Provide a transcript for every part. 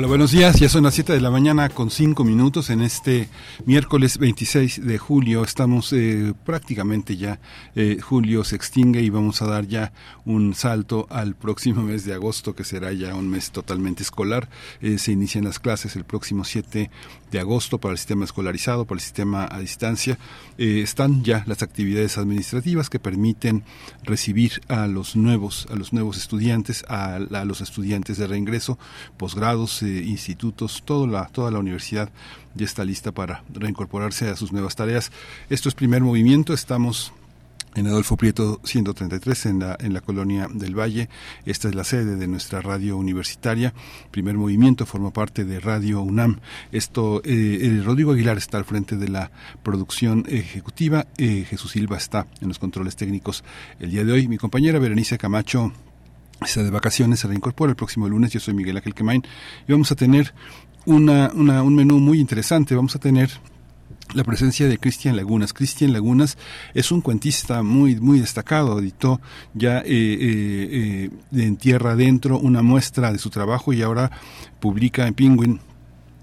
Hola, buenos días. Ya son las 7 de la mañana con 5 minutos en este miércoles 26 de julio. Estamos eh, prácticamente ya, eh, julio se extingue y vamos a dar ya un salto al próximo mes de agosto, que será ya un mes totalmente escolar. Eh, se inician las clases el próximo 7 de agosto para el sistema escolarizado, para el sistema a distancia. están ya las actividades administrativas que permiten recibir a los nuevos, a los nuevos estudiantes, a, a los estudiantes de reingreso, posgrados, institutos, toda la, toda la universidad ya está lista para reincorporarse a sus nuevas tareas. Esto es primer movimiento, estamos en Adolfo Prieto 133 en la, en la colonia del Valle. Esta es la sede de nuestra radio universitaria. Primer Movimiento forma parte de Radio UNAM. Esto, eh, eh, Rodrigo Aguilar está al frente de la producción ejecutiva. Eh, Jesús Silva está en los controles técnicos el día de hoy. Mi compañera Berenice Camacho está de vacaciones, se reincorpora el próximo lunes. Yo soy Miguel Ángel Quemain y vamos a tener una, una, un menú muy interesante. Vamos a tener la presencia de Cristian Lagunas. Cristian Lagunas es un cuentista muy, muy destacado. Editó ya eh, eh, eh, en Tierra Adentro una muestra de su trabajo y ahora publica en Penguin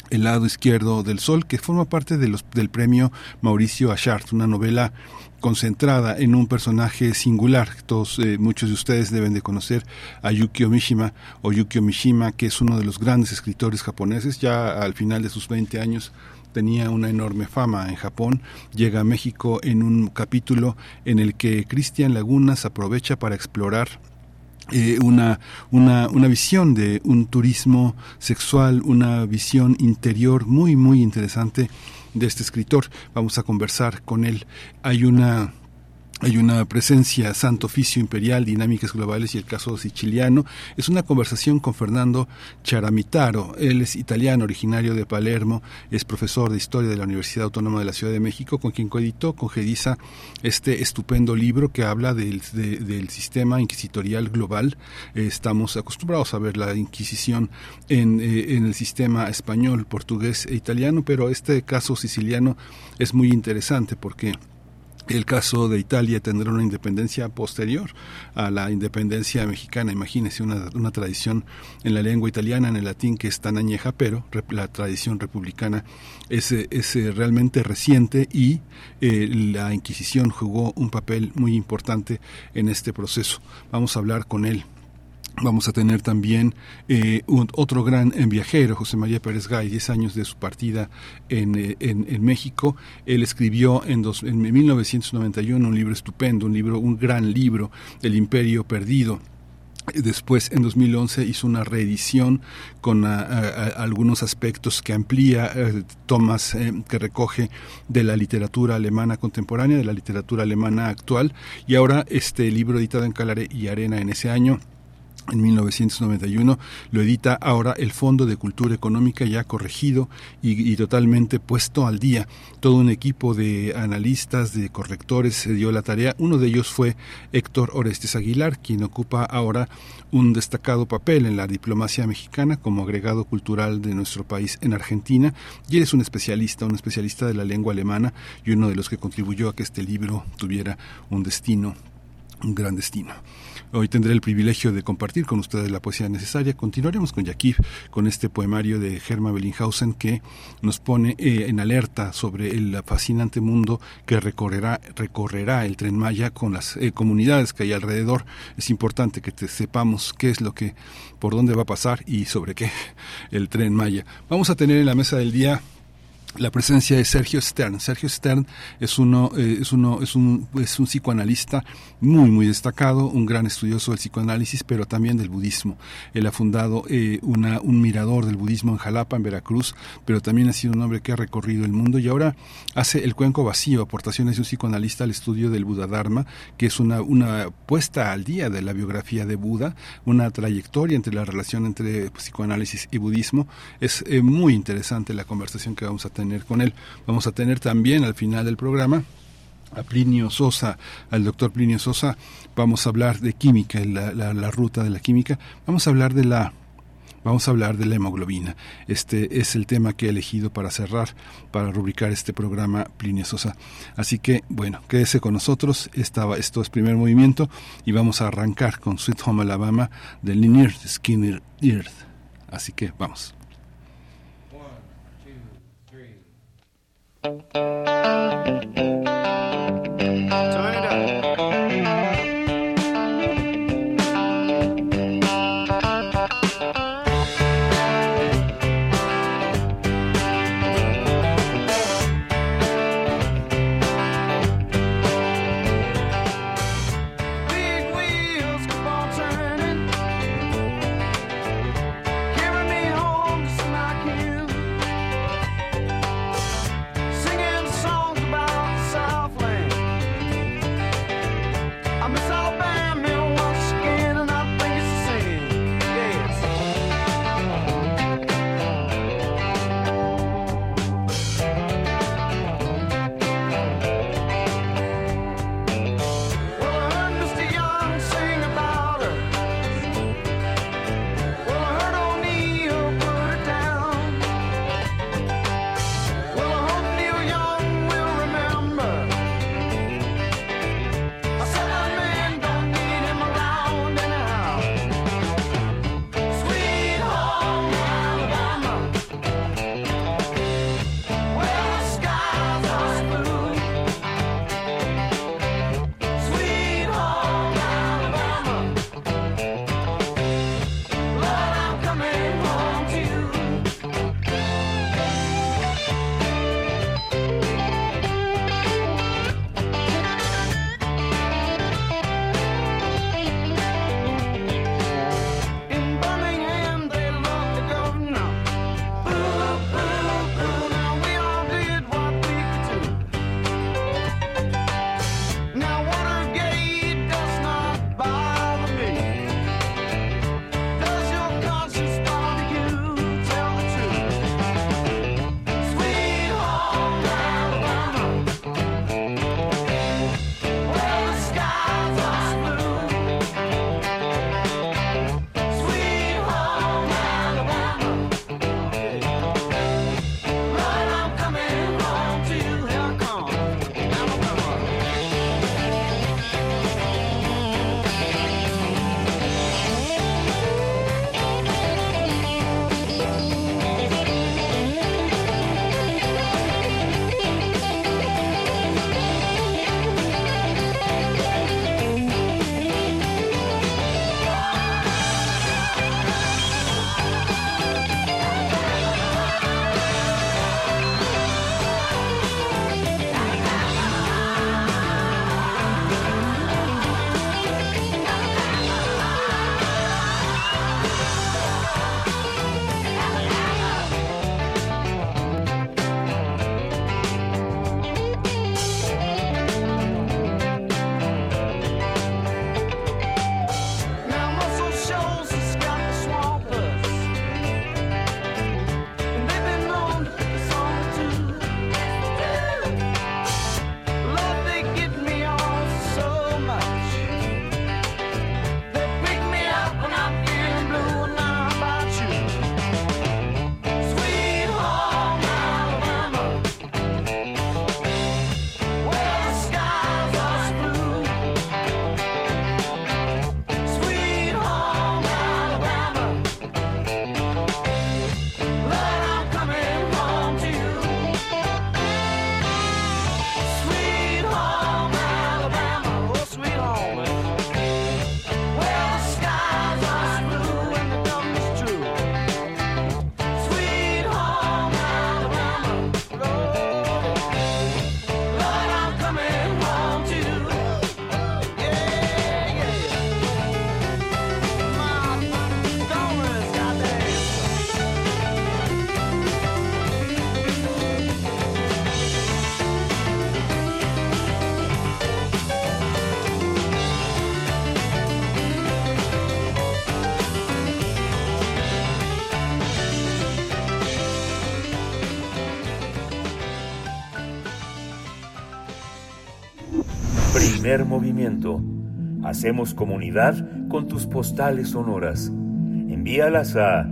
el lado izquierdo del sol, que forma parte de los, del premio Mauricio Achard, una novela concentrada en un personaje singular. Todos, eh, muchos de ustedes deben de conocer a Yukio Mishima o Yukio Mishima, que es uno de los grandes escritores japoneses. Ya al final de sus 20 años tenía una enorme fama en Japón. Llega a México en un capítulo en el que Cristian Lagunas aprovecha para explorar eh, una, una, una visión de un turismo sexual, una visión interior muy, muy interesante de este escritor. Vamos a conversar con él. Hay una hay una presencia Santo Oficio Imperial, Dinámicas Globales y el caso siciliano. Es una conversación con Fernando Charamitaro. Él es italiano, originario de Palermo, es profesor de Historia de la Universidad Autónoma de la Ciudad de México, con quien coeditó con Gediza este estupendo libro que habla del, del sistema inquisitorial global. estamos acostumbrados a ver la Inquisición en, eh, en el sistema español, portugués e italiano, pero este caso siciliano es muy interesante porque el caso de Italia tendrá una independencia posterior a la independencia mexicana. Imagínese una, tradición en la lengua italiana, en el latín, que es tan añeja, pero la tradición republicana es, es realmente reciente y eh, la Inquisición jugó un papel muy importante en este proceso. Vamos a hablar con él Vamos a tener también eh, otro gran viajero, José María Pérez Gay, 10 años de su partida en, eh, en, México. Él escribió en, dos, en 1991 un libro estupendo, un libro, un gran libro, El Imperio Perdido. Después, en 2011, hizo una reedición con algunos aspectos que amplía eh, tomas que recoge de la literatura alemana contemporánea, de la literatura alemana actual. Y ahora este libro editado en Calare y Arena en ese año en 1991 lo edita ahora el Fondo de Cultura Económica ya corregido y, totalmente puesto al día. Todo un equipo de analistas, de correctores se dio la tarea. Uno de ellos fue Héctor Orestes Aguilar, quien ocupa ahora un destacado papel en la diplomacia mexicana como agregado cultural de nuestro país en Argentina. Y él es un especialista, un especialista de la lengua alemana y uno de los que contribuyó a que este libro tuviera un destino, un gran destino. Hoy tendré el privilegio de compartir con ustedes la poesía necesaria. Continuaremos con Yakif, con este poemario de Germa Bellinghausen que nos pone eh, en alerta sobre el fascinante mundo que recorrerá, recorrerá el tren Maya con las eh, comunidades que hay alrededor. Es importante que sepamos qué es lo que, por dónde va a pasar y sobre qué el tren Maya. Vamos a tener en la mesa del día la presencia de Sergio Stern. Sergio Stern es uno, eh, es uno, es un, es un psicoanalista muy, muy destacado, un gran estudioso del psicoanálisis, pero también del budismo. Él ha fundado eh, una, un mirador del budismo en Jalapa, en Veracruz, pero también ha sido un hombre que ha recorrido el mundo y ahora hace el cuenco vacío, aportaciones de un psicoanalista al estudio del Buda Dharma, que es una, una puesta al día de la biografía de Buda, una trayectoria entre la relación entre psicoanálisis y budismo. Es eh, muy interesante la conversación que vamos a tener tener con él. Vamos a tener también al final del programa a Plinio Sosa, al doctor Plinio Sosa, vamos a hablar de química, la, la, ruta de la química, vamos a hablar de la vamos a hablar de la hemoglobina. Este es el tema que he elegido para cerrar, para rubricar este programa Plinio Sosa. Así que, bueno, quédese con nosotros. Estaba, esto es primer movimiento y vamos a arrancar con Sweet Home Alabama de Lynyrd Skinner Earth. Así que vamos. thank you Primer movimiento. Hacemos comunidad con tus postales sonoras. Envíalas a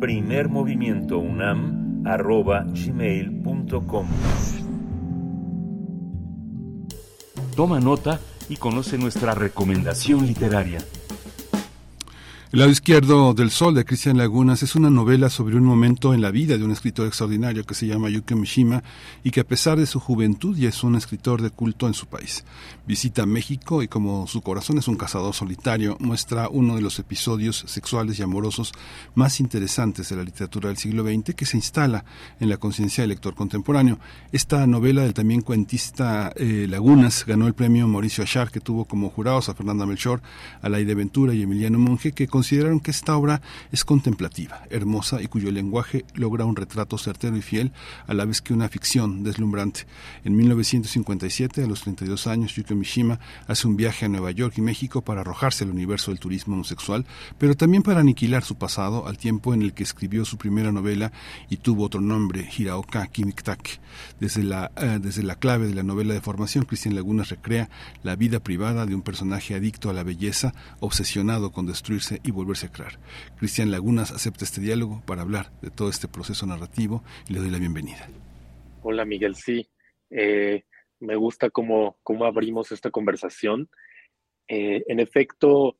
primermovimientounam.gmail.com Toma nota y conoce nuestra recomendación literaria. El lado izquierdo del sol de Cristian Lagunas es una novela sobre un momento en la vida de un escritor extraordinario que se llama Yukio Mishima y que a pesar de su juventud ya es un escritor de culto en su país. Visita México y como su corazón es un cazador solitario, muestra uno de los episodios sexuales y amorosos más interesantes de la literatura del siglo XX que se instala en la conciencia del lector contemporáneo. Esta novela del también cuentista eh, Lagunas ganó el premio Mauricio Achar que tuvo como jurados a Fernanda Melchor, a Laide Ventura y Emiliano Monge que consideraron que esta obra es contemplativa, hermosa y cuyo lenguaje logra un retrato certero y fiel a la vez que una ficción deslumbrante. En 1957, a los 32 años, Mishima hace un viaje a Nueva York y México para arrojarse al universo del turismo homosexual, pero también para aniquilar su pasado al tiempo en el que escribió su primera novela y tuvo otro nombre, Hiraoka Kimiktak. Desde la, eh, desde la clave de la novela de formación, Cristian Lagunas recrea la vida privada de un personaje adicto a la belleza, obsesionado con destruirse y volverse a crear. Cristian Lagunas acepta este diálogo para hablar de todo este proceso narrativo y le doy la bienvenida. Hola Miguel, sí. Eh, me gusta cómo, cómo, abrimos esta conversación. Eh, en efecto,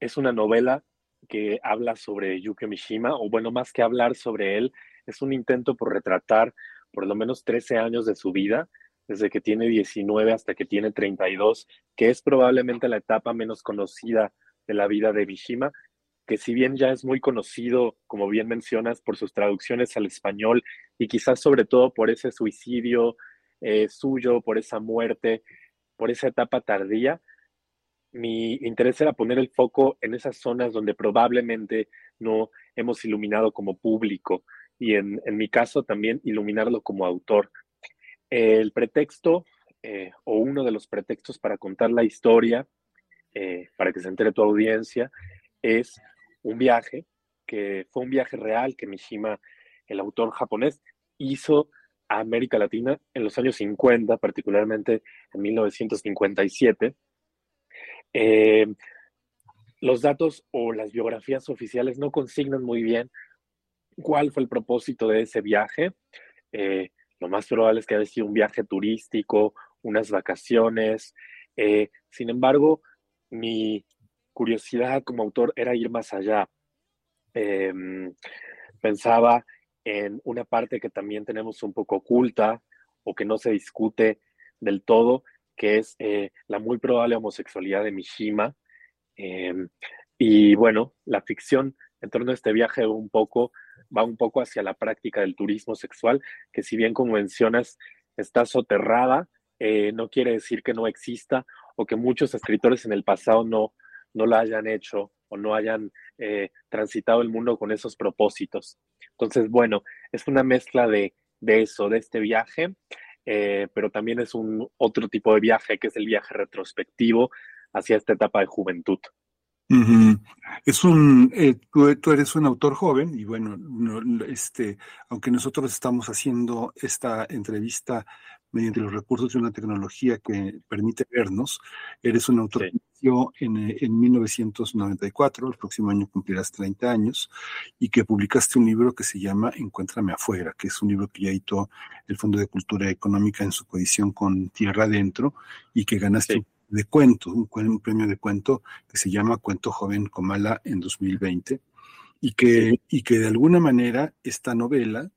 es una novela que habla sobre Yukio Mishima, o bueno, más que hablar sobre él, es un intento por retratar por lo menos 13 años de su vida, desde que tiene 19 hasta que tiene 32, que es probablemente la etapa menos conocida de la vida de Mishima, que si bien ya es muy conocido, como bien mencionas, por sus traducciones al español y quizás sobre todo por ese suicidio eh, suyo, por esa muerte, por esa etapa tardía, mi interés era poner el foco en esas zonas donde probablemente no hemos iluminado como público y en, mi caso también iluminarlo como autor. El pretexto eh, o uno de los pretextos para contar la historia, eh, para que se entere tu audiencia, es un viaje, que fue un viaje real que Mishima, el autor japonés, hizo a América Latina en los años 50, particularmente en 1957. Eh, los datos o las biografías oficiales no consignan muy bien cuál fue el propósito de ese viaje. Eh, lo más probable es que haya sido un viaje turístico, unas vacaciones. Eh, sin embargo, mi curiosidad como autor era ir más allá. Em, pensaba en una parte que también tenemos un poco oculta o que no se discute del todo, que es eh, la muy probable homosexualidad de Mishima. Em, y bueno, la ficción en torno a este viaje va un poco hacia la práctica del turismo sexual, que si bien como mencionas está soterrada, eh, no quiere decir que no exista o que muchos escritores en el pasado no, no lo hayan hecho o no hayan eh, transitado el mundo con esos propósitos. Entonces, bueno, es una mezcla de, eso, de este viaje, eh, pero también es un otro tipo de viaje, que es el viaje retrospectivo hacia esta etapa de juventud. Es un, eh, tú, eres un autor joven y bueno, este, aunque nosotros estamos haciendo esta entrevista mediante los recursos de una tecnología que permite vernos, eres un autor en, en 1994, el próximo año cumplirás 30 años, y que publicaste un libro que se llama Encuéntrame afuera, que es un libro que ya editó el Fondo de Cultura Económica en su coedición con Tierra Adentro, y que ganaste de cuento, un, premio de cuento que se llama Cuento Joven Comala en 2020, y que, y que de alguna manera esta novela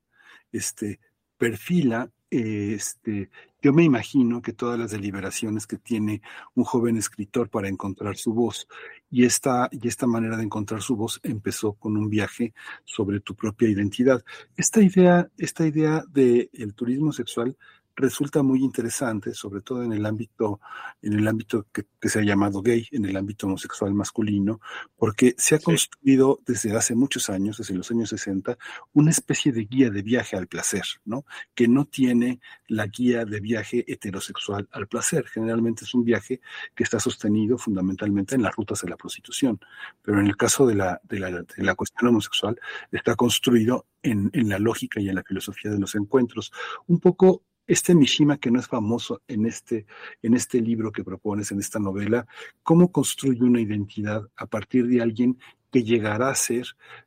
este, perfila este, yo me imagino que todas las deliberaciones que tiene un joven escritor para encontrar su voz y esta, y esta manera de encontrar su voz empezó con un viaje sobre tu propia identidad. Esta idea, esta idea del el turismo sexual resulta muy interesante, sobre todo en el ámbito, en el ámbito que, se ha llamado gay, en el ámbito homosexual masculino, porque se ha construido desde hace muchos años, desde los años 60, una especie de guía de viaje al placer, ¿no? Que no tiene la guía de viaje heterosexual al placer. Generalmente es un viaje que está sostenido fundamentalmente en las rutas de la prostitución. Pero en el caso de la, de la, de la cuestión homosexual, está construido en, en la lógica y en la filosofía de los encuentros. Un poco Este Mishima que no es famoso en este, en este libro que propones, en esta novela, ¿cómo construye una identidad a partir de alguien que llegará a ser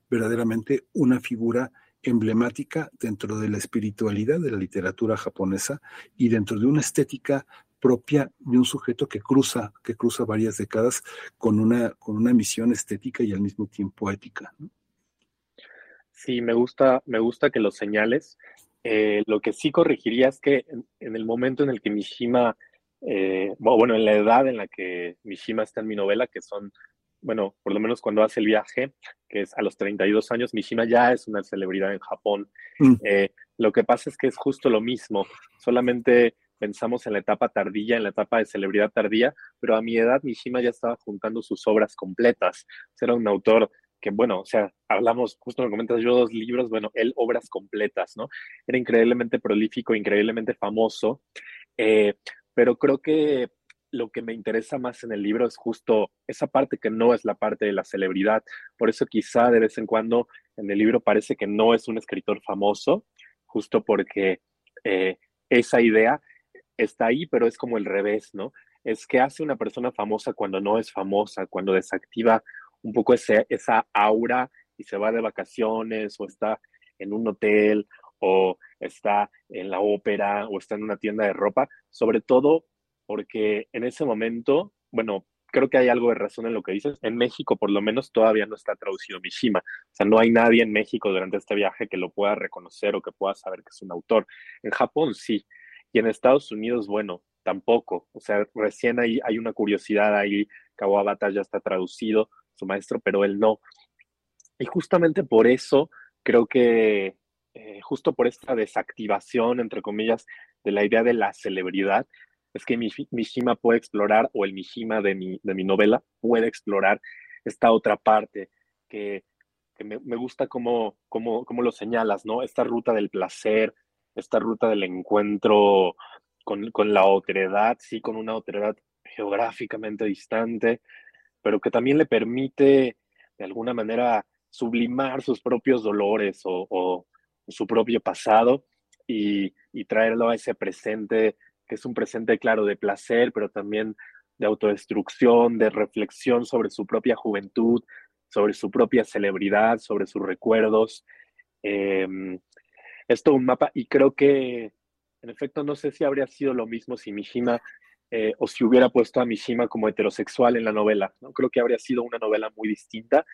verdaderamente una figura emblemática dentro de la espiritualidad de la literatura japonesa y dentro de una estética propia de un sujeto que cruza, que cruza varias décadas con una, con una misión estética y al mismo tiempo ética. Sí, me gusta, me gusta que lo señales. Eh, lo que sí corregiría es que en, el momento en el que Mishima, eh, bueno, en la edad en la que Mishima está en mi novela, que son, bueno, por lo menos cuando hace el viaje, que es a los 32 años, Mishima ya es una celebridad en Japón. Mm. Eh, lo que pasa es que es justo lo mismo, solamente pensamos en la etapa tardía, en la etapa de celebridad tardía, pero a mi edad Mishima ya estaba juntando sus obras completas. Era un autor que, bueno, o sea, hablamos, justo me comentas yo dos libros, bueno, él obras completas, ¿no? Era increíblemente prolífico, increíblemente famoso, eh, pero creo que lo que me interesa más en el libro es justo esa parte que no es la parte de la celebridad. Por eso quizá de vez en cuando en el libro parece que no es un escritor famoso, justo porque eh, esa idea está ahí, pero es como el revés, ¿no? Es que hace una persona famosa cuando no es famosa, cuando desactiva un poco ese, esa aura y se va de vacaciones o está en un hotel o está en la ópera o está en una tienda de ropa, sobre todo porque en ese momento, bueno, creo que hay algo de razón en lo que dices. En México, por lo menos, todavía no está traducido Mishima. O sea, no hay nadie en México durante este viaje que lo pueda reconocer o que pueda saber que es un autor. En Japón sí. Y en Estados Unidos, bueno, tampoco. O sea, recién ahí hay una curiosidad ahí. Kawabata ya está traducido, su maestro, pero él no. Y justamente por eso creo que, eh, justo por esta desactivación, entre comillas, de la idea de la celebridad, es que Mishima puede explorar, o el Mishima de mi, de mi novela puede explorar esta otra parte que, me, gusta como, como, como lo señalas, ¿no? Esta ruta del placer, esta ruta del encuentro con, la otredad, sí, con una otredad geográficamente distante, pero que también le permite de alguna manera sublimar sus propios dolores o, su propio pasado y, traerlo a ese presente, que es un presente claro de placer, pero también de autodestrucción, de reflexión sobre su propia juventud, sobre su propia celebridad, sobre sus recuerdos. Em, es todo un mapa y creo que, en efecto, no sé si habría sido lo mismo si Mishima eh, o si hubiera puesto a Mishima como heterosexual en la novela. ¿no? Creo que habría sido una novela muy distinta.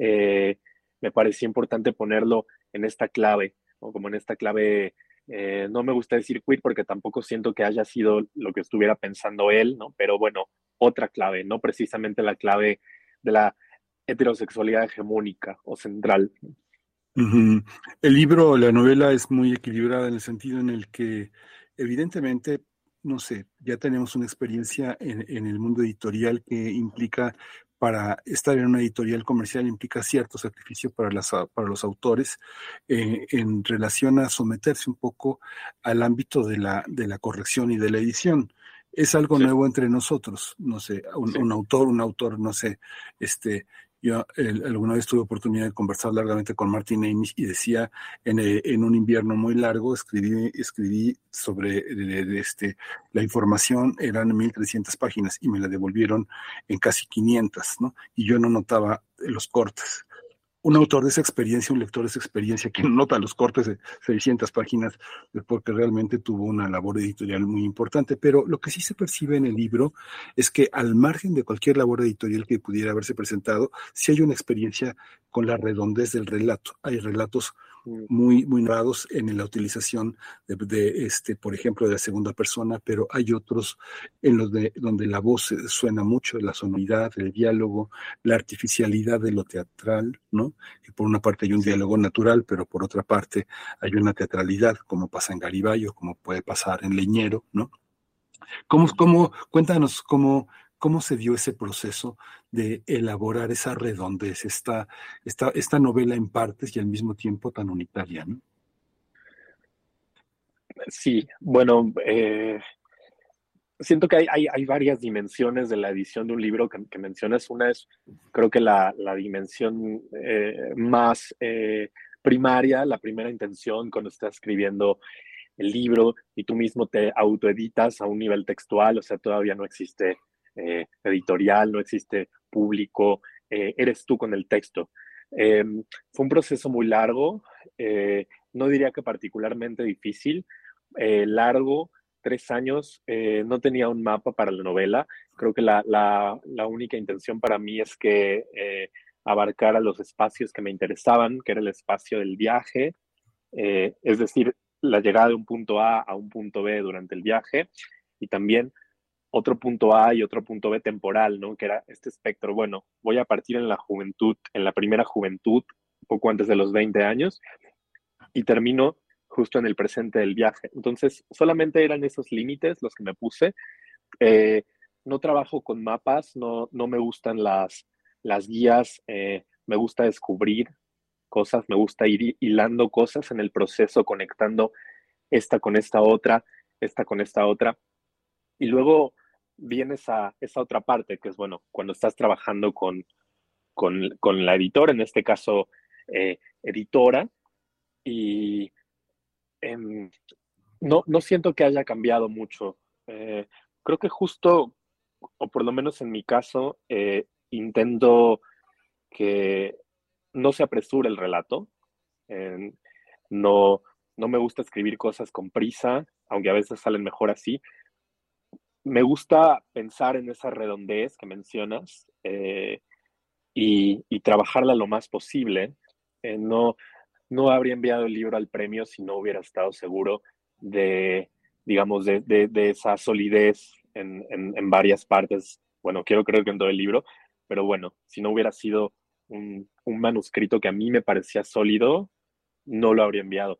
Eh, me parecía importante ponerlo en esta clave, como en esta clave, eh, no me gusta decir queer porque tampoco siento que haya sido lo que estuviera pensando él, ¿no? pero bueno, otra clave, no precisamente la clave de la heterosexualidad hegemónica o central. El libro, la novela es muy equilibrada en el sentido en el que evidentemente, no sé, ya tenemos una experiencia en, el mundo editorial que implica para estar en una editorial comercial implica cierto sacrificio para, las, para los autores eh, en relación a someterse un poco al ámbito de la, de la corrección y de la edición. Es algo nuevo entre nosotros, no sé, un, un, autor, un autor, no sé, este, yo alguna vez tuve oportunidad de conversar largamente con Martin Amis y decía, en, eh, en un invierno muy largo, escribí, escribí sobre este, la información, eran 1.300 páginas y me la devolvieron en casi 500, ¿no? Y yo no notaba los cortes un autor de esa experiencia, un lector de esa experiencia, que nota los cortes de 600 páginas, porque realmente tuvo una labor editorial muy importante. Pero lo que sí se percibe en el libro es que al margen de cualquier labor editorial que pudiera haberse presentado, sí hay una experiencia con la redondez del relato. Hay relatos muy, muy narrados en la utilización de, este, por ejemplo, de la segunda persona, pero hay otros en los de donde la voz suena mucho, la sonoridad, el diálogo, la artificialidad de lo teatral, ¿no? Y por una parte hay un diálogo natural, pero por otra parte hay una teatralidad, como pasa en Gariballo, como puede pasar en Leñero, ¿no? ¿Cómo, cómo, cuéntanos cómo, ¿Cómo se dio ese proceso de elaborar esa redondez, esta, esta, esta novela en partes y al mismo tiempo tan unitaria? ¿no? Sí, bueno, eh, siento que hay, hay, varias dimensiones de la edición de un libro que, mencionas. Una es, creo que la, dimensión eh, más eh, primaria, la primera intención cuando está escribiendo el libro y tú mismo te autoeditas a un nivel textual, o sea, todavía no existe eh, editorial, no existe público, eh, eres tú con el texto. Em, fue un proceso muy largo, eh, no diría que particularmente difícil, largo, tres años, no tenía un mapa para la novela, creo que la, la, la única intención para mí es que abarcara los espacios que me interesaban, que era el espacio del viaje, es decir, la llegada de un punto A a un punto B durante el viaje y también otro punto A y otro punto B temporal, ¿no? Que era este espectro, bueno, voy a partir en la juventud, en la primera juventud, poco antes de los 20 años, y termino justo en el presente del viaje. Entonces, solamente eran esos límites los que me puse. Eh, no trabajo con mapas, no, no me gustan las, las guías, eh, me gusta descubrir cosas, me gusta ir hilando cosas en el proceso, conectando esta con esta otra, esta con esta otra. Y luego viene esa, esa otra parte, que es, bueno, cuando estás trabajando con, con, la editora, en este caso, eh, editora, y em, no, no siento que haya cambiado mucho. Eh, creo que justo, o por lo menos en mi caso, eh, intento que no se apresure el relato. no, no me gusta escribir cosas con prisa, aunque a veces salen mejor así. Me gusta pensar en esa redondez que mencionas eh, y, trabajarla lo más posible. Eh, no, no habría enviado el libro al premio si no hubiera estado seguro de, digamos, de, esa solidez en, en, varias partes. Bueno, quiero creer que en todo el libro, pero bueno, si no hubiera sido un, un manuscrito que a mí me parecía sólido, no lo habría enviado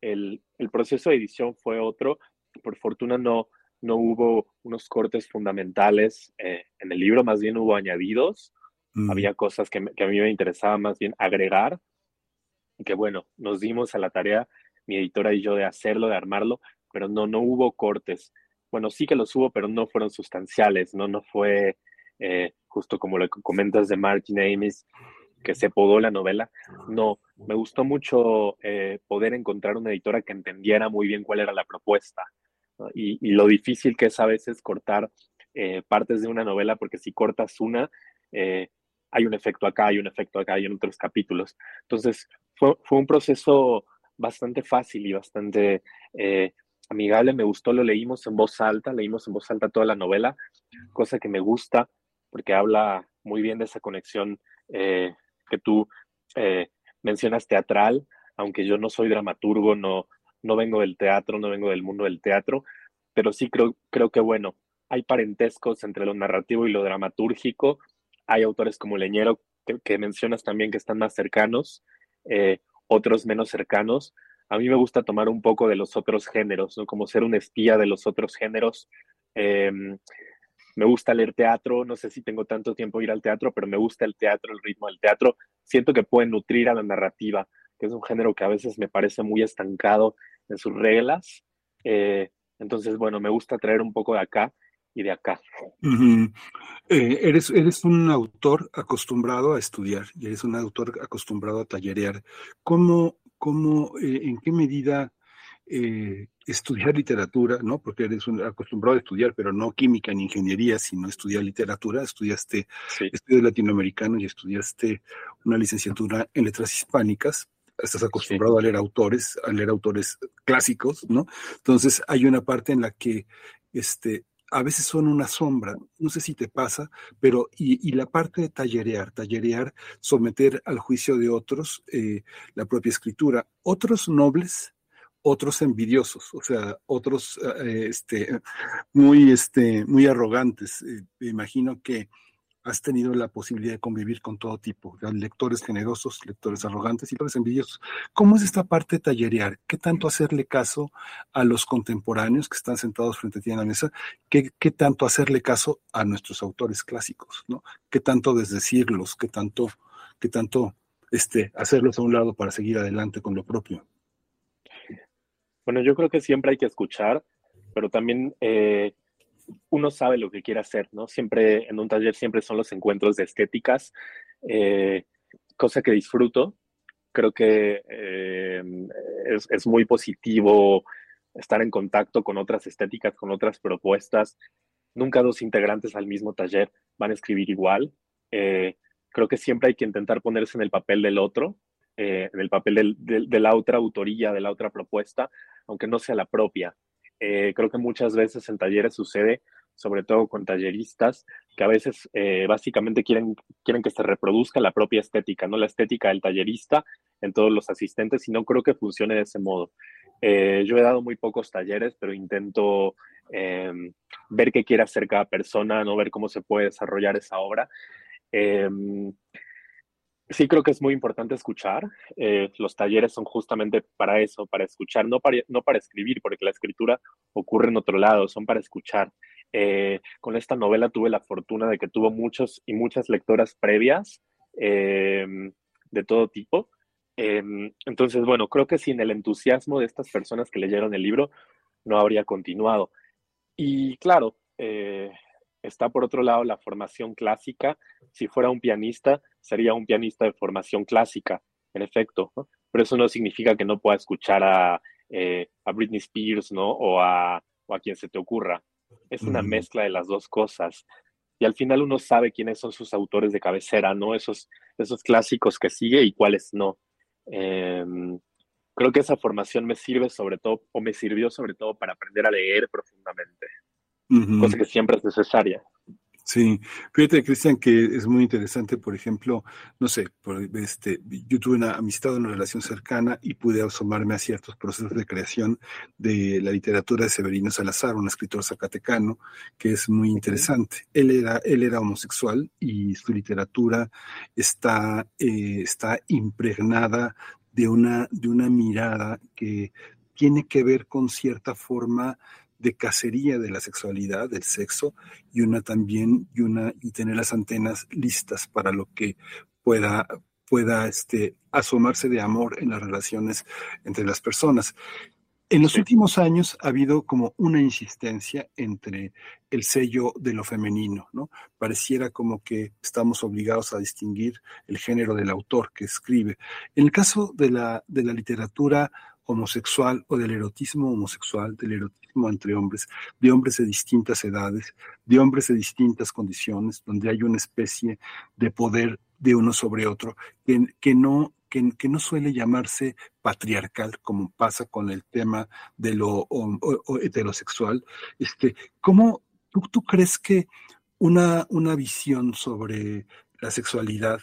el, proceso de edición fue otro. Por fortuna no, no hubo unos cortes fundamentales eh, en el libro, más bien hubo añadidos. Mm. Había cosas que, a mí me interesaba más bien agregar. Y que bueno, nos dimos a la tarea, mi editora y yo, de hacerlo, de armarlo, pero no, no hubo cortes. Bueno, sí que los hubo, pero no fueron sustanciales, no, no fue eh, justo como lo que comentas de Martin Amis, que se podó la novela. No, me gustó mucho eh, poder encontrar una editora que entendiera muy bien cuál era la propuesta y, lo difícil que es a veces cortar eh, partes de una novela, porque si cortas una, eh, hay un efecto acá, hay un efecto acá, hay en otros capítulos. Entonces, fue, fue un proceso bastante fácil y bastante amigable. Me gustó, lo leímos en voz alta, leímos en voz alta toda la novela, cosa que me gusta porque habla muy bien de esa conexión que tú eh, mencionas teatral, aunque yo no soy dramaturgo, no, no vengo del teatro, no vengo del mundo del teatro, pero sí creo, creo que, bueno, hay parentescos entre lo narrativo y lo dramatúrgico. Hay autores como Leñero que, mencionas también que están más cercanos, eh, otros menos cercanos. A mí me gusta tomar un poco de los otros géneros, ¿no? Como ser un espía de los otros géneros. Em, me gusta leer teatro, no sé si tengo tanto tiempo ir al teatro, pero me gusta el teatro, el ritmo del teatro. Siento que puede nutrir a la narrativa, que es un género que a veces me parece muy estancado en sus reglas. Eh, entonces, bueno, me gusta traer un poco de acá y de acá. Eh, eres, eres un autor acostumbrado a estudiar y eres un autor acostumbrado a tallerear. ¿Cómo, cómo eh, en qué medida eh, estudiar literatura, ¿no? Porque eres acostumbrado a estudiar, pero no química ni ingeniería, sino estudiar literatura. Estudiaste estudios latinoamericanos y estudiaste una licenciatura en letras hispánicas. Estás acostumbrado a leer autores, a leer autores clásicos, ¿no? Entonces hay una parte en la que este, a veces son una sombra, no sé si te pasa, pero y, la parte de tallerear, tallerear, someter al juicio de otros eh, la propia escritura, otros nobles otros envidiosos, o sea, otros eh, este, muy, este, muy arrogantes. Eh, me imagino que has tenido la posibilidad de convivir con todo tipo, de lectores generosos, lectores arrogantes y lectores envidiosos. ¿Cómo es esta parte de tallerear? ¿Qué tanto hacerle caso a los contemporáneos que están sentados frente a ti en la mesa? ¿Qué, tanto hacerle caso a nuestros autores clásicos? ¿Qué tanto desdecirlos? ¿Qué tanto, qué tanto este, hacerlos a un lado para seguir adelante con lo propio? Bueno, yo creo que siempre hay que escuchar, pero también eh, uno sabe lo que quiere hacer, ¿no? Siempre en un taller siempre son los encuentros de estéticas, eh, cosa que disfruto. Creo que eh, es, muy positivo estar en contacto con otras estéticas, con otras propuestas. Nunca dos integrantes al mismo taller van a escribir igual. Eh, creo que siempre hay que intentar ponerse en el papel del otro, en el papel de la otra autoría, de la otra propuesta, aunque no sea la propia. Eh, creo que muchas veces en talleres sucede, sobre todo con talleristas, que a veces básicamente quieren, quieren que se reproduzca la propia estética, no la estética del tallerista en todos los asistentes, y no creo que funcione de ese modo. Eh, yo he dado muy pocos talleres, pero intento em, ver qué quiere hacer cada persona, no ver cómo se puede desarrollar esa obra. Sí creo que es muy importante escuchar. Eh, los talleres son justamente para eso, para escuchar, no para, no para escribir, porque la escritura ocurre en otro lado, son para escuchar. Eh, con esta novela tuve la fortuna de que tuvo muchos y muchas lectoras previas em, de todo tipo entonces, bueno, creo que sin el entusiasmo de estas personas que leyeron el libro, no habría continuado. Y claro, eh, está por otro lado la formación clásica. Si fuera un pianista, sería un pianista de formación clásica, en efecto. Pero eso no significa que no pueda escuchar a, eh, a Britney Spears, ¿no? O a, o a quien se te ocurra. Es una mezcla de las dos cosas. Y al final uno sabe quiénes son sus autores de cabecera, ¿no? Esos, esos clásicos que sigue y cuáles no. Em, creo que esa formación me sirve sobre todo, o me sirvió sobre todo para aprender a leer profundamente, cosa que siempre es necesaria. Sí, fíjate, Cristian, que es muy interesante, por ejemplo, no sé, por, este, yo tuve una amistad, una relación cercana y pude asomarme a ciertos procesos de creación de la literatura de Severino Salazar, un escritor zacatecano, que es muy interesante. Él era, él era homosexual y su literatura está, eh, está impregnada de una, de una mirada que tiene que ver con cierta forma de cacería de la sexualidad, del sexo, y una también, y una, y tener las antenas listas para lo que pueda, pueda este, asomarse de amor en las relaciones entre las personas. En los últimos años ha habido como una insistencia entre el sello de lo femenino, ¿no? Pareciera como que estamos obligados a distinguir el género del autor que escribe. En el caso de la, de la literatura homosexual o del erotismo homosexual, del erotismo entre hombres, de hombres de distintas edades, de hombres de distintas condiciones, donde hay una especie de poder de uno sobre otro que, que no que, no suele llamarse patriarcal, como pasa con el tema de lo heterosexual. Este, ¿Cómo tú, tú crees que una, una visión sobre la sexualidad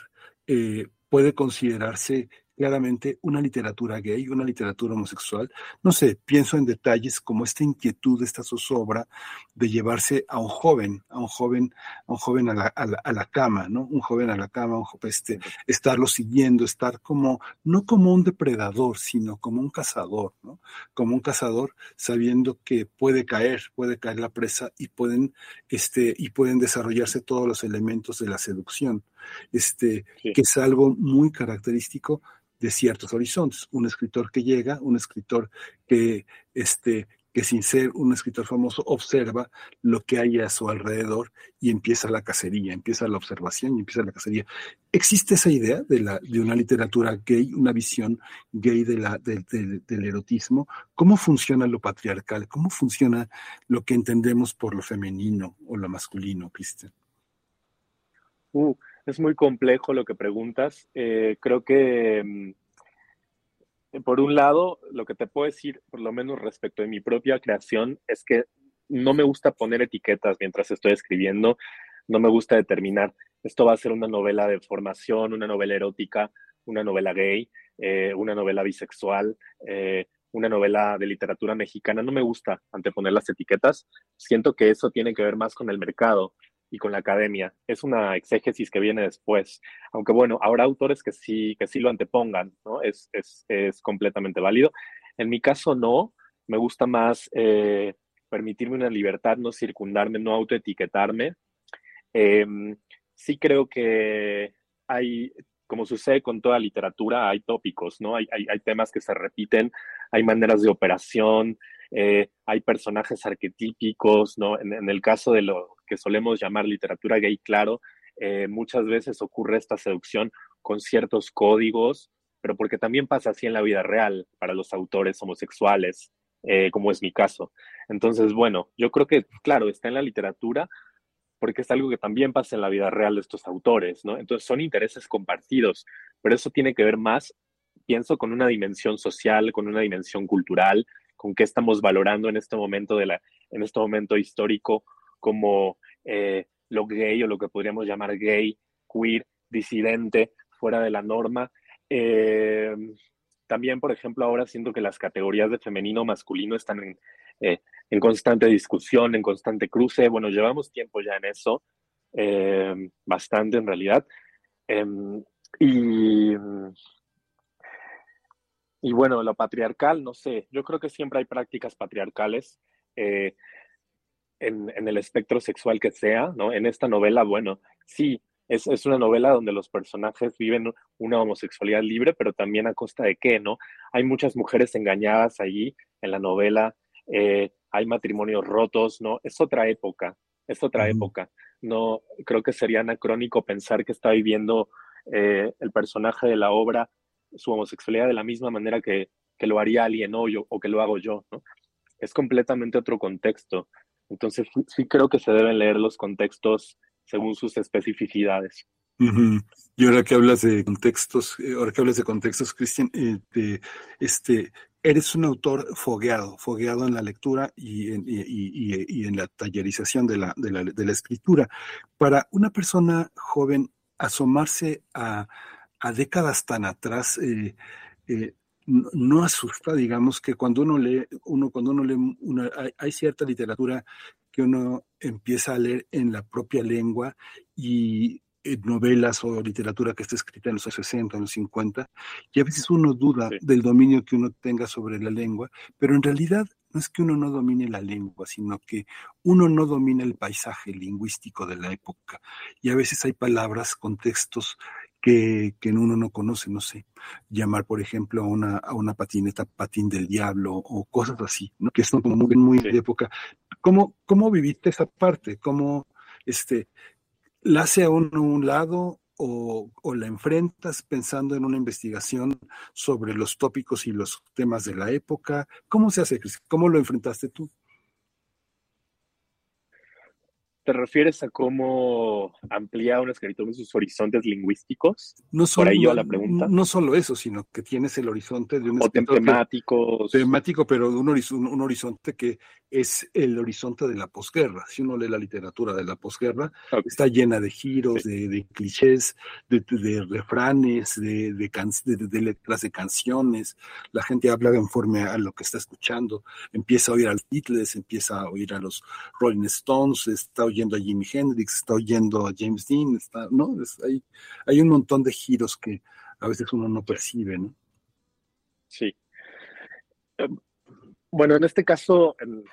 eh, puede considerarse claramente una literatura gay, una literatura homosexual. No sé, pienso en detalles como esta inquietud, esta zozobra de llevarse a un joven, a un joven, a un joven a la, a la, cama, ¿no? Un joven a la cama, un este, estarlo siguiendo, estar como, no como un depredador, sino como un cazador, ¿no? Como un cazador sabiendo que puede caer, puede caer la presa y pueden, este, y pueden desarrollarse todos los elementos de la seducción, este, que es algo muy característico de ciertos horizontes. Un escritor que llega, un escritor que, este, que sin ser un escritor famoso observa lo que hay a su alrededor y empieza la cacería, empieza la observación y empieza la cacería. ¿Existe esa idea de, la, de una literatura gay, una visión gay de la, del erotismo? ¿Cómo funciona lo patriarcal? ¿Cómo funciona lo que entendemos por lo femenino o lo masculino, Cristian? Uh, es muy complejo lo que preguntas. Eh, creo que, mm, por un lado, lo que te puedo decir, por lo menos respecto de mi propia creación, es que no me gusta poner etiquetas mientras estoy escribiendo, no me gusta determinar, esto va a ser una novela de formación, una novela erótica, una novela gay, eh, una novela bisexual, eh, una novela de literatura mexicana. No me gusta anteponer las etiquetas. Siento que eso tiene que ver más con el mercado, y con la academia. Es una exégesis que viene después. Aunque bueno, habrá autores que sí, que sí lo antepongan, ¿no? Es, es, es completamente válido. En mi caso no, me gusta más eh, permitirme una libertad, no circundarme, no autoetiquetarme. Em, sí creo que hay, como sucede con toda literatura, hay tópicos, ¿no? Hay, hay, hay temas que se repiten, hay maneras de operación, eh, hay personajes arquetípicos, ¿no? En, el caso de lo que solemos llamar literatura gay, claro, eh, muchas veces ocurre esta seducción con ciertos códigos, pero porque también pasa así en la vida real para los autores homosexuales. eh, como es mi caso. Entonces, bueno, yo creo que, claro, está en la literatura porque es algo que también pasa en la vida real de estos autores, ¿no? Entonces son intereses compartidos, pero eso tiene que ver más, pienso, con una dimensión social, con una dimensión cultural, con qué estamos valorando en este momento, de la, en este momento histórico como eh, lo gay o lo que podríamos llamar gay, queer, disidente, fuera de la norma. Eh, también, por ejemplo, ahora siento que las categorías de femenino masculino están en, eh, constante discusión, en constante cruce. Bueno, llevamos tiempo ya en eso, eh, bastante en realidad. Em, y, y bueno, lo patriarcal, no sé, yo creo que siempre hay prácticas patriarcales. En, en, el espectro sexual que sea, ¿no? En esta novela, bueno, sí, es, es, una novela donde los personajes viven una homosexualidad libre, pero también a costa de qué, ¿no? Hay muchas mujeres engañadas allí en la novela, eh, hay matrimonios rotos, ¿no? Es otra época, es otra época. No, creo que sería anacrónico pensar que está viviendo eh, el personaje de la obra su homosexualidad de la misma manera que, que lo haría alguien hoy o, o que lo hago yo, ¿no? Es completamente otro contexto. Entonces sí creo que se deben leer los contextos según sus especificidades. Y ahora que hablas de contextos, eh, ahora que hablas de contextos, Cristian, eh, este, eres un autor fogueado, fogueado en la lectura y en, y, en la tallerización de la, de, la, de la, escritura. Para una persona joven, asomarse a, a décadas tan atrás, eh, eh, no asusta, digamos, que cuando uno lee, uno, cuando uno lee, una, hay, hay, cierta literatura que uno empieza a leer en la propia lengua y novelas o literatura que está escrita en los 60, en los 50, y a veces uno duda sí. del dominio que uno tenga sobre la lengua, pero en realidad no es que uno no domine la lengua, sino que uno no domina el paisaje lingüístico de la época. Y a veces hay palabras, contextos que, que uno no conoce, no sé, llamar, por ejemplo, a una, a una patineta patín del diablo o cosas así, ¿no? que son como muy, muy de época. ¿Cómo, cómo viviste esa parte? ¿Cómo, este, la hace a uno un lado o, o, la enfrentas pensando en una investigación sobre los tópicos y los temas de la época? ¿Cómo se hace, ¿Cómo lo enfrentaste tú? ¿Te refieres a cómo amplía un escritor sus horizontes lingüísticos? No solo, Por ahí yo la pregunta. No solo eso, sino que tienes el horizonte de un o temático. Temático, pero un, horizonte, un horizonte que es el horizonte de la posguerra. Si uno lee la literatura de la posguerra, okay. está llena de giros, sí. de, de, clichés, de, de refranes, de, de, letras de canciones. La gente habla conforme a lo que está escuchando. Empieza a oír a los Beatles, empieza a oír a los Rolling Stones, está oyendo a Jimi Hendrix, está oyendo a James Dean, está, ¿no? Es, hay, hay un montón de giros que a veces uno no percibe, ¿no? Sí. Bueno, en este caso, en,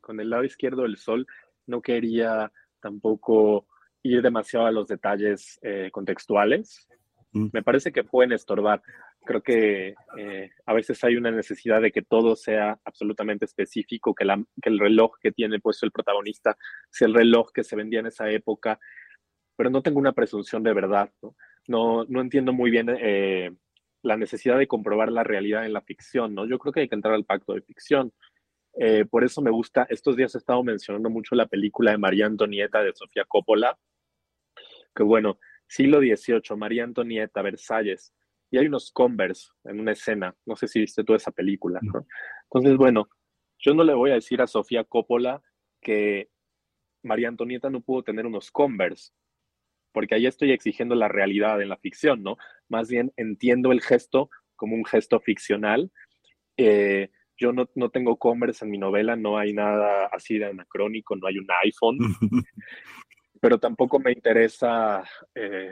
con el lado izquierdo del sol, no quería tampoco ir demasiado a los detalles eh, contextuales. Mm. Me parece que pueden estorbar. Creo que eh, a veces hay una necesidad de que todo sea absolutamente específico, que, el reloj que tiene puesto el protagonista sea el reloj que se vendía en esa época, pero no tengo una presunción de verdad. No, no, no entiendo muy bien eh, la necesidad de comprobar la realidad en la ficción. ¿no? Yo creo que hay que entrar al pacto de ficción. Eh, por eso me gusta, estos días he estado mencionando mucho la película de María Antonieta de Sofía Coppola, que bueno, siglo XVIII, María Antonieta, Versalles, y hay unos Converse en una escena, no sé si viste toda esa película, ¿no? Entonces, bueno, yo no le voy a decir a Sofía Coppola que María Antonieta no pudo tener unos Converse, porque ahí estoy exigiendo la realidad en la ficción, ¿no? Más bien entiendo el gesto como un gesto ficcional. Eh, yo no, no, tengo Converse en mi novela, no hay nada así de anacrónico, no hay un iPhone, pero tampoco me interesa eh,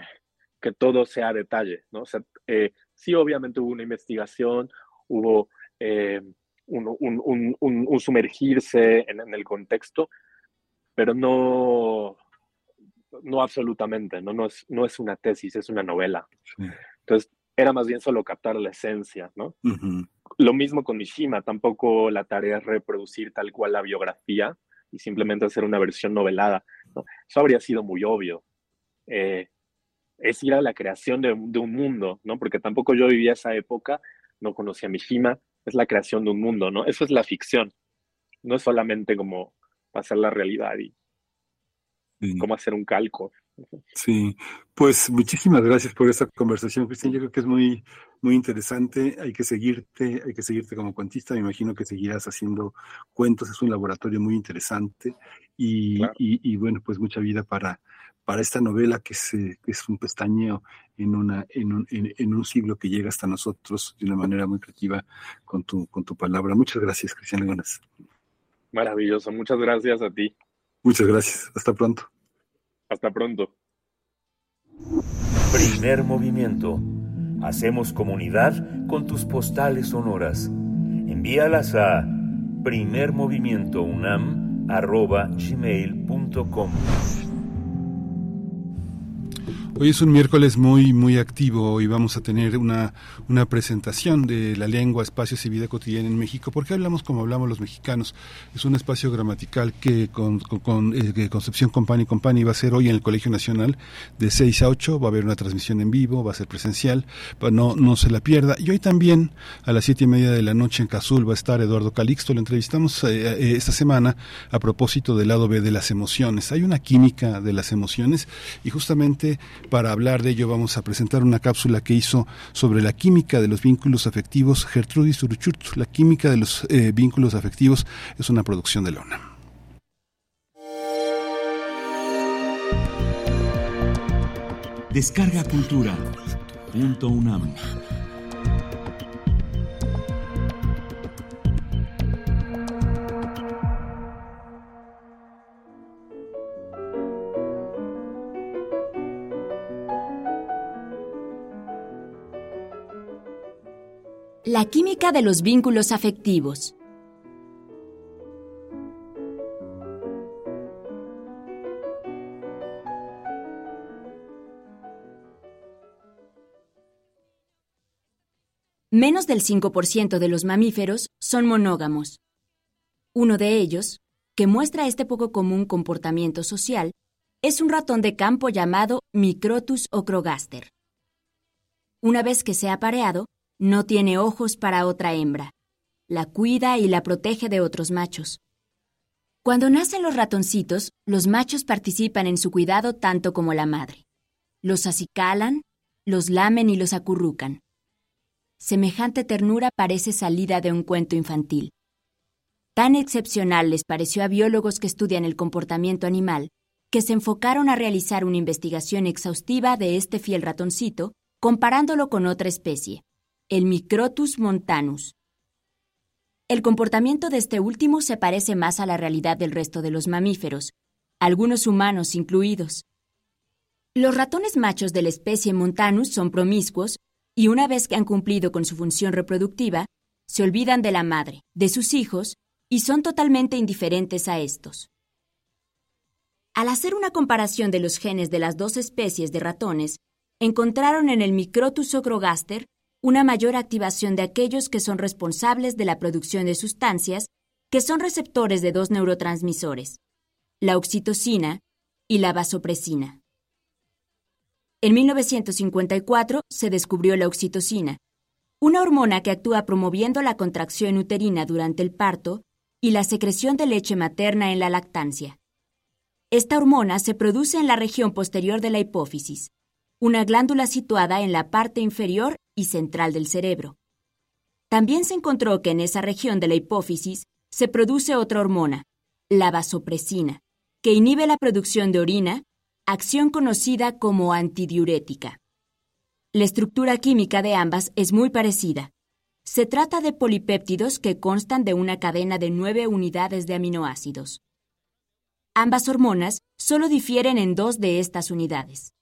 que todo sea detalle, ¿no? O sea, eh, sí, obviamente hubo una investigación, hubo eh, un, un, un, un, sumergirse en, en, el contexto, pero no, no absolutamente, ¿no? No, es, no es una tesis, es una novela. Sí. Entonces, era más bien solo captar la esencia, ¿no? Uh -huh. Lo mismo con Mishima, tampoco la tarea es reproducir tal cual la biografía y simplemente hacer una versión novelada, ¿no? Eso habría sido muy obvio. Eh, es ir a la creación de, de, un mundo, ¿no? Porque tampoco yo vivía esa época, no conocía a Mishima, es la creación de un mundo, ¿no? Eso es la ficción. No es solamente como pasar la realidad y cómo hacer un calco. Sí, pues muchísimas gracias por esta conversación, Cristian. Yo creo que es muy, muy interesante. Hay que seguirte, hay que seguirte como cuentista. Me imagino que seguirás haciendo cuentos. Es un laboratorio muy interesante y, y, bueno, pues mucha vida para, para esta novela que es, eh, es un pestañeo en, una, en, un, en, un siglo que llega hasta nosotros de una manera muy creativa con tu, con tu palabra. Muchas gracias, Cristian Legonas. Maravilloso, muchas gracias a ti. Muchas gracias, hasta pronto. Hasta pronto. Primer movimiento. Hacemos comunidad con tus postales sonoras. Envíalas a primermovimientounam.gmail.com Hoy es un miércoles muy, muy activo y vamos a tener una, una presentación de la lengua, espacios y vida cotidiana en México. ¿Por qué hablamos como hablamos los mexicanos? Es un espacio gramatical que con, con, eh, Concepción Company Company va a ser hoy en el Colegio Nacional de 6 a 8. Va a haber una transmisión en vivo, va a ser presencial, no, no se la pierda. Y hoy también a las siete y media de la noche en Cazul va a estar Eduardo Calixto. Lo entrevistamos eh, eh, esta semana a propósito del lado B de las emociones. Hay una química de las emociones y justamente para hablar de ello vamos a presentar una cápsula que hizo sobre la química de los vínculos afectivos Gertrudis Uruchurt. La química de los eh, vínculos afectivos es una producción de Lona. Descarga Cultura. Punto UNAM. La química de los vínculos afectivos. Menos del 5% de los mamíferos son monógamos. Uno de ellos, que muestra este poco común comportamiento social, es un ratón de campo llamado Microtus ocrogaster. Una vez que se ha pareado, no tiene ojos para otra hembra. La cuida y la protege de otros machos. Cuando nacen los ratoncitos, los machos participan en su cuidado tanto como la madre. Los acicalan, los lamen y los acurrucan. Semejante ternura parece salida de un cuento infantil. Tan excepcional les pareció a biólogos que estudian el comportamiento animal que se enfocaron a realizar una investigación exhaustiva de este fiel ratoncito, comparándolo con otra especie, el Microtus montanus. El comportamiento de este último se parece más a la realidad del resto de los mamíferos, algunos humanos incluidos. Los ratones machos de la especie montanus son promiscuos y una vez que han cumplido con su función reproductiva, se olvidan de la madre, de sus hijos, y son totalmente indiferentes a estos. Al hacer una comparación de los genes de las dos especies de ratones, encontraron en el Microtus ocrogaster una mayor activación de aquellos que son responsables de la producción de sustancias que son receptores de dos neurotransmisores, la oxitocina y la vasopresina. En 1954 se descubrió la oxitocina, una hormona que actúa promoviendo la contracción uterina durante el parto y la secreción de leche materna en la lactancia. Esta hormona se produce en la región posterior de la hipófisis, una glándula situada en la parte inferior y central del cerebro. También se encontró que en esa región de la hipófisis se produce otra hormona, la vasopresina, que inhibe la producción de orina, acción conocida como antidiurética. La estructura química de ambas es muy parecida. Se trata de polipéptidos que constan de una cadena de nueve unidades de aminoácidos. Ambas hormonas solo difieren en dos de estas unidades.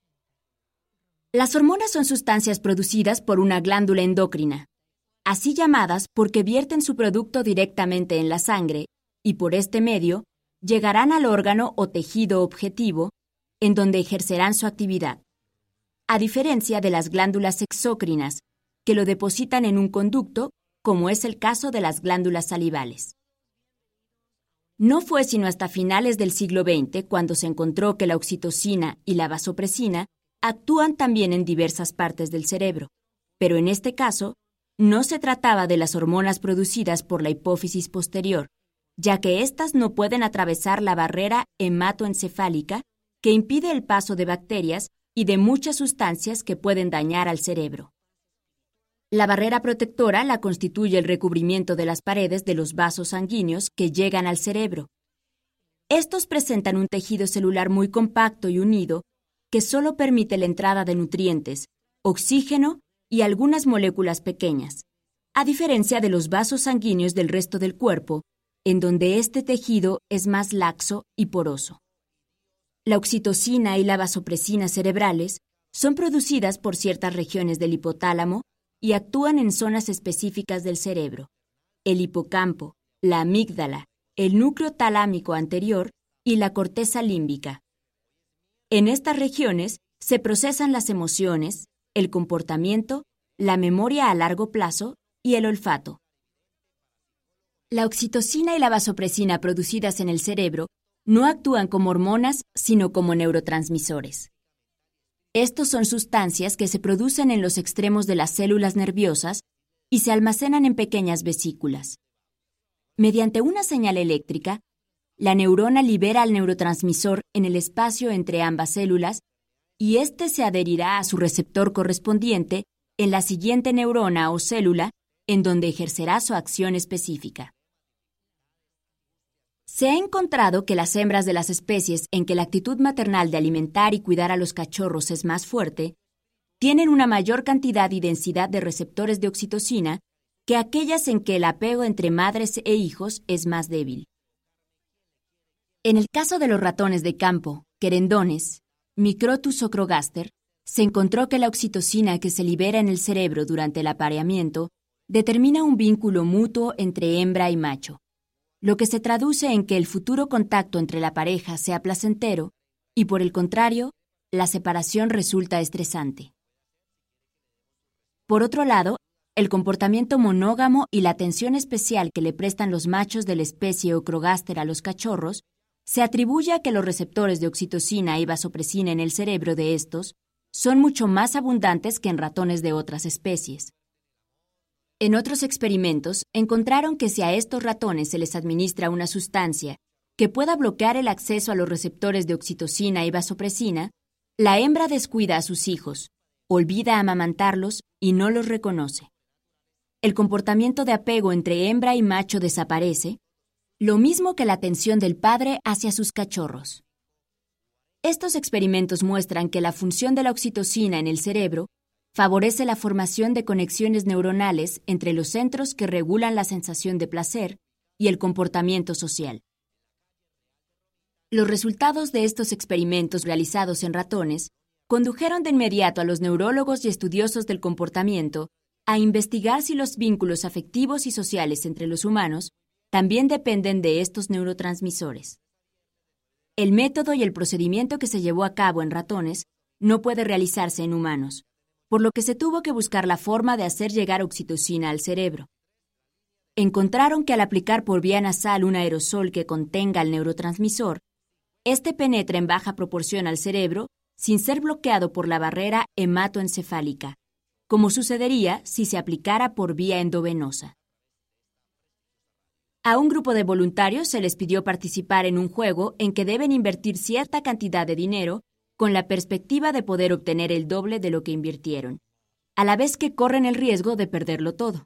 Las hormonas son sustancias producidas por una glándula endocrina, así llamadas porque vierten su producto directamente en la sangre y por este medio llegarán al órgano o tejido objetivo en donde ejercerán su actividad, a diferencia de las glándulas exócrinas, que lo depositan en un conducto, como es el caso de las glándulas salivales. No fue sino hasta finales del siglo XX cuando se encontró que la oxitocina y la vasopresina actúan también en diversas partes del cerebro, pero en este caso no se trataba de las hormonas producidas por la hipófisis posterior, ya que éstas no pueden atravesar la barrera hematoencefálica que impide el paso de bacterias y de muchas sustancias que pueden dañar al cerebro. La barrera protectora la constituye el recubrimiento de las paredes de los vasos sanguíneos que llegan al cerebro. Estos presentan un tejido celular muy compacto y unido que solo permite la entrada de nutrientes, oxígeno y algunas moléculas pequeñas, a diferencia de los vasos sanguíneos del resto del cuerpo, en donde este tejido es más laxo y poroso. La oxitocina y la vasopresina cerebrales son producidas por ciertas regiones del hipotálamo y actúan en zonas específicas del cerebro, el hipocampo, la amígdala, el núcleo talámico anterior y la corteza límbica. En estas regiones se procesan las emociones, el comportamiento, la memoria a largo plazo y el olfato. La oxitocina y la vasopresina producidas en el cerebro no actúan como hormonas, sino como neurotransmisores. Estos son sustancias que se producen en los extremos de las células nerviosas y se almacenan en pequeñas vesículas. Mediante una señal eléctrica, la neurona libera al neurotransmisor en el espacio entre ambas células y éste se adherirá a su receptor correspondiente en la siguiente neurona o célula en donde ejercerá su acción específica. Se ha encontrado que las hembras de las especies en que la actitud maternal de alimentar y cuidar a los cachorros es más fuerte, tienen una mayor cantidad y densidad de receptores de oxitocina que aquellas en que el apego entre madres e hijos es más débil. En el caso de los ratones de campo, querendones, Microtus ocrogaster, se encontró que la oxitocina que se libera en el cerebro durante el apareamiento determina un vínculo mutuo entre hembra y macho, lo que se traduce en que el futuro contacto entre la pareja sea placentero y, por el contrario, la separación resulta estresante. Por otro lado, el comportamiento monógamo y la atención especial que le prestan los machos de la especie Ocrogaster a los cachorros se atribuye a que los receptores de oxitocina y vasopresina en el cerebro de estos son mucho más abundantes que en ratones de otras especies. En otros experimentos encontraron que si a estos ratones se les administra una sustancia que pueda bloquear el acceso a los receptores de oxitocina y vasopresina, la hembra descuida a sus hijos, olvida amamantarlos y no los reconoce. El comportamiento de apego entre hembra y macho desaparece lo mismo que la atención del padre hacia sus cachorros. Estos experimentos muestran que la función de la oxitocina en el cerebro favorece la formación de conexiones neuronales entre los centros que regulan la sensación de placer y el comportamiento social. Los resultados de estos experimentos realizados en ratones condujeron de inmediato a los neurólogos y estudiosos del comportamiento a investigar si los vínculos afectivos y sociales entre los humanos también dependen de estos neurotransmisores. El método y el procedimiento que se llevó a cabo en ratones no puede realizarse en humanos, por lo que se tuvo que buscar la forma de hacer llegar oxitocina al cerebro. Encontraron que al aplicar por vía nasal un aerosol que contenga el neurotransmisor, este penetra en baja proporción al cerebro sin ser bloqueado por la barrera hematoencefálica, como sucedería si se aplicara por vía endovenosa. A un grupo de voluntarios se les pidió participar en un juego en que deben invertir cierta cantidad de dinero con la perspectiva de poder obtener el doble de lo que invirtieron, a la vez que corren el riesgo de perderlo todo.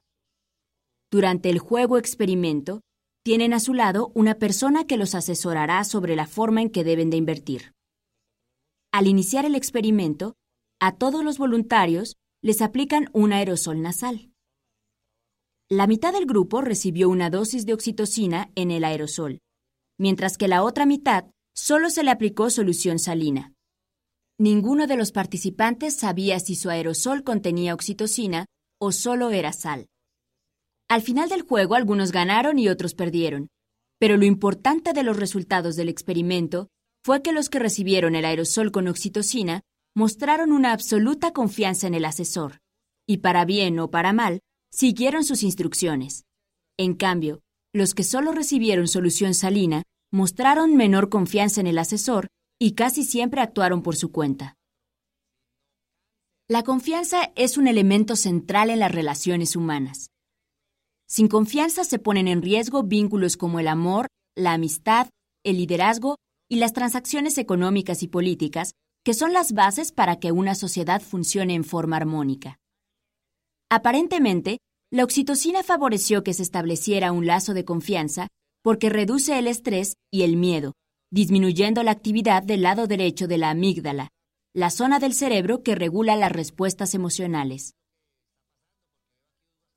Durante el juego experimento, tienen a su lado una persona que los asesorará sobre la forma en que deben de invertir. Al iniciar el experimento, a todos los voluntarios les aplican un aerosol nasal. La mitad del grupo recibió una dosis de oxitocina en el aerosol, mientras que la otra mitad solo se le aplicó solución salina. Ninguno de los participantes sabía si su aerosol contenía oxitocina o solo era sal. Al final del juego algunos ganaron y otros perdieron, pero lo importante de los resultados del experimento fue que los que recibieron el aerosol con oxitocina mostraron una absoluta confianza en el asesor, y para bien o para mal, siguieron sus instrucciones. En cambio, los que solo recibieron solución salina mostraron menor confianza en el asesor y casi siempre actuaron por su cuenta. La confianza es un elemento central en las relaciones humanas. Sin confianza se ponen en riesgo vínculos como el amor, la amistad, el liderazgo y las transacciones económicas y políticas, que son las bases para que una sociedad funcione en forma armónica. Aparentemente, la oxitocina favoreció que se estableciera un lazo de confianza porque reduce el estrés y el miedo, disminuyendo la actividad del lado derecho de la amígdala, la zona del cerebro que regula las respuestas emocionales.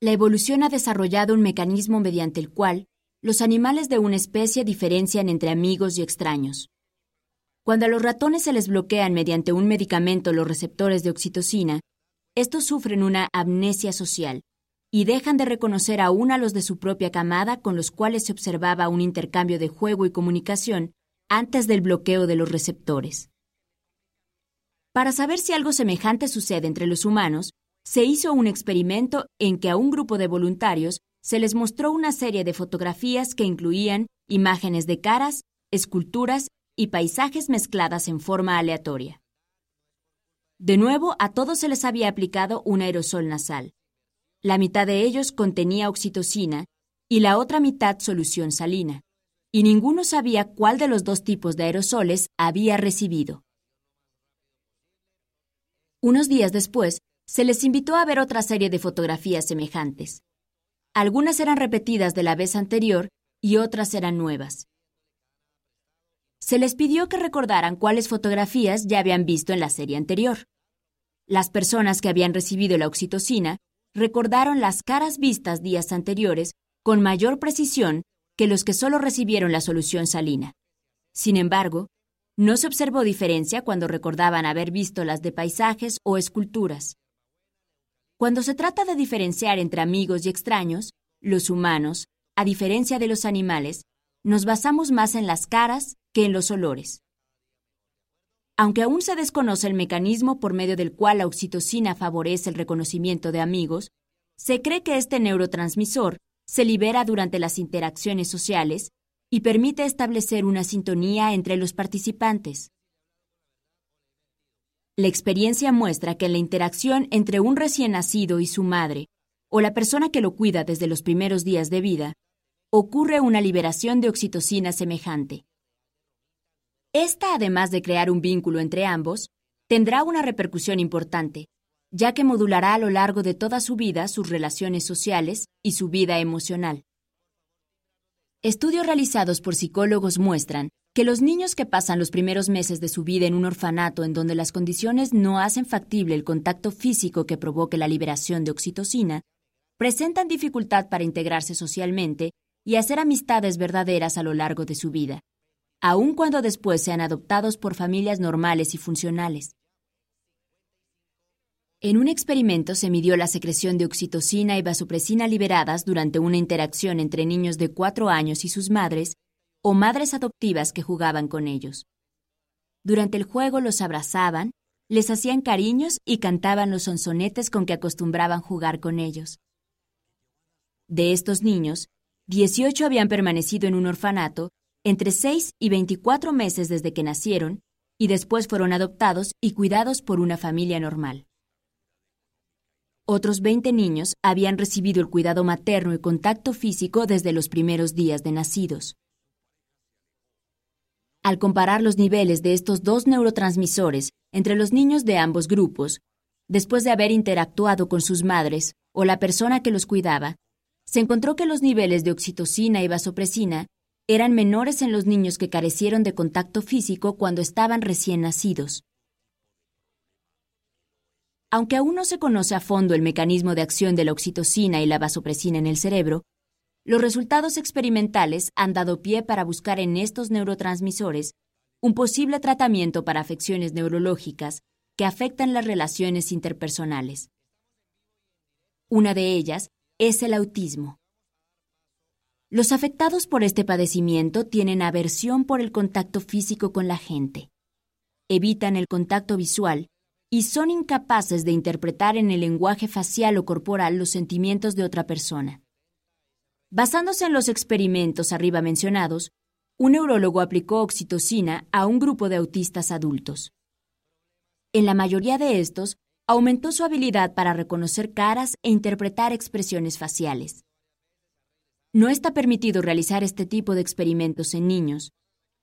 La evolución ha desarrollado un mecanismo mediante el cual los animales de una especie diferencian entre amigos y extraños. Cuando a los ratones se les bloquean mediante un medicamento los receptores de oxitocina, estos sufren una amnesia social y dejan de reconocer aún a los de su propia camada con los cuales se observaba un intercambio de juego y comunicación antes del bloqueo de los receptores. Para saber si algo semejante sucede entre los humanos, se hizo un experimento en que a un grupo de voluntarios se les mostró una serie de fotografías que incluían imágenes de caras, esculturas y paisajes mezcladas en forma aleatoria. De nuevo, a todos se les había aplicado un aerosol nasal. La mitad de ellos contenía oxitocina y la otra mitad solución salina, y ninguno sabía cuál de los dos tipos de aerosoles había recibido. Unos días después, se les invitó a ver otra serie de fotografías semejantes. Algunas eran repetidas de la vez anterior y otras eran nuevas. Se les pidió que recordaran cuáles fotografías ya habían visto en la serie anterior. Las personas que habían recibido la oxitocina recordaron las caras vistas días anteriores con mayor precisión que los que solo recibieron la solución salina. Sin embargo, no se observó diferencia cuando recordaban haber visto las de paisajes o esculturas. Cuando se trata de diferenciar entre amigos y extraños, los humanos, a diferencia de los animales, nos basamos más en las caras que en los olores. Aunque aún se desconoce el mecanismo por medio del cual la oxitocina favorece el reconocimiento de amigos, se cree que este neurotransmisor se libera durante las interacciones sociales y permite establecer una sintonía entre los participantes. La experiencia muestra que en la interacción entre un recién nacido y su madre, o la persona que lo cuida desde los primeros días de vida, ocurre una liberación de oxitocina semejante. Esta, además de crear un vínculo entre ambos, tendrá una repercusión importante, ya que modulará a lo largo de toda su vida sus relaciones sociales y su vida emocional. Estudios realizados por psicólogos muestran que los niños que pasan los primeros meses de su vida en un orfanato en donde las condiciones no hacen factible el contacto físico que provoque la liberación de oxitocina, presentan dificultad para integrarse socialmente y hacer amistades verdaderas a lo largo de su vida, aun cuando después sean adoptados por familias normales y funcionales. En un experimento se midió la secreción de oxitocina y vasopresina liberadas durante una interacción entre niños de cuatro años y sus madres o madres adoptivas que jugaban con ellos. Durante el juego los abrazaban, les hacían cariños y cantaban los sonsonetes con que acostumbraban jugar con ellos. De estos niños, 18 habían permanecido en un orfanato entre 6 y 24 meses desde que nacieron y después fueron adoptados y cuidados por una familia normal. Otros 20 niños habían recibido el cuidado materno y contacto físico desde los primeros días de nacidos. Al comparar los niveles de estos dos neurotransmisores entre los niños de ambos grupos, después de haber interactuado con sus madres o la persona que los cuidaba, se encontró que los niveles de oxitocina y vasopresina eran menores en los niños que carecieron de contacto físico cuando estaban recién nacidos. Aunque aún no se conoce a fondo el mecanismo de acción de la oxitocina y la vasopresina en el cerebro, los resultados experimentales han dado pie para buscar en estos neurotransmisores un posible tratamiento para afecciones neurológicas que afectan las relaciones interpersonales. Una de ellas es el autismo. Los afectados por este padecimiento tienen aversión por el contacto físico con la gente, evitan el contacto visual y son incapaces de interpretar en el lenguaje facial o corporal los sentimientos de otra persona. Basándose en los experimentos arriba mencionados, un neurólogo aplicó oxitocina a un grupo de autistas adultos. En la mayoría de estos, aumentó su habilidad para reconocer caras e interpretar expresiones faciales. No está permitido realizar este tipo de experimentos en niños,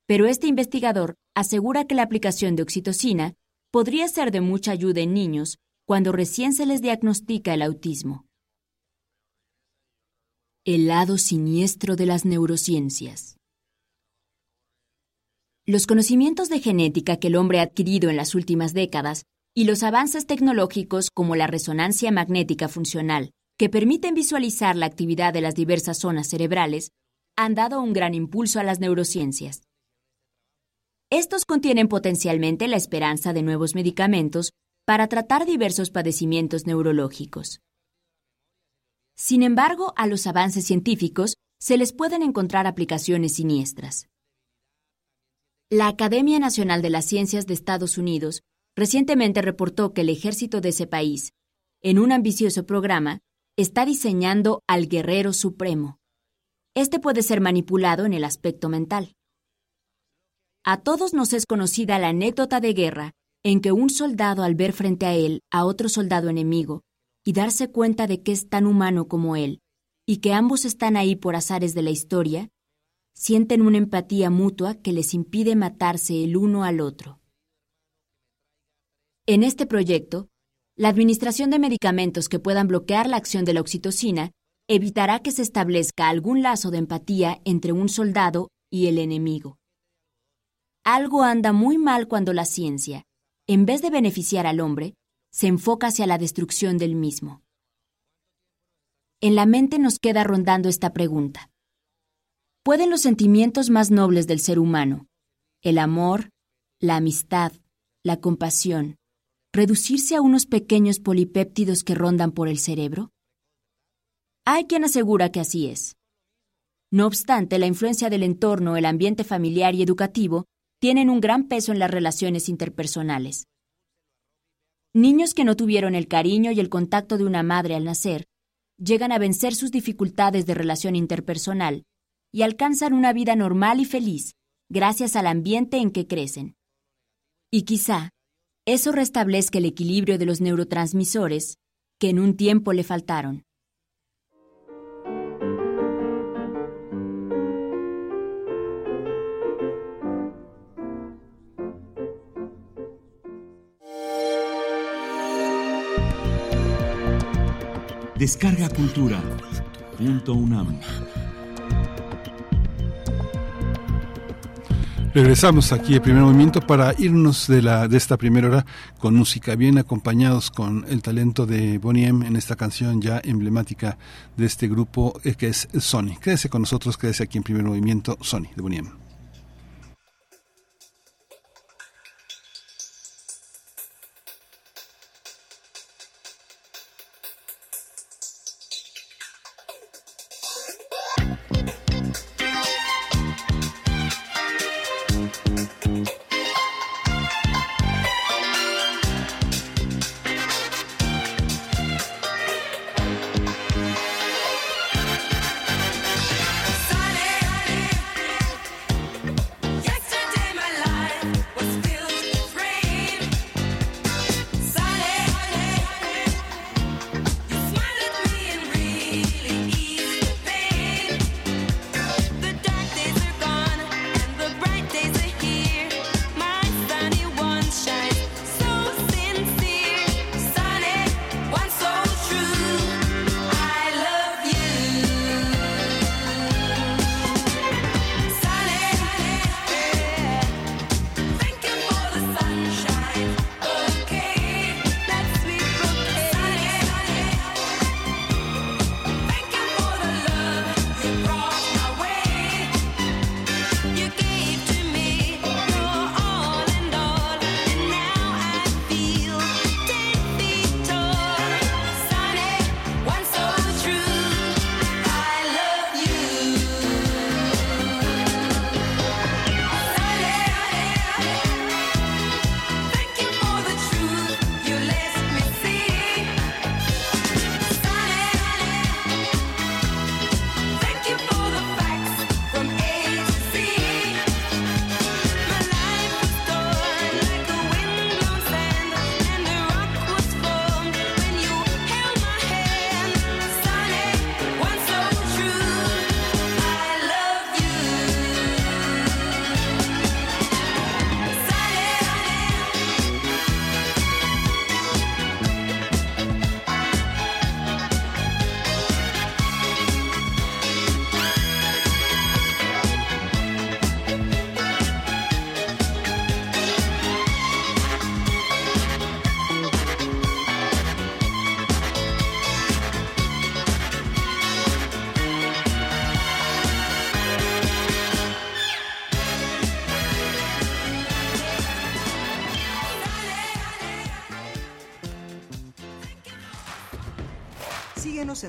pero este investigador asegura que la aplicación de oxitocina podría ser de mucha ayuda en niños cuando recién se les diagnostica el autismo. El lado siniestro de las neurociencias. Los conocimientos de genética que el hombre ha adquirido en las últimas décadas y los avances tecnológicos como la resonancia magnética funcional, que permiten visualizar la actividad de las diversas zonas cerebrales, han dado un gran impulso a las neurociencias. Estos contienen potencialmente la esperanza de nuevos medicamentos para tratar diversos padecimientos neurológicos. Sin embargo, a los avances científicos se les pueden encontrar aplicaciones siniestras. La Academia Nacional de las Ciencias de Estados Unidos recientemente reportó que el ejército de ese país, en un ambicioso programa, está diseñando al guerrero supremo. Este puede ser manipulado en el aspecto mental. A todos nos es conocida la anécdota de guerra en que un soldado al ver frente a él a otro soldado enemigo y darse cuenta de que es tan humano como él y que ambos están ahí por azares de la historia, sienten una empatía mutua que les impide matarse el uno al otro. En este proyecto, la administración de medicamentos que puedan bloquear la acción de la oxitocina evitará que se establezca algún lazo de empatía entre un soldado y el enemigo. Algo anda muy mal cuando la ciencia, en vez de beneficiar al hombre, se enfoca hacia la destrucción del mismo. En la mente nos queda rondando esta pregunta. ¿Pueden los sentimientos más nobles del ser humano, el amor, la amistad, la compasión, reducirse a unos pequeños polipéptidos que rondan por el cerebro? Hay quien asegura que así es. No obstante, la influencia del entorno, el ambiente familiar y educativo tienen un gran peso en las relaciones interpersonales. Niños que no tuvieron el cariño y el contacto de una madre al nacer llegan a vencer sus dificultades de relación interpersonal y alcanzan una vida normal y feliz gracias al ambiente en que crecen. Y quizá eso restablezca el equilibrio de los neurotransmisores que en un tiempo le faltaron. Descarga Cultura. Punto UNAM. Regresamos aquí al primer movimiento para irnos de, la, de esta primera hora con música, bien acompañados con el talento de Boniem en esta canción ya emblemática de este grupo eh, que es Sony. Quédese con nosotros, quédese aquí en primer movimiento, Sony de. Síguenos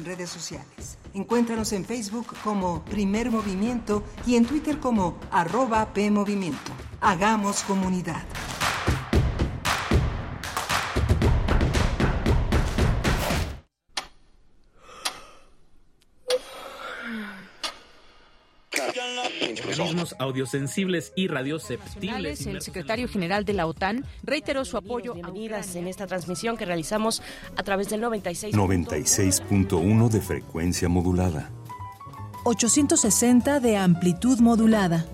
en redes sociales. Encuéntranos en Facebook como Primer Movimiento y en Twitter como arroba PMovimiento. Hagamos comunidad. Organismos audiosensibles y radioceptibles. El secretario general de la OTAN reiteró su apoyo. Bienvenidas en esta transmisión que realizamos a través del 96. 96.1 de frecuencia modulada. 860 de amplitud modulada.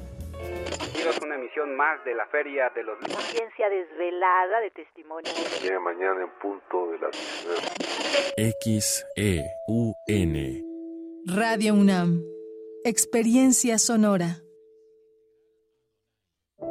una emisión más de la Feria de los Libros. Ciencia desvelada de testimonio. Llega mañana en punto de las X E U N. Radio UNAM. Experiencia sonora.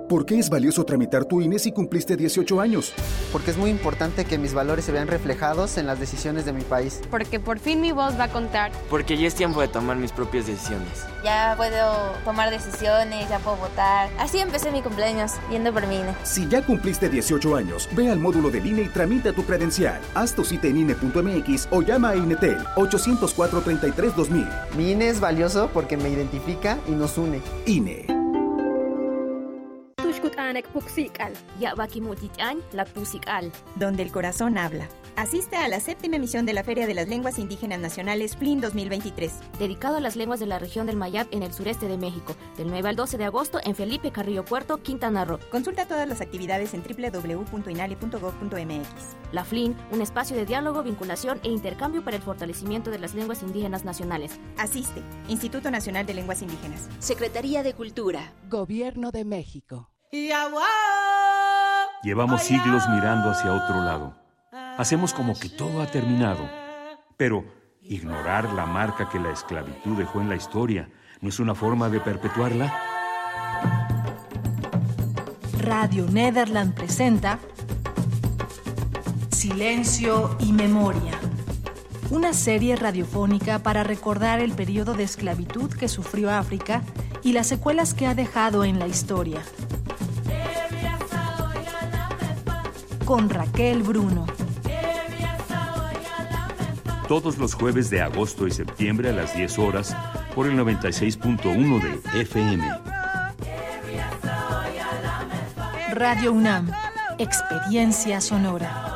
¿Por qué es valioso tramitar tu INE si cumpliste 18 años? Porque es muy importante que mis valores se vean reflejados en las decisiones de mi país. Porque por fin mi voz va a contar. Porque ya es tiempo de tomar mis propias decisiones. Ya puedo tomar decisiones, ya puedo votar. Así empecé mi cumpleaños, yendo por mi INE. Si ya cumpliste 18 años, ve al módulo del INE y tramita tu credencial. Haz tu cita en INE.mx o llama a INETEL 804-33-2000. Mi INE es valioso porque me identifica y nos une. INE. Donde el corazón habla. Asiste a la séptima emisión de la Feria de las Lenguas Indígenas Nacionales FLIN 2023. Dedicado a las lenguas de la región del Mayab en el sureste de México. Del 9 al 12 de agosto en Felipe Carrillo Puerto, Quintana Roo. Consulta todas las actividades en www.inali.gov.mx. La FLIN, un espacio de diálogo, vinculación e intercambio para el fortalecimiento de las lenguas indígenas nacionales. Asiste. Instituto Nacional de Lenguas Indígenas. Secretaría de Cultura. Gobierno de México. Llevamos siglos mirando hacia otro lado. Hacemos como que todo ha terminado. Pero ignorar la marca que la esclavitud dejó en la historia no es una forma de perpetuarla. Radio Nederland presenta Silencio y Memoria. Una serie radiofónica para recordar el periodo de esclavitud que sufrió África y las secuelas que ha dejado en la historia. Con Raquel Bruno. Todos los jueves de agosto y septiembre a las 10 horas por el 96.1 de FM. Radio UNAM. Experiencia sonora.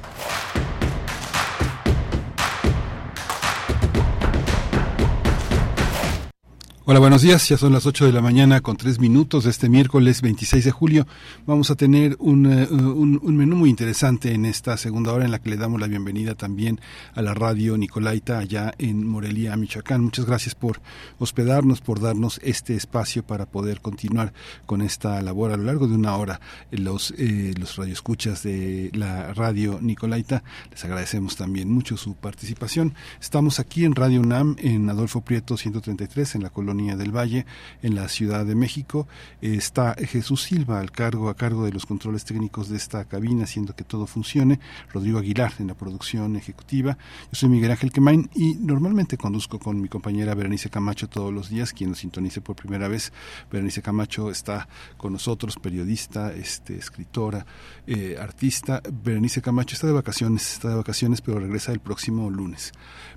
Hola, buenos días. Ya son las 8 de la mañana con 3 minutos de este miércoles 26 de julio. Vamos a tener un, un, un, menú muy interesante en esta segunda hora en la que le damos la bienvenida también a la radio Nicolaita allá en Morelia, Michoacán. Muchas gracias por hospedarnos, por darnos este espacio para poder continuar con esta labor a lo largo de una hora. Los, eh, los radioescuchas de la radio Nicolaita, les agradecemos también mucho su participación. Estamos aquí en Radio UNAM, en Adolfo Prieto 133, en la colonia del Valle, en la Ciudad de México. Está Jesús Silva al cargo, a cargo de los controles técnicos de esta cabina, haciendo que todo funcione. Rodrigo Aguilar en la producción ejecutiva. Yo soy Miguel Ángel Quemain y normalmente conduzco con mi compañera Berenice Camacho todos los días, quien nos sintonice por primera vez. Berenice Camacho está con nosotros, periodista, este, escritora, eh, artista. Berenice Camacho está de vacaciones, está de vacaciones, pero regresa el próximo lunes.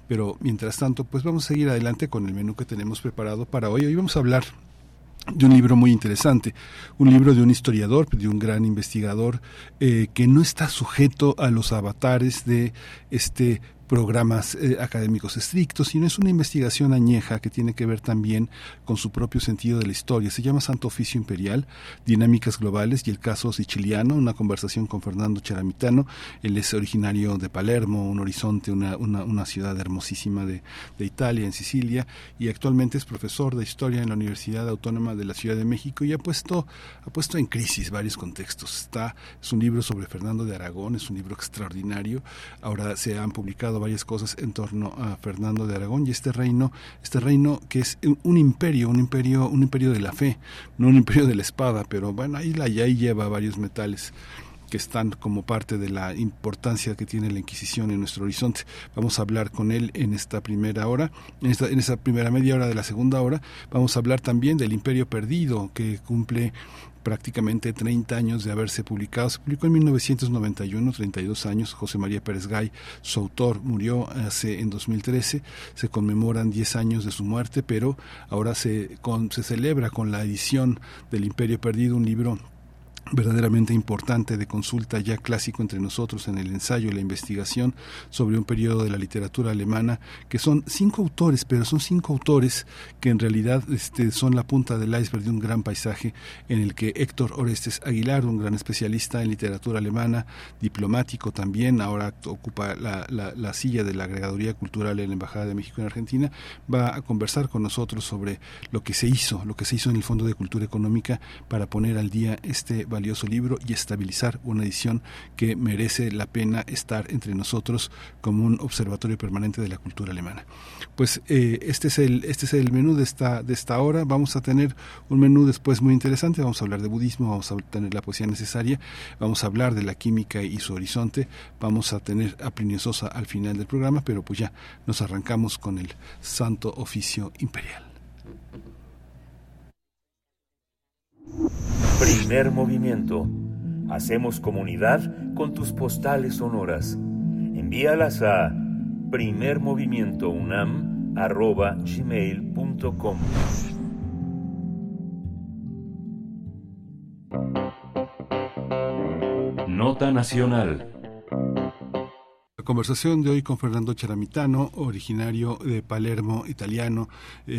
Pero mientras tanto, pues vamos a seguir adelante con el menú que tenemos preparado para hoy. Hoy vamos a hablar de un libro muy interesante, un libro de un historiador, de un gran investigador eh, que no está sujeto a los avatares de este programas eh, académicos estrictos, sino es una investigación añeja que tiene que ver también con su propio sentido de la historia. Se llama Santo Oficio Imperial, Dinámicas Globales y el caso siciliano, una conversación con Fernando Cheramitano. Él es originario de Palermo, un horizonte, una, una, una ciudad hermosísima de, de, Italia, en Sicilia, y actualmente es profesor de historia en la Universidad Autónoma de la Ciudad de México y ha puesto, ha puesto en crisis varios contextos. Está, es un libro sobre Fernando de Aragón, es un libro extraordinario. Ahora se han publicado varias cosas en torno a Fernando de Aragón y este reino, este reino que es un imperio, un imperio, un imperio de la fe, no un imperio de la espada, pero bueno, ahí la ahí lleva varios metales que están como parte de la importancia que tiene la Inquisición en nuestro horizonte. Vamos a hablar con él en esta primera hora, en esta, en esa primera media hora de la segunda hora. Vamos a hablar también del Imperio Perdido, que cumple prácticamente 30 años de haberse publicado. Se publicó en 1991, 32 años. José María Pérez Gay, su autor, murió hace en 2013. Se conmemoran 10 años de su muerte, pero ahora se, se celebra con la edición del Imperio Perdido, un libro verdaderamente importante de consulta ya clásico entre nosotros en el ensayo y la investigación sobre un periodo de la literatura alemana que son cinco autores pero son cinco autores que en realidad este, son la punta del iceberg de un gran paisaje en el que Héctor Orestes Aguilar un gran especialista en literatura alemana diplomático también ahora ocupa la, la, la silla de la agregaduría cultural en la embajada de México en Argentina va a conversar con nosotros sobre lo que se hizo lo que se hizo en el Fondo de Cultura Económica para poner al día este valioso libro y estabilizar una edición que merece la pena estar entre nosotros como un observatorio permanente de la cultura alemana. Pues eh, este es el este es el menú de esta de esta hora. Vamos a tener un menú después muy interesante. Vamos a hablar de budismo, vamos a tener la poesía necesaria, vamos a hablar de la química y su horizonte, vamos a tener a Plinio Sosa al final del programa, pero pues ya nos arrancamos con el Santo Oficio Imperial. Primer movimiento. Hacemos comunidad con tus postales sonoras. Envíalas a primermovimientounam.gmail.com Nota Nacional. La conversación de hoy con Fernando Charamitano, originario de Palermo, italiano,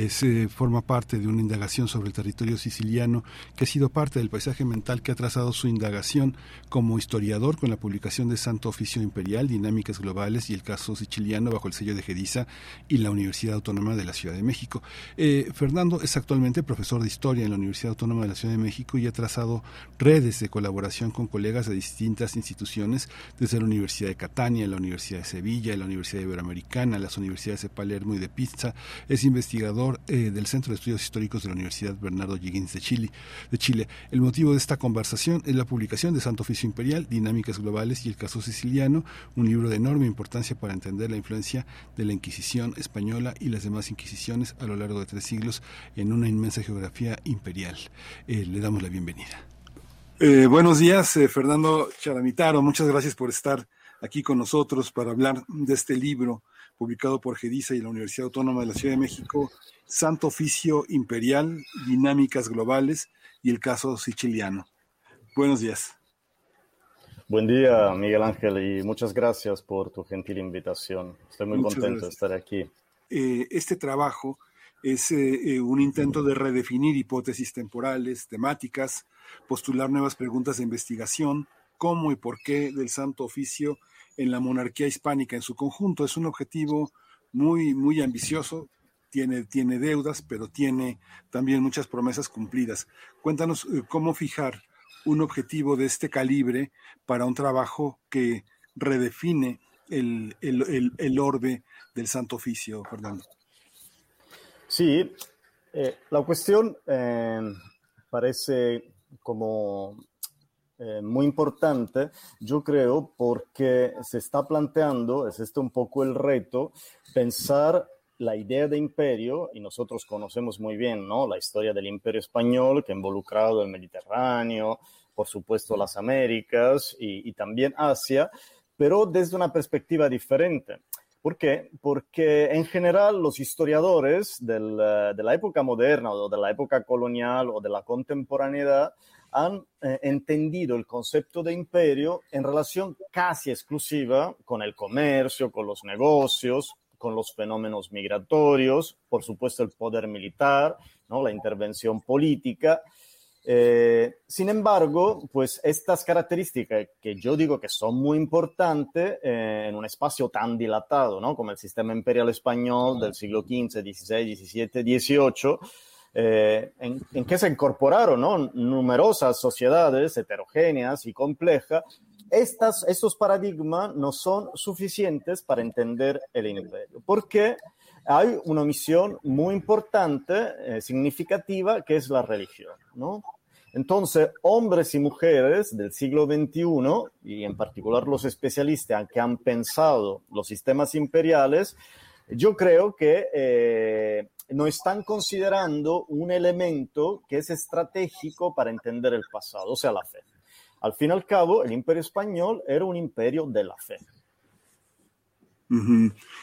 se forma parte de una indagación sobre el territorio siciliano que ha sido parte del paisaje mental que ha trazado su indagación como historiador con la publicación de Santo Oficio Imperial, Dinámicas Globales y el caso siciliano bajo el sello de Gediza y la Universidad Autónoma de la Ciudad de México. Eh, Fernando es actualmente profesor de historia en la Universidad Autónoma de la Ciudad de México y ha trazado redes de colaboración con colegas de distintas instituciones, desde la Universidad de Catania, la Universidad de Sevilla, la Universidad Iberoamericana, las universidades de Palermo y de Pizza. Es investigador eh, del Centro de Estudios Históricos de la Universidad Bernardo Higgins de Chile, de Chile. El motivo de esta conversación es la publicación de Santo Oficio Imperial, Dinámicas Globales y el Caso Siciliano, un libro de enorme importancia para entender la influencia de la Inquisición española y las demás Inquisiciones a lo largo de tres siglos en una inmensa geografía imperial. Eh, le damos la bienvenida. Eh, buenos días, Fernando Charamitaro. Muchas gracias por estar aquí con nosotros para hablar de este libro publicado por Gediza y la Universidad Autónoma de la Ciudad de México, Santo Oficio Imperial, Dinámicas Globales y el caso siciliano. Buenos días. Buen día, Miguel Ángel, y muchas gracias por tu gentil invitación. Estoy muy muchas contento gracias. de estar aquí. Eh, este trabajo es eh, un intento de redefinir hipótesis temporales, temáticas, postular nuevas preguntas de investigación, cómo y por qué del Santo Oficio en la monarquía hispánica en su conjunto. Es un objetivo muy, muy ambicioso, tiene, tiene deudas, pero tiene también muchas promesas cumplidas. Cuéntanos eh, cómo fijar un objetivo de este calibre para un trabajo que redefine el, el, el, orbe del Santo Oficio, Fernando. Sí, eh, la cuestión eh, parece como eh, muy importante, yo creo, porque se está planteando, es este un poco el reto, pensar la idea de imperio, y nosotros conocemos muy bien ¿no? la historia del imperio español que ha involucrado el Mediterráneo, por supuesto las Américas y, y también Asia, pero desde una perspectiva diferente. ¿Por qué? Porque en general los historiadores del, de la época moderna o de la época colonial o de la contemporaneidad han eh, entendido el concepto de imperio en relación casi exclusiva con el comercio, con los negocios, con los fenómenos migratorios, por supuesto el poder militar, ¿no? la intervención política. Eh, sin embargo, pues estas características que yo digo que son muy importantes eh, en un espacio tan dilatado ¿no? como el sistema imperial español del siglo XV, XVI, XVII, XVIII, eh, en, en, que se incorporaron ¿no? numerosas sociedades heterogéneas y complejas, estas, estos paradigmas no son suficientes para entender el imperio, porque hay una misión muy importante, eh, significativa, que es la religión. ¿no? Entonces, hombres y mujeres del siglo XXI, y en particular los especialistas que han pensado los sistemas imperiales, yo creo que eh, no están considerando un elemento que es estratégico para entender el pasado, o sea, la fe. Al fin y al cabo, el imperio español era un imperio de la fe.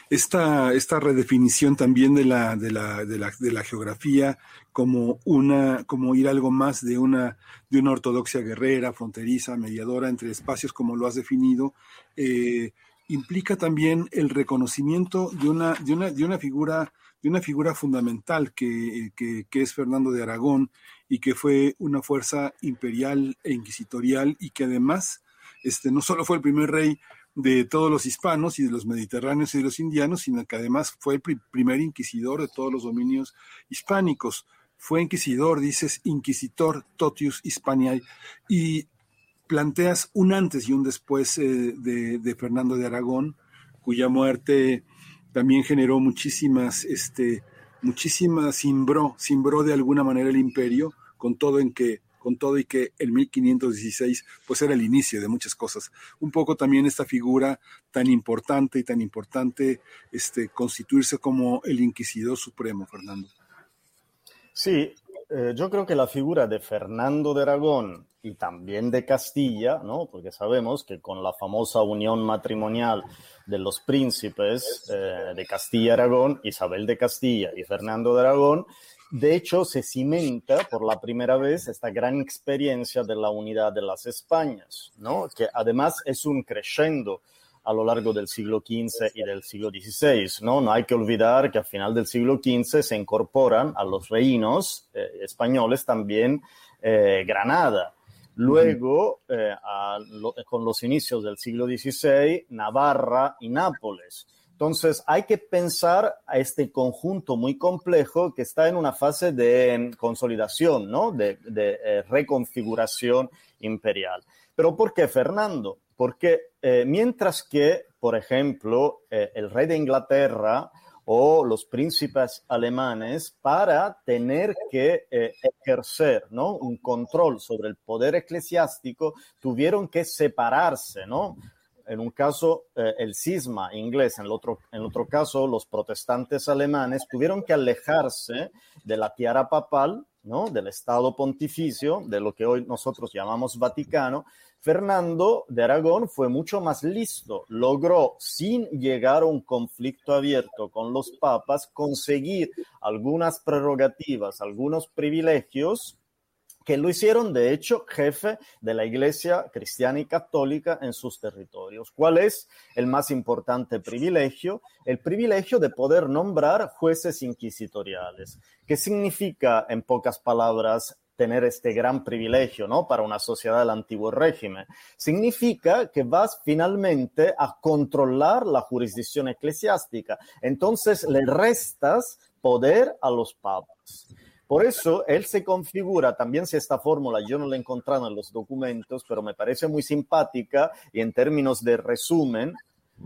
esta, esta redefinición también de la, de la, de la, de la geografía como una, como ir algo más de una, de una ortodoxia guerrera, fronteriza, mediadora entre espacios como lo has definido, eh, implica también el reconocimiento de una, de una, de una figura de una figura fundamental que, que, es Fernando de Aragón y que fue una fuerza imperial e inquisitorial y que además este, no solo fue el primer rey de todos los hispanos y de los mediterráneos y de los indianos, sino que además fue el primer inquisidor de todos los dominios hispánicos. Fue inquisidor, dices, inquisitor totius hispaniae, y planteas un antes y un después eh, de, Fernando de Aragón, cuya muerte también generó muchísimas, este, muchísimas, simbró, simbró de alguna manera el imperio, con todo en que con todo y que el 1516 pues era el inicio de muchas cosas. Un poco también esta figura tan importante y tan importante este, constituirse como el inquisidor supremo, Fernando. Sí, eh, yo creo que la figura de Fernando de Aragón y también de Castilla, ¿no? porque sabemos que con la famosa unión matrimonial de los príncipes eh, de Castilla-Aragón, Isabel de Castilla y Fernando de Aragón, de hecho, se cimenta por la primera vez esta gran experiencia de la unidad de las Españas, ¿no? que además es un crescendo a lo largo del siglo XV y del siglo XVI. ¿no? no hay que olvidar que a final del siglo XV se incorporan a los reinos eh, españoles también eh, Granada. Luego, eh, con los inicios del siglo XVI, Navarra y Nápoles. Entonces, hay que pensar a este conjunto muy complejo que está en una fase de consolidación, ¿no? de, eh, reconfiguración imperial. Pero ¿por qué Fernando? Porque eh, mientras que, por ejemplo, eh, el rey de Inglaterra o los príncipes alemanes, para tener que ejercer ¿no? un control sobre el poder eclesiástico, tuvieron que separarse, ¿no? en un caso eh, el cisma inglés, en otro, en otro caso los protestantes alemanes tuvieron que alejarse de la tiara papal, ¿no? del Estado pontificio, de lo que hoy nosotros llamamos Vaticano. Fernando de Aragón fue mucho más listo, logró, sin llegar a un conflicto abierto con los papas, conseguir algunas prerrogativas, algunos privilegios que lo hicieron, de hecho, jefe de la Iglesia cristiana y católica en sus territorios. ¿Cuál es el más importante privilegio? El privilegio de poder nombrar jueces inquisitoriales. ¿Qué significa, en pocas palabras, tener este gran privilegio, ¿no? Para una sociedad del antiguo régimen. Significa que vas finalmente a controlar la jurisdicción eclesiástica. Entonces le restas poder a los papas. Por eso él se configura, también si esta fórmula yo no la he encontrado en los documentos, pero me parece muy simpática y en términos de resumen,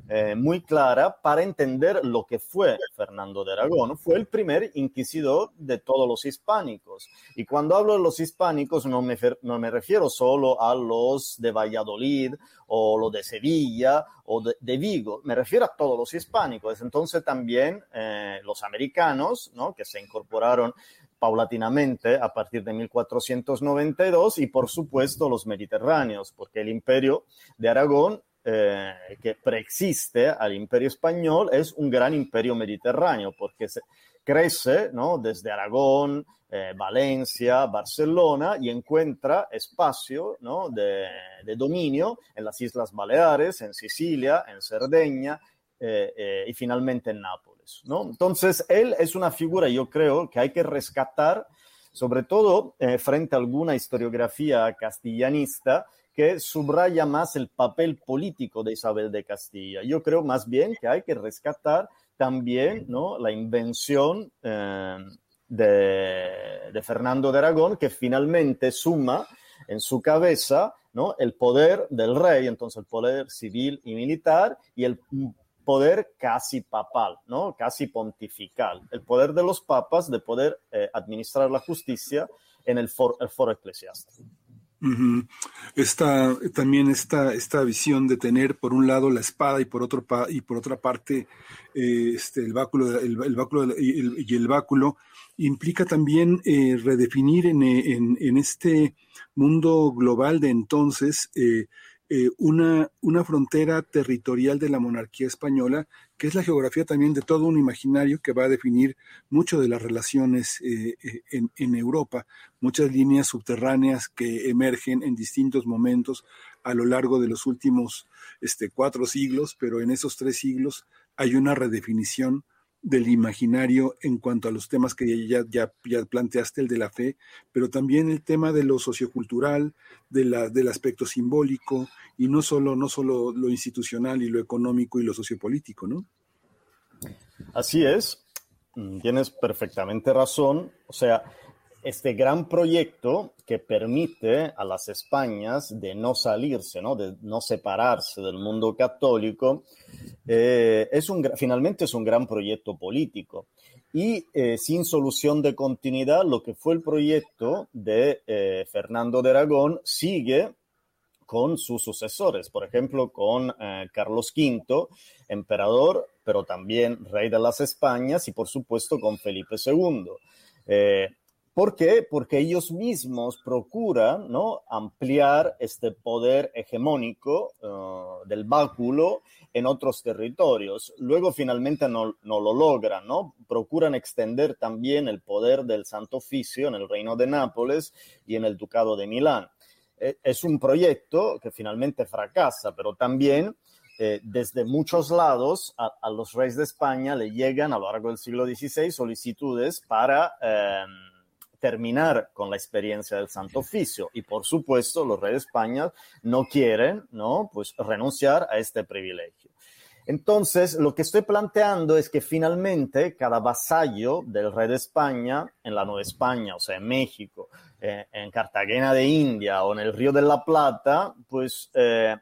eh, muy clara para entender lo que fue Fernando de Aragón. Fue el primer inquisidor de todos los hispánicos. Y cuando hablo de los hispánicos no me, no me refiero solo a los de Valladolid o los de Sevilla o de, Vigo, me refiero a todos los hispánicos. Entonces también eh, los americanos, ¿no? que se incorporaron paulatinamente a partir de 1492 y por supuesto los mediterráneos, porque el imperio de Aragón, eh, que preexiste al imperio español, es un gran imperio mediterráneo, porque se crece ¿no? desde Aragón, eh, Valencia, Barcelona y encuentra espacio ¿no? de, de, dominio en las Islas Baleares, en Sicilia, en Cerdeña eh, y finalmente en Nápoles. ¿no? Entonces, él es una figura, yo creo, que hay que rescatar, sobre todo eh, frente a alguna historiografía castellanista que subraya más el papel político de Isabel de Castilla. Yo creo más bien que hay que rescatar también ¿no? la invención eh, de, Fernando de Aragón, que finalmente suma en su cabeza ¿no? el poder del rey, entonces el poder civil y militar, y el poder casi papal, ¿no? Casi pontifical. El poder de los papas de poder eh, administrar la justicia en el foro eclesiástico. Esta, también esta, esta visión de tener por un lado la espada y por, otro y por otra parte eh, este, el báculo, el, báculo y el, báculo implica también eh, redefinir en, en, en, este mundo global de entonces eh, eh, una, una frontera territorial de la monarquía española, que es la geografía también de todo un imaginario que va a definir mucho de las relaciones eh, eh, en, en, Europa, muchas líneas subterráneas que emergen en distintos momentos a lo largo de los últimos este, cuatro siglos, pero en esos tres siglos hay una redefinición del imaginario en cuanto a los temas que ya, planteaste, el de la fe, pero también el tema de lo sociocultural, de la, del aspecto simbólico, y no solo, no solo lo institucional y lo económico y lo sociopolítico, ¿no? Así es, mm, tienes perfectamente razón. O sea, este gran proyecto que permite a las Españas de no salirse, ¿no? de no separarse del mundo católico, eh, es un, finalmente es un gran proyecto político. Y eh, sin solución de continuidad, lo que fue el proyecto de eh, Fernando de Aragón sigue con sus sucesores, por ejemplo, con Carlos V, emperador, pero también rey de las Españas, y por supuesto con Felipe II. ¿Por qué? Porque ellos mismos procuran ¿no? ampliar este poder hegemónico del báculo en otros territorios. Luego finalmente no, lo logran, ¿no? Procuran extender también el poder del Santo Oficio en el Reino de Nápoles y en el Ducado de Milán. Eh, es un proyecto que finalmente fracasa, pero también eh, desde muchos lados a, los reyes de España le llegan a lo largo del siglo XVI solicitudes para... Eh, terminar con la experiencia del Santo Oficio. Y por supuesto, los reyes de España no quieren, ¿no? Pues renunciar a este privilegio. Entonces, lo que estoy planteando es que finalmente cada vasallo del rey de España en la Nueva España, o sea, en México, eh, en Cartagena de India o en el Río de la Plata, pues eh,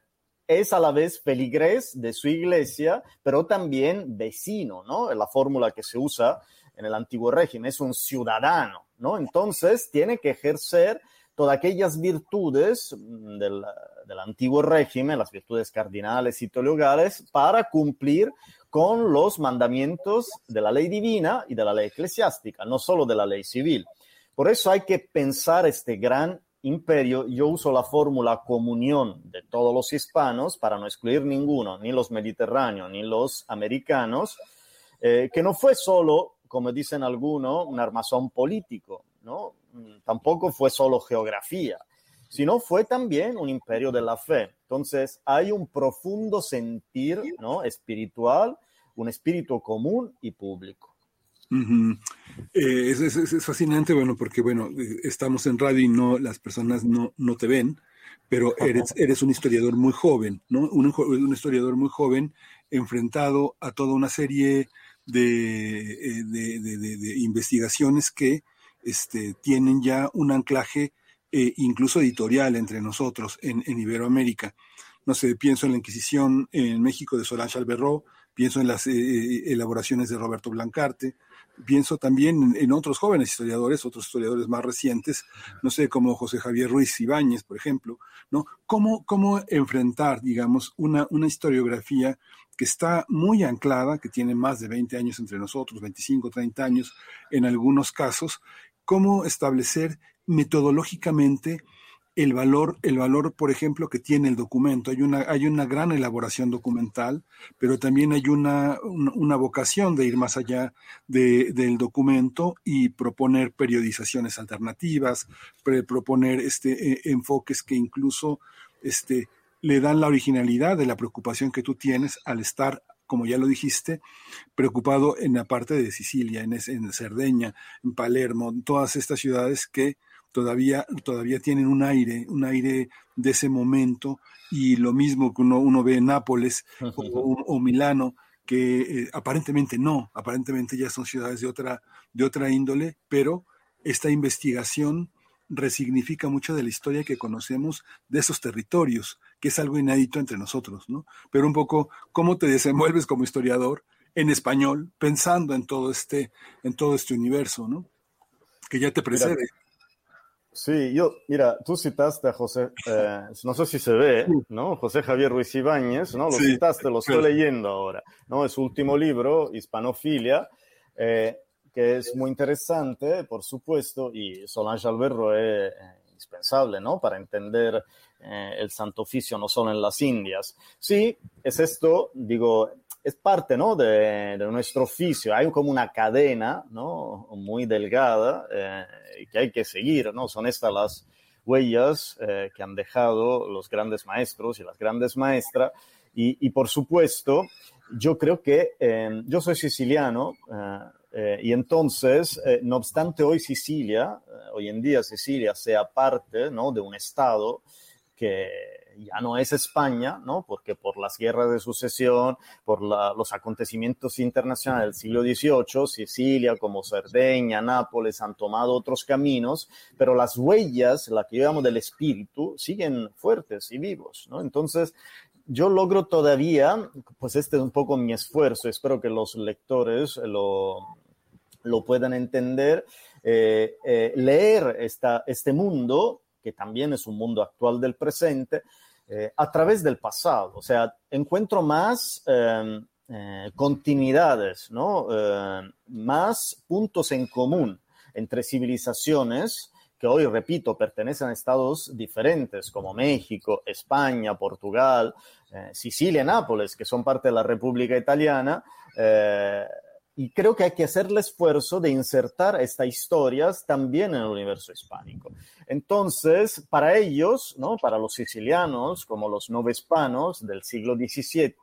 es a la vez feligrés de su iglesia, pero también vecino, ¿no? Es la fórmula que se usa en el antiguo régimen, es un ciudadano ¿no? Entonces tiene que ejercer todas aquellas virtudes mm, del, del, antiguo régimen, las virtudes cardinales y teologales, para cumplir con los mandamientos de la ley divina y de la ley eclesiástica, no solo de la ley civil. Por eso hay que pensar este gran imperio. Yo uso la fórmula comunión de todos los hispanos para no excluir ninguno, ni los mediterráneos, ni los americanos, eh, que no fue solo como dicen algunos, un armazón político, ¿no? Mm, tampoco fue solo geografía, sino fue también un imperio de la fe. Entonces, hay un profundo sentir, ¿no? Espiritual, un espíritu común y público. Eh, es, fascinante, bueno, porque, bueno, estamos en radio y no, las personas no, no te ven, pero eres, eres un historiador muy joven, ¿no? Un, un historiador muy joven enfrentado a toda una serie eh, de, de, de, investigaciones que este, tienen ya un anclaje eh, incluso editorial entre nosotros en, en, Iberoamérica. No sé, pienso en la Inquisición en México de Solange Alberro, pienso en las eh, elaboraciones de Roberto Blancarte, pienso también en, otros jóvenes historiadores, otros historiadores más recientes, no sé, como José Javier Ruiz Ibáñez, por ejemplo, ¿no? ¿Cómo, cómo enfrentar, digamos, una, una historiografía que está muy anclada, que tiene más de 20 años entre nosotros, 25, 30 años en algunos casos, cómo establecer metodológicamente el valor, el valor, por ejemplo, que tiene el documento. Hay una, hay una gran elaboración documental, pero también hay una, una, vocación de ir más allá de, del documento y proponer periodizaciones alternativas, proponer este, eh, enfoques que incluso este, le dan la originalidad de la preocupación que tú tienes al estar, como ya lo dijiste, preocupado en la parte de Sicilia, en, en Cerdeña, en Palermo, en todas estas ciudades que todavía, todavía tienen un aire, un aire de ese momento, y lo mismo que uno, uno ve en Nápoles o, o, Milano, que eh, aparentemente no, aparentemente ya son ciudades de otra, de otra índole, pero esta investigación resignifica mucho de la historia que conocemos de esos territorios, que es algo inédito entre nosotros, ¿no? Pero un poco cómo te desenvuelves como historiador en español, pensando en todo este, en todo este universo, ¿no? Que ya te precede. Sí, yo, mira, tú citaste a José, eh, no sé si se ve, ¿no? José Javier Ruiz Ibáñez, ¿no? Lo Sí, citaste, lo estoy claro. leyendo ahora, ¿no? Es su último libro, Hispanofilia, eh, que es muy interesante, por supuesto, y Solange Alberro es eh, indispensable, ¿no? Para entender eh, el Santo Oficio no solo en las Indias. Sí, es esto, digo, es parte, ¿no? De, de nuestro oficio. Hay como una cadena, ¿no? Muy delgada eh, que hay que seguir, ¿no? Son estas las huellas eh, que han dejado los grandes maestros y las grandes maestras. Y, y por supuesto, yo creo que eh, yo soy siciliano eh, eh, y entonces, eh, no obstante hoy Sicilia, hoy en día Sicilia sea parte ¿no? de un Estado que ya no es España, ¿no? porque por las guerras de sucesión, por los acontecimientos internacionales del siglo XVIII, Sicilia como Cerdeña, Nápoles han tomado otros caminos, pero las huellas, la que llevamos del espíritu, siguen fuertes y vivos. ¿no? Entonces, yo logro todavía, pues este es un poco mi esfuerzo, espero que los lectores lo, lo puedan entender, eh, eh, leer esta, este mundo, que también es un mundo actual del presente, eh, a través del pasado. O sea, encuentro más eh, eh, continuidades, ¿no? Eh, más puntos en común entre civilizaciones que hoy, repito, pertenecen a estados diferentes como México, España, Portugal, eh, Sicilia, Nápoles, que son parte de la República Italiana. Y creo que hay que hacer el esfuerzo de insertar estas historias también en el universo hispánico. Entonces, para ellos, ¿no? para los sicilianos, como los novespanos del siglo XVII,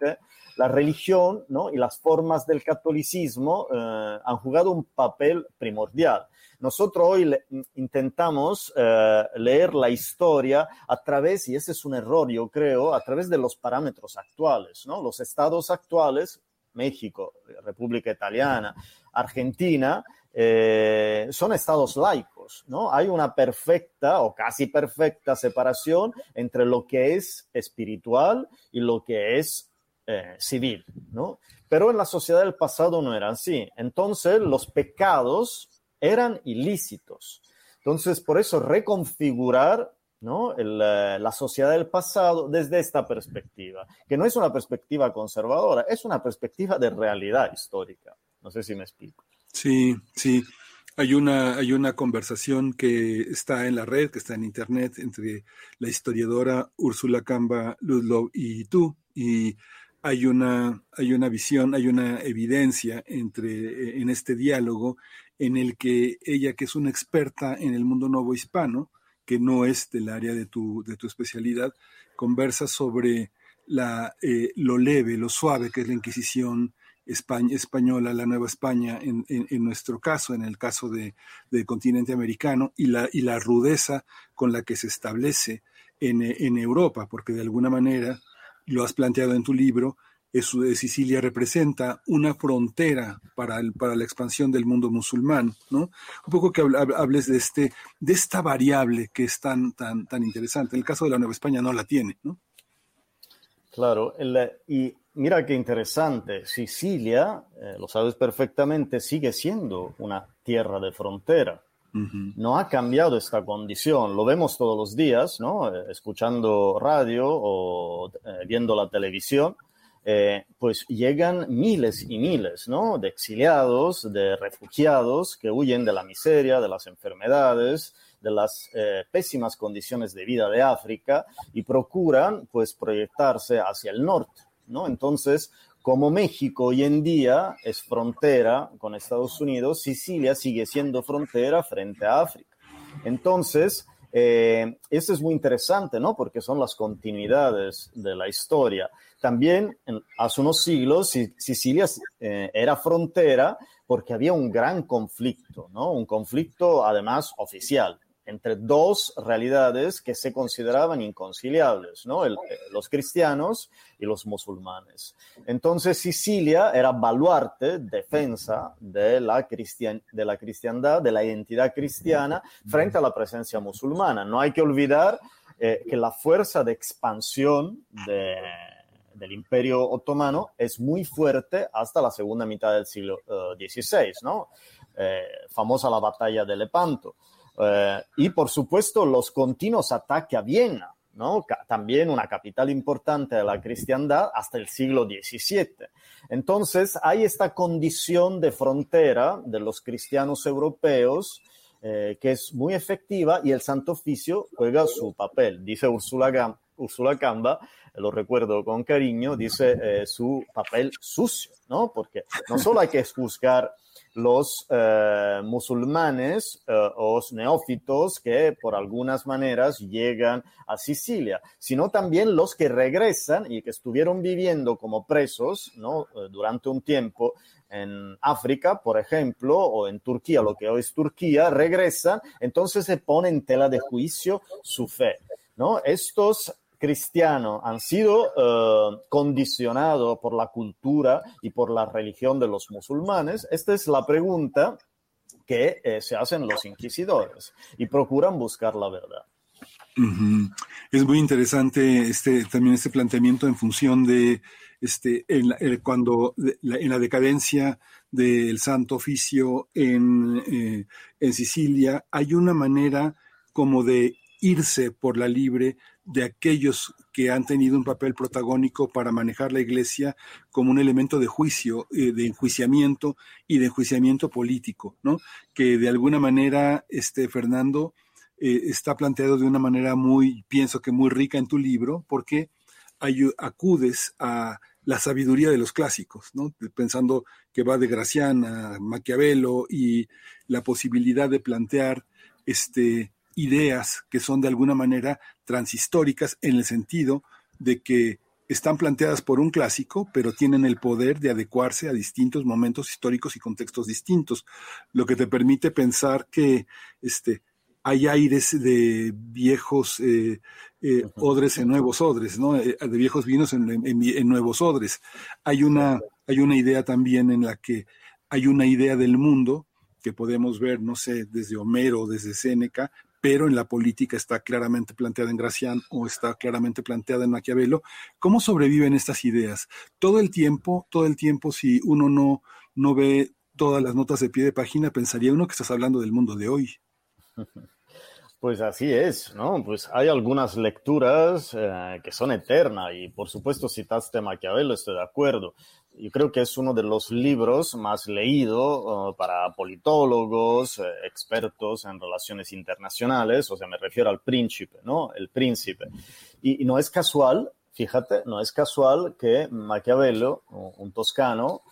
la religión ¿no? y las formas del catolicismo eh, han jugado un papel primordial. Nosotros hoy le- intentamos eh, leer la historia a través, y ese es un error, yo creo, a través de los parámetros actuales, ¿no? Los estados actuales, México, República Italiana, Argentina, eh, son estados laicos, ¿no? Hay una perfecta o casi perfecta separación entre lo que es espiritual y lo que es eh, civil, ¿no? Pero en la sociedad del pasado no era así. Entonces, los pecados eran ilícitos. Entonces, por eso reconfigurar ¿no? El, la sociedad del pasado desde esta perspectiva, que no es una perspectiva conservadora, es una perspectiva de realidad histórica. No sé si me explico. Sí, sí. Hay una, hay una conversación que está en la red, que está en internet, entre la historiadora Úrsula Camba Ludlow y tú, y hay una, hay una visión, hay una evidencia entre, en este diálogo en el que ella, que es una experta en el mundo nuevo hispano, que no es del área de tu, de tu especialidad, conversa sobre la, eh, lo leve, lo suave que es la Inquisición española, la Nueva España, en, en, en nuestro caso, en el caso de, del continente americano, y la, y la rudeza con la que se establece en, en Europa, porque de alguna manera, lo has planteado en tu libro, es, Sicilia representa una frontera para, el, para la expansión del mundo musulmán, ¿no? Un poco que hables de, este, de esta variable que es tan, tan, tan interesante. En el caso de la Nueva España no la tiene, ¿no? Claro, el, y mira qué interesante, Sicilia, eh, lo sabes perfectamente, sigue siendo una tierra de frontera. Uh -huh. No ha cambiado esta condición, lo vemos todos los días, ¿no? Eh, escuchando radio o eh, viendo la televisión, eh, pues llegan miles y miles, ¿no? De exiliados, de refugiados que huyen de la miseria, de las enfermedades, de las eh, pésimas condiciones de vida de África y procuran pues proyectarse hacia el norte, ¿no? Entonces, como México hoy en día es frontera con Estados Unidos, Sicilia sigue siendo frontera frente a África. Entonces, eh, eso es muy interesante, ¿no? Porque son las continuidades de la historia. También hace unos siglos Sicilia eh, era frontera porque había un gran conflicto, ¿no? Un conflicto además oficial entre dos realidades que se consideraban inconciliables, ¿no? El, los cristianos y los musulmanes. Entonces Sicilia era baluarte, defensa de la, cristian, de la cristiandad, identidad cristiana frente a la presencia musulmana. No hay que olvidar eh, que la fuerza de expansión de, del Imperio Otomano es muy fuerte hasta la segunda mitad del siglo XVI. Eh, famosa la batalla de Lepanto. Eh, y por supuesto los continuos ataques a Viena, ¿no? también una capital importante de la cristiandad hasta el siglo XVII. Entonces hay esta condición de frontera de los cristianos europeos eh, que es muy efectiva y el Santo Oficio juega su papel. Dice Ursula, Ursula Camba, lo recuerdo con cariño, dice eh, su papel sucio, ¿no? Porque no solo hay que juzgar los eh, musulmanes eh, neófitos que por algunas maneras llegan a Sicilia, sino también los que regresan y que estuvieron viviendo como presos ¿no? Eh, durante un tiempo en África, por ejemplo, o en Turquía, lo que hoy es Turquía, regresan, entonces se pone en tela de juicio su fe. ¿no? Estos cristianos han sido eh, condicionados por la cultura y por la religión de los musulmanes? Esta es la pregunta que eh, se hacen los inquisidores y procuran buscar la verdad. Es muy interesante este también este planteamiento en función de este cuando en la decadencia del Santo Oficio en, eh, en Sicilia hay una manera como de irse por la libre de aquellos que han tenido un papel protagónico para manejar la iglesia como un elemento de juicio, eh, de enjuiciamiento y de enjuiciamiento político, ¿no? Que de alguna manera, este Fernando, eh, está planteado de una manera muy, pienso que muy rica en tu libro, porque acudes a la sabiduría de los clásicos, ¿no? pensando que va de Gracián a Maquiavelo y la posibilidad de plantear este, ideas que son de alguna manera transhistóricas en el sentido de que están planteadas por un clásico, pero tienen el poder de adecuarse a distintos momentos históricos y contextos distintos, lo que te permite pensar que este, hay aires de viejos eh, eh, odres en nuevos odres, ¿no? Eh, de viejos vinos en, en, nuevos odres. Hay una, hay una idea también en la que hay una idea del mundo que podemos ver, no sé, desde Homero, desde Séneca, pero en la política está claramente planteada en Gracián o está claramente planteada en Maquiavelo. ¿Cómo sobreviven estas ideas? Todo el tiempo, todo el tiempo, si uno no, no ve todas las notas de pie de página, pensaría uno que estás hablando del mundo de hoy. Pues así es, ¿no? Pues hay algunas lecturas eh, que son eternas y por supuesto citaste Maquiavelo, estoy de acuerdo. Yo creo que es uno de los libros más leídos uh, para politólogos, eh, expertos en relaciones internacionales, o sea, me refiero al príncipe, ¿no? El príncipe. Y, no es casual, fíjate, no es casual que Maquiavelo, un toscano,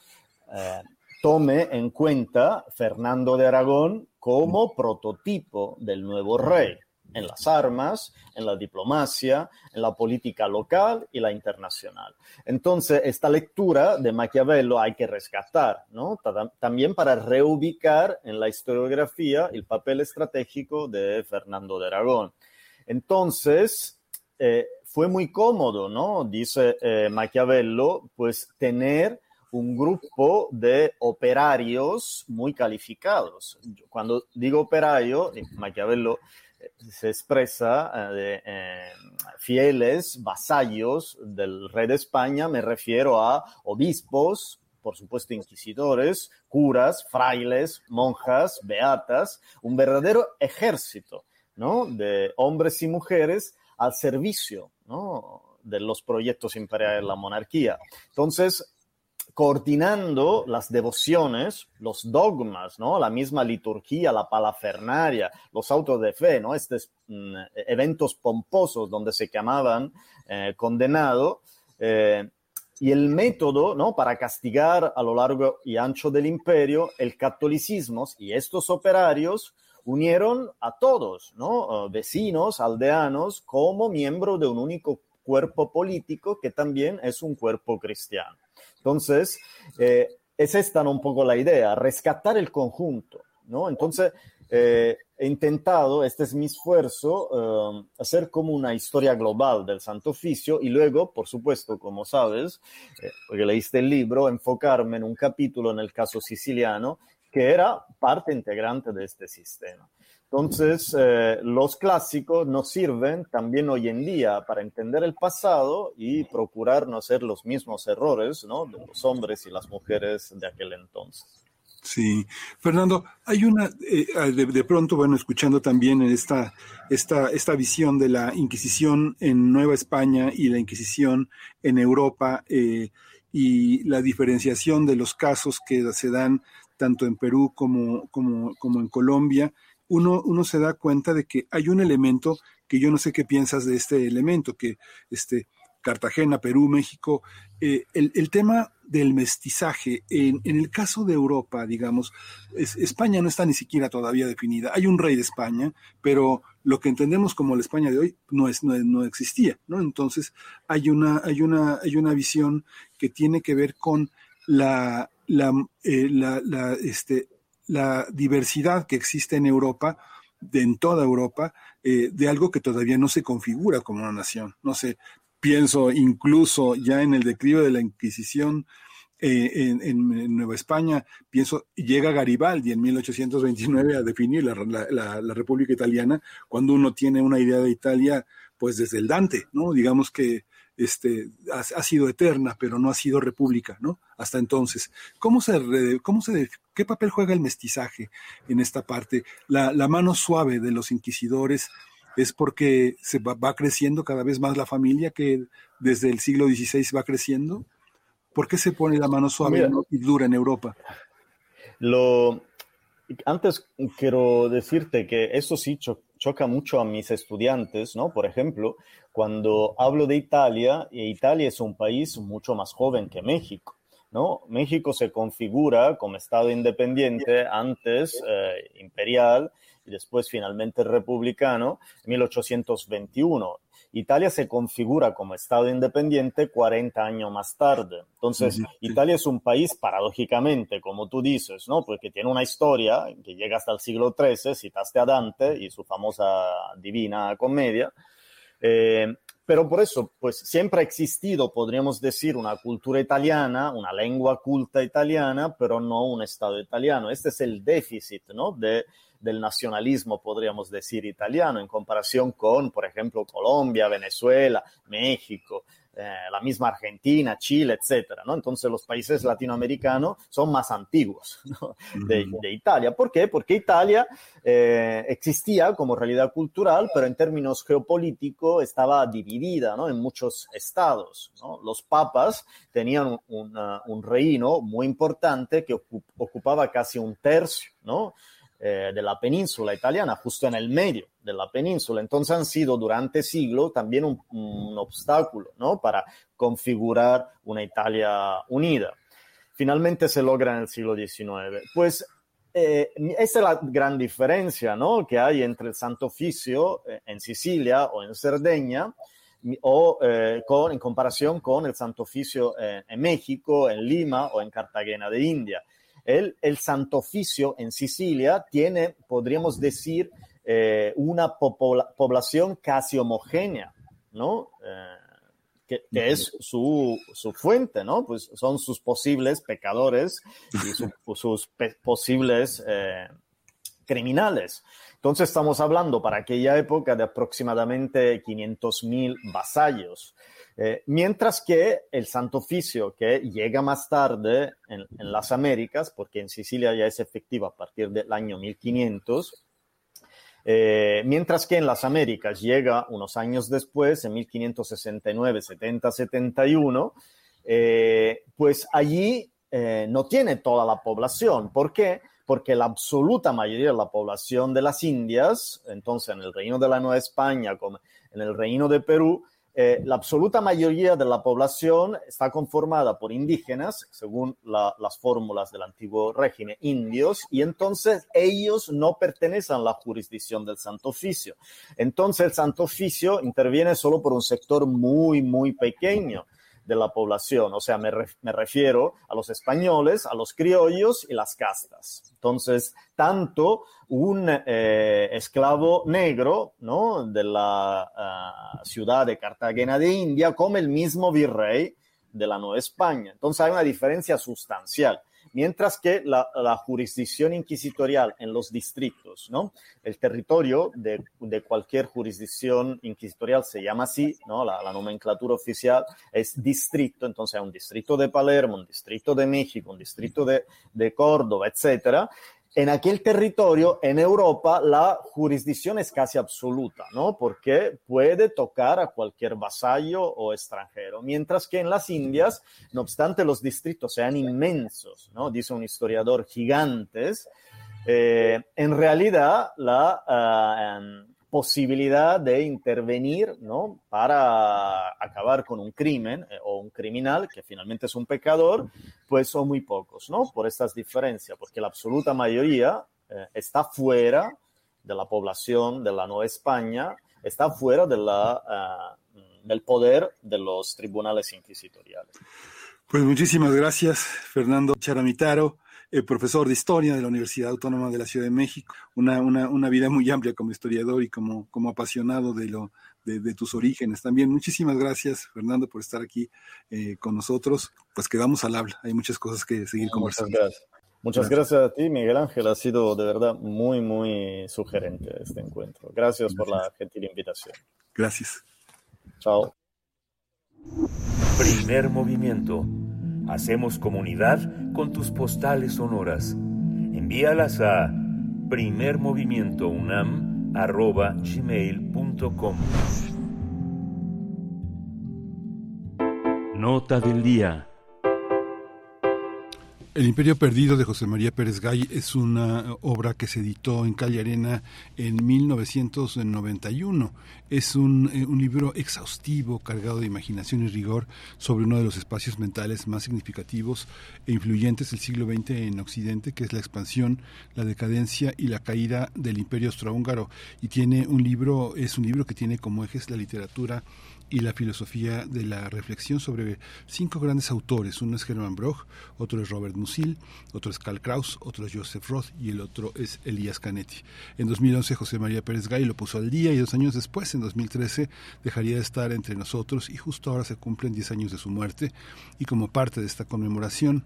eh, tome en cuenta Fernando de Aragón como prototipo del nuevo rey en las armas, en la diplomacia, en la política local y la internacional. Entonces, esta lectura de Maquiavelo hay que rescatar, ¿no? También para reubicar en la historiografía el papel estratégico de Fernando de Aragón. Entonces, eh, fue muy cómodo, ¿no? Dice eh, Maquiavelo, pues tener un grupo de operarios muy calificados. Cuando digo operario, Maquiavelo eh, se expresa eh, de fieles vasallos del rey de España, me refiero a obispos, por supuesto inquisidores, curas, frailes, monjas, beatas, un verdadero ejército ¿no? de hombres y mujeres al servicio de los proyectos imperiales de la monarquía. Entonces, coordinando las devociones, los dogmas, ¿no? La misma liturgia, la palafernaria, los autos de fe, ¿no? Estos mm, eventos pomposos donde se llamaban eh, condenado. Eh, y el método, ¿no? Para castigar a lo largo y ancho del imperio, el catolicismo y estos operarios unieron a todos, ¿no? Vecinos, aldeanos, como miembro de un único cuerpo político que también es un cuerpo cristiano. Entonces, eh, es esta un poco la idea, rescatar el conjunto, ¿no? Entonces, eh, he intentado, este es mi esfuerzo, eh, hacer como una historia global del Santo Oficio y luego, por supuesto, como sabes, porque leíste el libro, enfocarme en un capítulo en el caso siciliano que era parte integrante de este sistema. Entonces, eh, los clásicos nos sirven también hoy en día para entender el pasado y procurar no hacer los mismos errores ¿no? de los hombres y las mujeres de aquel entonces. Sí, Fernando, hay una, eh, de, pronto, bueno, escuchando también esta, esta, esta visión de la Inquisición en Nueva España y la Inquisición en Europa eh, y la diferenciación de los casos que se dan tanto en Perú como, como, como en Colombia, uno, uno se da cuenta de que hay un elemento que yo no sé qué piensas de este elemento, que este, Cartagena, Perú, México, eh, el, tema del mestizaje, en, el caso de Europa, digamos, España no está ni siquiera todavía definida. Hay un rey de España, pero lo que entendemos como la España de hoy no, es, no, existía, ¿no? Entonces hay una, hay, una, hay una visión que tiene que ver con la, la, eh, la, este, la diversidad que existe en Europa, de, en toda Europa, eh, de algo que todavía no se configura como una nación. No sé, pienso incluso ya en el declive de la Inquisición eh, en, Nueva España, pienso, llega Garibaldi en 1829 a definir la, República Italiana, cuando uno tiene una idea de Italia, pues desde el Dante, ¿no? Digamos que este, ha, sido eterna, pero no ha sido república, ¿no? Hasta entonces. ¿Cómo se, cómo se, ¿Qué papel juega el mestizaje en esta parte? La, la mano suave de los inquisidores es porque se va, creciendo cada vez más la familia que desde el siglo XVI va creciendo? ¿Por qué se pone la mano suave y dura en Europa? Lo, antes quiero decirte que eso sí choca mucho a mis estudiantes, ¿no? Por ejemplo, cuando hablo de Italia, Italia es un país mucho más joven que México. ¿no? México se configura como Estado independiente, antes eh, imperial, y después finalmente republicano, en 1821. Italia se configura como Estado independiente 40 años más tarde. Entonces, Italia es un país, paradójicamente, como tú dices, ¿no? Porque tiene una historia que llega hasta el siglo XIII, citaste a Dante y su famosa Divina Comedia. Eh, pero por eso, pues siempre ha existido, podríamos decir, una cultura italiana, una lengua culta italiana, pero no un Estado italiano. Este es el déficit, ¿no? De, del nacionalismo, podríamos decir, italiano, en comparación con, por ejemplo, Colombia, Venezuela, México, eh, la misma Argentina, Chile, etcétera, ¿no? Entonces los países latinoamericanos son más antiguos de, Italia. ¿Por qué? Porque Italia eh, existía como realidad cultural, pero en términos geopolíticos estaba dividida, ¿no? En muchos estados, ¿no? Los papas tenían un, un reino muy importante que ocupaba casi un tercio, ¿no? Eh, de la península italiana, justo en el medio de la península. Entonces han sido durante siglos también un, obstáculo ¿no? para configurar una Italia unida. Finalmente se logra en el siglo XIX. Pues eh, esa es la gran diferencia ¿no? que hay entre el Santo Oficio eh, en Sicilia o en Cerdeña o con, en comparación con el Santo Oficio en México, en Lima o en Cartagena de India. El, Santo Oficio en Sicilia tiene, podríamos decir, eh, una población casi homogénea, ¿no? Eh, que, es su, fuente, ¿no? Pues son sus posibles pecadores y sus posibles eh, criminales. Entonces estamos hablando para aquella época de aproximadamente 500.000 vasallos. Eh, mientras que el Santo Oficio, que llega más tarde en, las Américas, porque en Sicilia ya es efectiva a partir del año 1500, eh, mientras que en las Américas llega unos años después, en 1569, 70, 71, pues allí eh, no tiene toda la población. ¿Por qué? Porque la absoluta mayoría de la población de las Indias, entonces en el Reino de la Nueva España, como en el Reino de Perú, eh, la absoluta mayoría de la población está conformada por indígenas, según las fórmulas del antiguo régimen indios, y entonces ellos no pertenecen a la jurisdicción del Santo Oficio. Entonces el Santo Oficio interviene solo por un sector muy, muy pequeño de la población, o sea, me, refiero a los españoles, a los criollos y las castas. Entonces, tanto un eh, esclavo negro ¿no? de la ah, ciudad de Cartagena de India como el mismo virrey de la Nueva España. Entonces hay una diferencia sustancial. Mientras que la, jurisdicción inquisitorial en los distritos, ¿no? El territorio de, cualquier jurisdicción inquisitorial se llama así, ¿no? La, la nomenclatura oficial es distrito, entonces hay un distrito de Palermo, un distrito de México, un distrito de, de Córdoba, etcétera en aquel territorio, en Europa, la jurisdicción es casi absoluta, ¿no? Porque puede tocar a cualquier vasallo o extranjero, mientras que en las Indias, no obstante los distritos sean inmensos, ¿no? Dice un historiador, gigantes, eh, en realidad la uh, posibilidad de intervenir ¿no? para acabar con un crimen eh, o un criminal que finalmente es un pecador, pues son muy pocos, ¿no? Por estas diferencias, porque la absoluta mayoría eh, está fuera de la población de la Nueva España, está fuera de uh, del poder de los tribunales inquisitoriales. Pues muchísimas gracias, Fernando Charamitaro eh, profesor de historia de la Universidad Autónoma de la Ciudad de México, una, una, una vida muy amplia como historiador y como, como apasionado de, lo, de, de tus orígenes también. Muchísimas gracias, Fernando, por estar aquí eh, con nosotros. Pues quedamos al habla, hay muchas cosas que seguir Muchas conversando. gracias. Muchas gracias. a ti, Miguel Ángel. Ha sido de verdad muy, muy sugerente este encuentro. Gracias, por la gentil invitación. Gracias. Chao. Primer movimiento. Hacemos comunidad con tus postales sonoras. Envíalas a primermovimientounam.gmail.com Nota del día. El Imperio Perdido de José María Pérez Gay es una obra que se editó en Calle Arena en 1991. Es un, eh, un, libro exhaustivo, cargado de imaginación y rigor sobre uno de los espacios mentales más significativos e influyentes del siglo XX en Occidente, que es la expansión, la decadencia y la caída del Imperio Austrohúngaro. Y tiene un libro, es un libro que tiene como ejes la literatura y la filosofía de la reflexión sobre cinco grandes autores. Uno es Hermann Broch, otro es Robert Musil, otro es Karl Kraus, otro es Joseph Roth y el otro es Elías Canetti. En 2011 José María Pérez Gay lo puso al día y dos años después, en 2013, dejaría de estar entre nosotros y justo ahora se cumplen 10 años de su muerte y como parte de esta conmemoración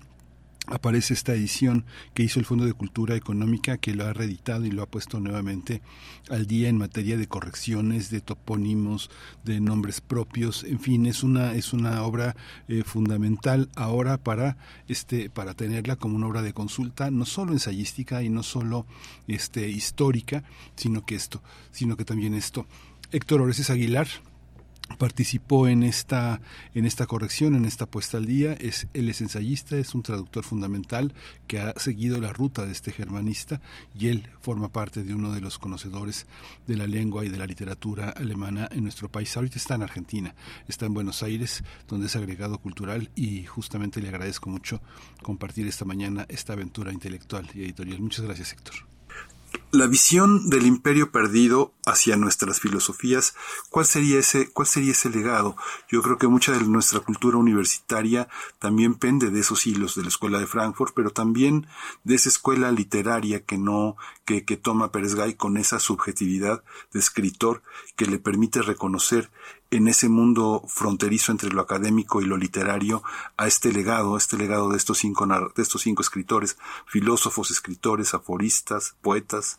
aparece esta edición que hizo el Fondo de Cultura Económica que lo ha reeditado y lo ha puesto nuevamente al día en materia de correcciones, de topónimos, de nombres propios, en fin, es una es una obra eh, fundamental ahora para este para tenerla como una obra de consulta, no solo ensayística y no solo este histórica, sino que esto, sino que también esto. Héctor Oreses Aguilar, participó en esta en esta corrección en esta puesta al día. Es él es ensayista es un traductor fundamental que ha seguido la ruta de este germanista y él forma parte de uno de los conocedores de la lengua y de la literatura alemana en nuestro país. Ahorita está en Argentina está en Buenos Aires donde es agregado cultural y justamente le agradezco mucho compartir esta mañana esta aventura intelectual y editorial. Muchas gracias Héctor la visión del imperio perdido hacia nuestras filosofías, ¿cuál sería ese, cuál sería ese legado? Yo creo que mucha de nuestra cultura universitaria también pende de esos hilos de la escuela de Frankfurt, pero también de esa escuela literaria que no, que, que toma Pérez Gay con esa subjetividad de escritor que le permite reconocer en ese mundo fronterizo entre lo académico y lo literario a este legado, a este legado de estos cinco, de estos cinco escritores, filósofos, escritores, aforistas, poetas.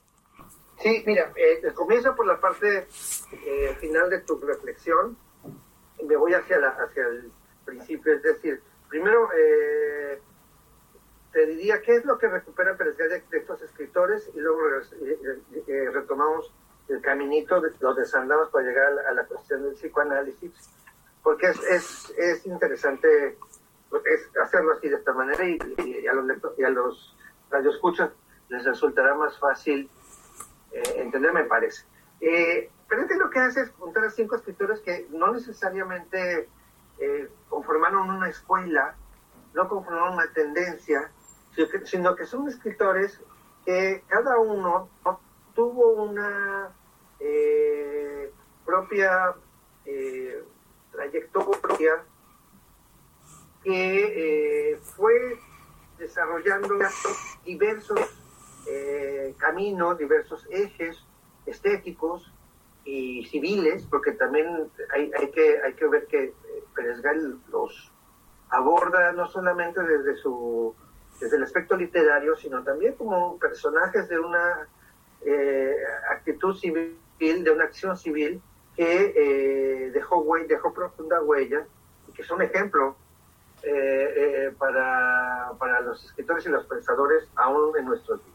Sí, mira, eh, comienzo por la parte eh, final de tu reflexión. Me voy hacia, la, hacia el principio, es decir, primero eh, te diría qué es lo que recupera Pérez de, estos escritores y luego eh, retomamos el caminito, de, los desandamos para llegar a la, a cuestión del psicoanálisis, porque es, es, es interesante es hacerlo así de esta manera y, a los, y a los radioescuchas les resultará más fácil eh, entender, me parece. Eh, pero este lo que hace es juntar a cinco escritores que no necesariamente eh, conformaron una escuela, no conformaron una tendencia, sino que, sino que son escritores que cada uno tuvo una eh, propia eh, trayectoria que eh, fue desarrollando diversos eh, caminos, diversos ejes estéticos y civiles, porque también hay, hay, que, hay que ver que Pérez Gall los aborda no solamente desde su desde el aspecto literario, sino también como personajes de una eh, actitud civil, de una acción civil que eh, dejó, dejó profunda huella y que son ejemplo eh, para, para, los escritores y los pensadores aún en nuestros días.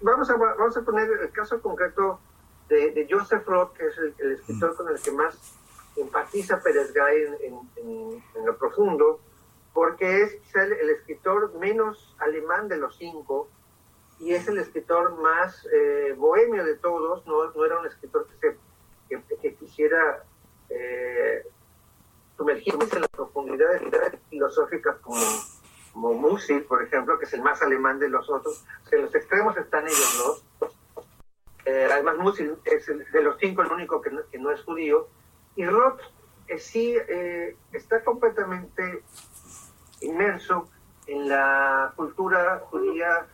Vamos, a, vamos a poner el caso concreto de, Joseph Roth, que es el, escritor con el que más empatiza Pérez Gay en, en, lo profundo, porque es quizá el, escritor menos alemán de los cinco y es el escritor más eh, bohemio de todos, no, no, era un escritor que, se, que, quisiera eh, sumergirse en las profundidades filosóficas como, como Musil, por ejemplo, que es el más alemán de los otros. en los extremos están ellos dos. Eh, además, Musil es de los cinco el único que no, que no es judío. Y Roth eh, sí eh, está completamente inmerso en la cultura judía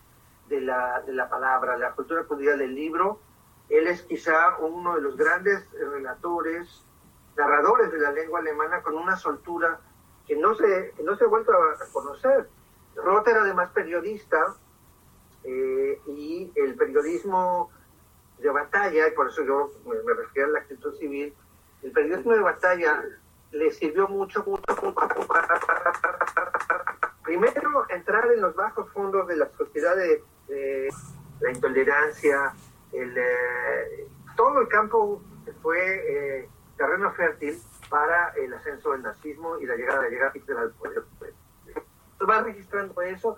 de la, de la palabra, la cultura judía del libro. Él es quizá uno de los grandes relatores, narradores de la lengua alemana con una soltura que no se, no se ha vuelto a conocer. Roth era además periodista y el periodismo de batalla, y por eso yo me, refiero a la actitud civil, el periodismo de batalla le sirvió mucho, para, primero entrar en los bajos fondos de la sociedad de, la intolerancia, el, eh, todo el campo fue eh, terreno fértil para el ascenso del nazismo y la llegada de Hitler al poder. Va registrando eso.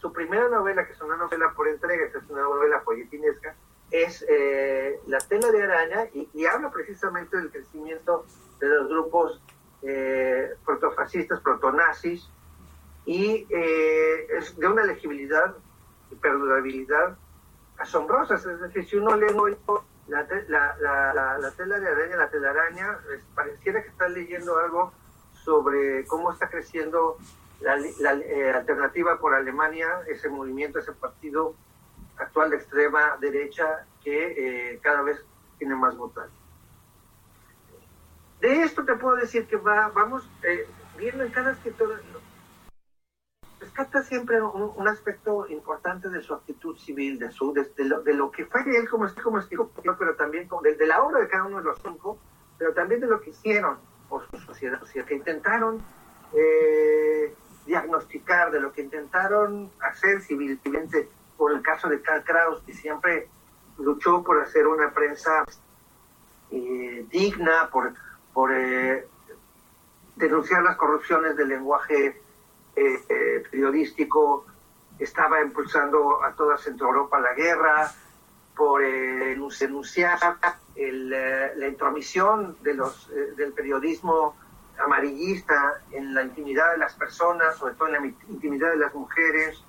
Su primera novela, que es una novela por entregas, es una novela folletinesca, es eh, la tela de araña y, habla precisamente del crecimiento de los grupos eh, protofascistas, protonazis, y eh, es de una legibilidad y perdurabilidad asombrosas. Es decir, si uno lee la, la, la, tela de araña, la telaraña, pareciera que está leyendo algo sobre cómo está creciendo la, alternativa por Alemania, ese movimiento, ese partido actual de extrema derecha que eh, cada vez tiene más votantes. De esto te puedo decir que va, vamos eh, viendo en cada escritor, rescata siempre un, aspecto importante de su actitud civil, de, su, de, lo, que fue él como, como escritor, pero también de, la obra de cada uno de los cinco, pero también de lo que hicieron por su sociedad, o sea, que intentaron eh, diagnosticar, de lo que intentaron hacer civilmente por el caso de Karl Kraus, que siempre luchó por hacer una prensa eh, digna, por, por eh, denunciar las corrupciones del lenguaje eh, periodístico, estaba impulsando a toda Centro Europa la guerra, por denunciar la intromisión los, del periodismo amarillista en la intimidad de las personas, sobre todo en la intimidad de las mujeres,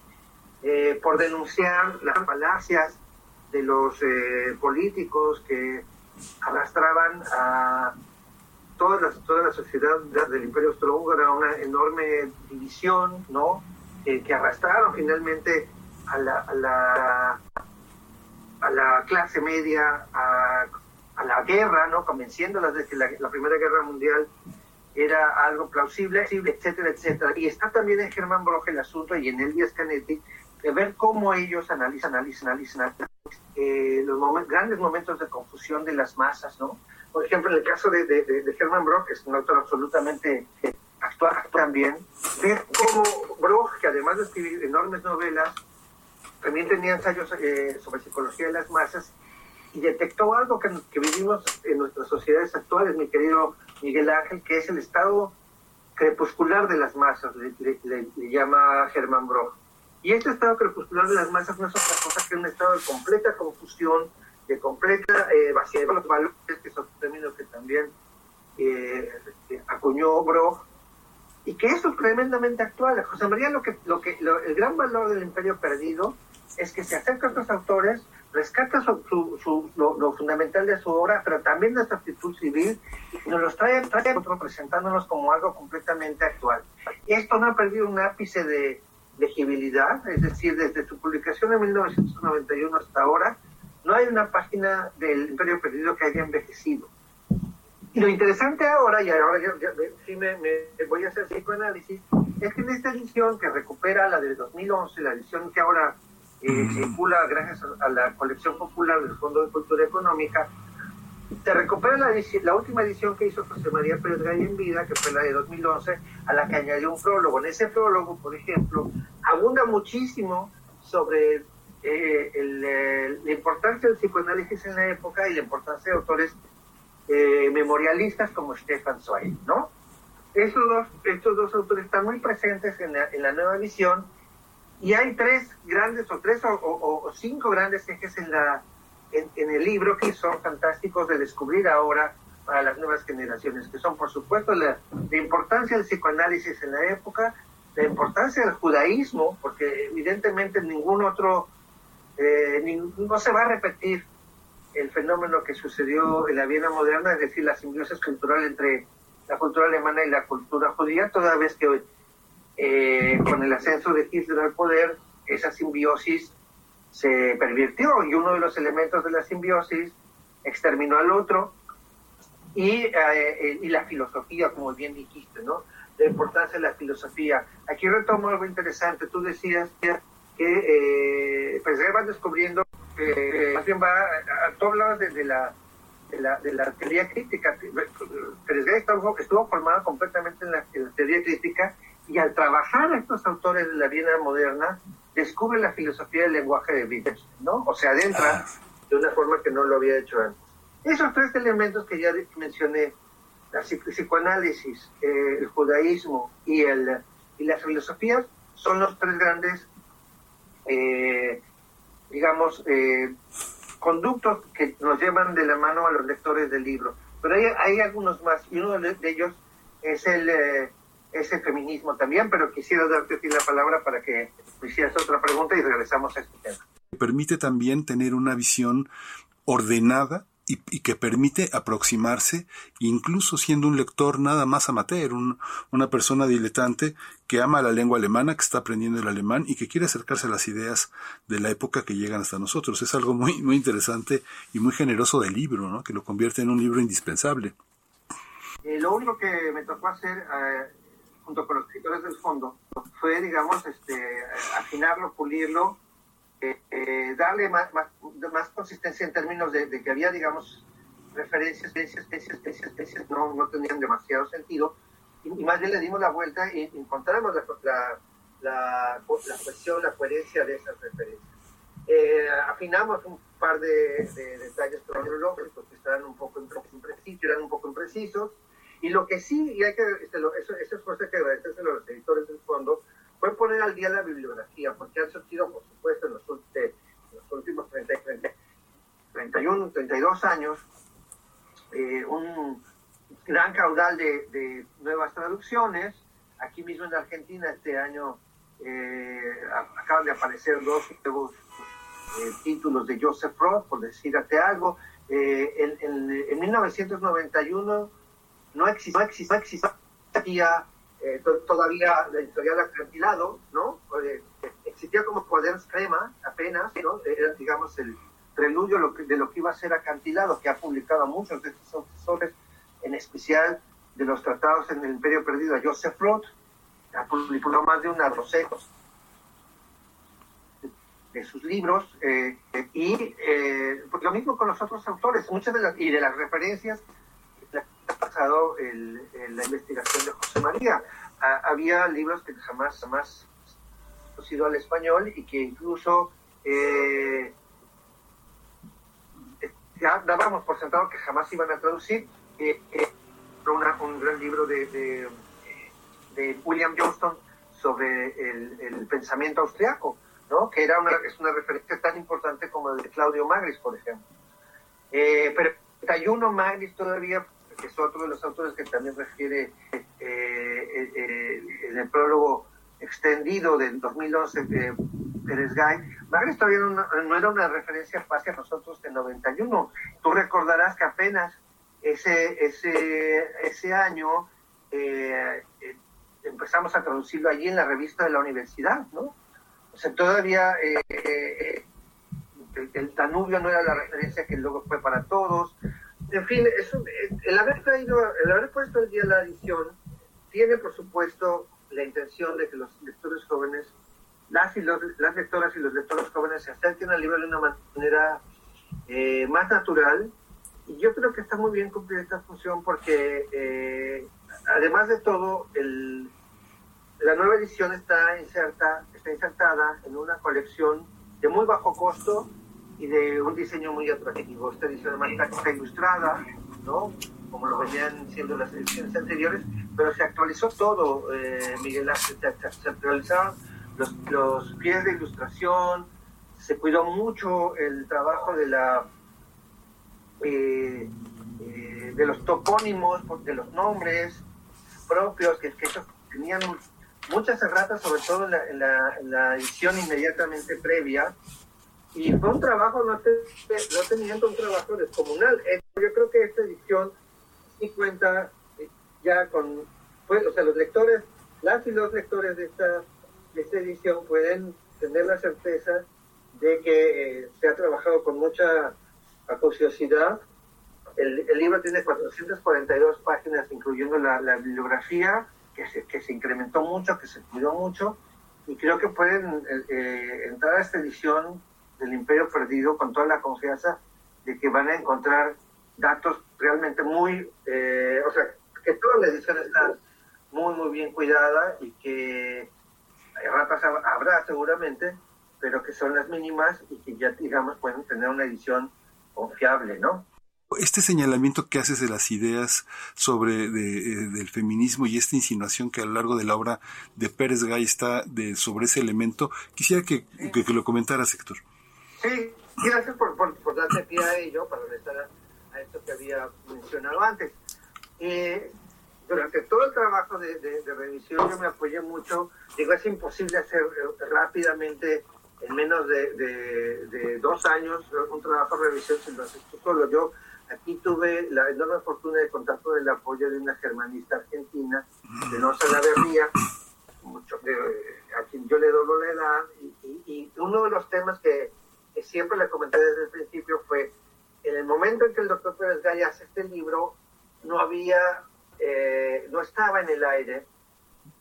eh, por denunciar las falacias de los eh, políticos que arrastraban a toda la, toda la sociedad del Imperio Austrohúngaro a una enorme división, ¿no? que arrastraron finalmente a la, a la, a la clase media a, a, la guerra, ¿no? convenciéndolas de que la, Primera Guerra Mundial era algo plausible, etcétera, etcétera. Y está también en Germán Broch el asunto y en Elías Canetti de ver cómo ellos analizan, analizan, analizan eh, los grandes momentos de confusión de las masas, ¿no? Por ejemplo, en el caso de, de, de Hermann Brock, que es un autor absolutamente actual también, ver cómo Brock, que además de escribir enormes novelas, también tenía ensayos eh, sobre psicología de las masas y detectó algo que, que, vivimos en nuestras sociedades actuales, mi querido Miguel Ángel, que es el estado crepuscular de las masas, le, le llama Germán Brock. Y este estado crepuscular de las masas no es otra cosa que un estado de completa confusión, de completa eh, los valores, que son términos que también eh, acuñó Brock, y que eso es tremendamente actual. José María, lo que, lo que, el gran valor del imperio perdido es que se acerca a estos autores, rescata su, lo, fundamental de su obra, pero también de su actitud civil, y nos los trae, trae presentándonos como algo completamente actual. Esto no ha perdido un ápice de, legibilidad, es decir, desde su publicación en 1991 hasta ahora, no hay una página del Imperio Perdido que haya envejecido. Y lo interesante ahora, y ahora sí me, voy a hacer psicoanálisis, es que en esta edición que recupera la del 2011, la edición que ahora eh, circula gracias a la colección popular del Fondo de Cultura Económica, se recupera la, la última edición que hizo José María Pérez Gay en vida, que fue la de 2011, a la que añadió un prólogo. En ese prólogo, por ejemplo, abunda muchísimo sobre eh, eh, la importancia del psicoanálisis en la época y la importancia de autores eh, memorialistas como Stefan Zweig, ¿no? Estos dos, estos dos autores están muy presentes en la, en la nueva edición y hay tres grandes o tres o cinco grandes ejes en la en, el libro que son fantásticos de descubrir ahora para las nuevas generaciones, que son por supuesto la, importancia del psicoanálisis en la época, la importancia del judaísmo, porque evidentemente ningún otro, eh, no se va a repetir el fenómeno que sucedió en la Viena moderna, es decir, la simbiosis cultural entre la cultura alemana y la cultura judía, toda vez que eh, con el ascenso de Hitler al poder, esa simbiosis se pervirtió y uno de los elementos de la simbiosis exterminó al otro y, eh, y la filosofía, como bien dijiste, ¿no? La importancia de la filosofía. Aquí retomo algo interesante. Tú decías que, eh, pues van descubriendo, eh, más bien va, tú hablabas de, la de la, de la teoría crítica. Pérez estuvo, estuvo formado completamente en la, en la, teoría crítica y al trabajar estos autores de la Viena moderna, descubre la filosofía del lenguaje de Wittgenstein, ¿no? O sea, adentra de una forma que no lo había hecho antes. Esos tres elementos que ya mencioné, la psicoanálisis, eh, el judaísmo y, el, y las filosofías, son los tres grandes, eh, digamos, eh, conductos que nos llevan de la mano a los lectores del libro. Pero hay, hay algunos más, y uno de ellos es el ese feminismo también, pero quisiera darte a la palabra para que hicieras otra pregunta y regresamos a este tema. Permite también tener una visión ordenada y, que permite aproximarse, incluso siendo un lector nada más amateur, una persona diletante que ama la lengua alemana, que está aprendiendo el alemán y que quiere acercarse a las ideas de la época que llegan hasta nosotros. Es algo muy, muy interesante y muy generoso del libro, ¿no? que lo convierte en un libro indispensable. Eh, lo único que me tocó hacer eh, junto con los escritores del fondo, fue, digamos, este, afinarlo, pulirlo, eh, eh, darle más, más, más, consistencia en términos de, que había, digamos, referencias, especies, especies, especies, no, no tenían demasiado sentido, y, más bien le dimos la vuelta y encontramos la, la, la, la la coherencia de esas referencias. Eh, afinamos un par de, detalles cronológicos que estaban un poco imprecisos, eran un poco imprecisos, y lo que sí, y hay que, este, eso, esa es cosa que agradecerse a los editores del fondo, fue poner al día la bibliografía, porque han surgido, por supuesto, en los, últimos 30, 31, 32 años, eh, un gran caudal de, nuevas traducciones. Aquí mismo en Argentina este año eh, acaban de aparecer dos nuevos eh, títulos de Joseph Roth, por decirte algo. en, en 1991 no existía, eh, todavía la editorial acantilado, ¿no? Eh, existía como cuadernos crema apenas, ¿no? Era, digamos, el preludio de lo que iba a ser acantilado, que ha publicado muchos de estos autores, en especial de los tratados en el Imperio Perdido a Joseph Roth, ha publicado más de una docena de sus libros, eh, y pues lo mismo con los otros autores, muchas de y de las referencias pasado el, la investigación de José María. había libros que jamás, jamás sido al español y que incluso eh, ya dábamos por sentado que jamás iban a traducir. Eh, eh un gran libro de, de, William Johnston sobre el, el, pensamiento austriaco, ¿no? que era una, es una referencia tan importante como el de Claudio Magris, por ejemplo. Eh, pero 31 Magris todavía que es otro de los autores que también refiere eh, eh, en el prólogo extendido del 2011 de Pérez Gay, Magris todavía no, era una referencia fácil a nosotros en 91. Tú recordarás que apenas ese, ese, ese año empezamos a traducirlo allí en la revista de la universidad, ¿no? O sea, todavía el, el, Danubio no era la referencia que luego fue para todos, en fin, el, haber traído, el haber puesto el día la edición tiene, por supuesto, la intención de que los lectores jóvenes, las, y los, las lectoras y los lectores jóvenes se acerquen al libro de una manera eh, más natural. Y yo creo que está muy bien cumplir esta función porque, eh, además de todo, el, la nueva edición está, inserta, está insertada en una colección de muy bajo costo y de un diseño muy atractivo. Esta edición además está ilustrada, ¿no? como lo venían siendo las ediciones anteriores, pero se actualizó todo, eh, Miguel Ángel, se, actualizaron los, los pies de ilustración, se cuidó mucho el trabajo de la eh, eh, de los topónimos, de los nombres propios, que, que ellos tenían muchas erratas, sobre todo en la, edición inmediatamente previa, y fue un trabajo, no, te, no teniendo un trabajo descomunal. Yo creo que esta edición y cuenta eh, ya con, pues, o sea, los lectores, las y los lectores de esta, de esta edición pueden tener la certeza de que eh, se ha trabajado con mucha acuciosidad. El, el, libro tiene 442 páginas, incluyendo la, la bibliografía, que se, que se incrementó mucho, que se cuidó mucho, y creo que pueden eh, entrar a esta edición del Imperio Perdido con toda la confianza de que van a encontrar datos realmente muy, eh, o sea, que toda la edición está muy, muy bien cuidada y que ratas habrá seguramente, pero que son las mínimas y que ya, digamos, pueden tener una edición confiable, ¿no? Este señalamiento que haces de las ideas sobre de, eh, del feminismo y esta insinuación que a lo largo de la obra de Pérez Gay está de, sobre ese elemento, quisiera que, que, lo comentaras, Héctor. Sí, gracias por, por, por darte pie a ello, para estar esto que había mencionado antes. Eh, durante todo el trabajo de, de, revisión yo me apoyé mucho, digo, es imposible hacer eh, rápidamente, en menos de, de, dos años, un trabajo de revisión si lo haces tú solo. Yo aquí tuve la enorme fortuna de contar con el apoyo de una germanista argentina, de no Salaverría, mucho, a quien yo le doy la edad, y, y, uno de los temas que, que siempre le comenté desde el principio fue en el momento en que el doctor Pérez Gaya hace este libro, no había, eh, no estaba en el aire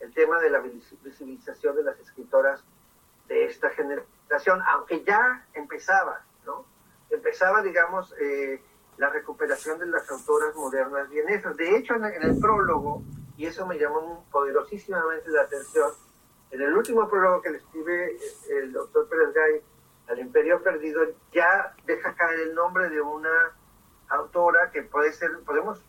el tema de la visibilización de las escritoras de esta generación, aunque ya empezaba, ¿no? Empezaba, digamos, eh, la recuperación de las autoras modernas vienesas. De hecho, en, el prólogo, y eso me llamó poderosísimamente la atención, en el último prólogo que le escribe eh, el doctor Pérez Gay al Imperio Perdido, ya deja caer el nombre de una autora que puede ser, podemos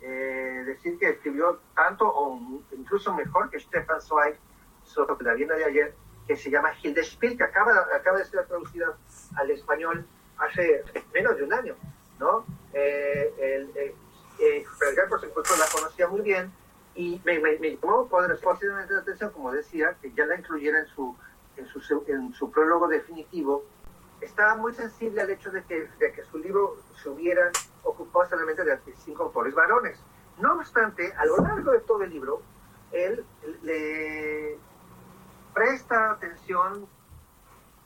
eh, decir que escribió tanto o incluso mejor que Stefan Zweig sobre la Viena de ayer, que se llama Hilde Spiel, que acaba, acaba de ser traducida al español hace menos de un año, ¿no? Eh, el, eh por supuesto, la conocía muy bien y me, me, me llamó poderosamente la atención, como decía, que ya la incluyera en su en su, en su prólogo definitivo, estaba muy sensible al hecho de que, de que su libro se hubiera ocupado solamente de cinco autores varones. No obstante, a lo largo de todo el libro, él le presta atención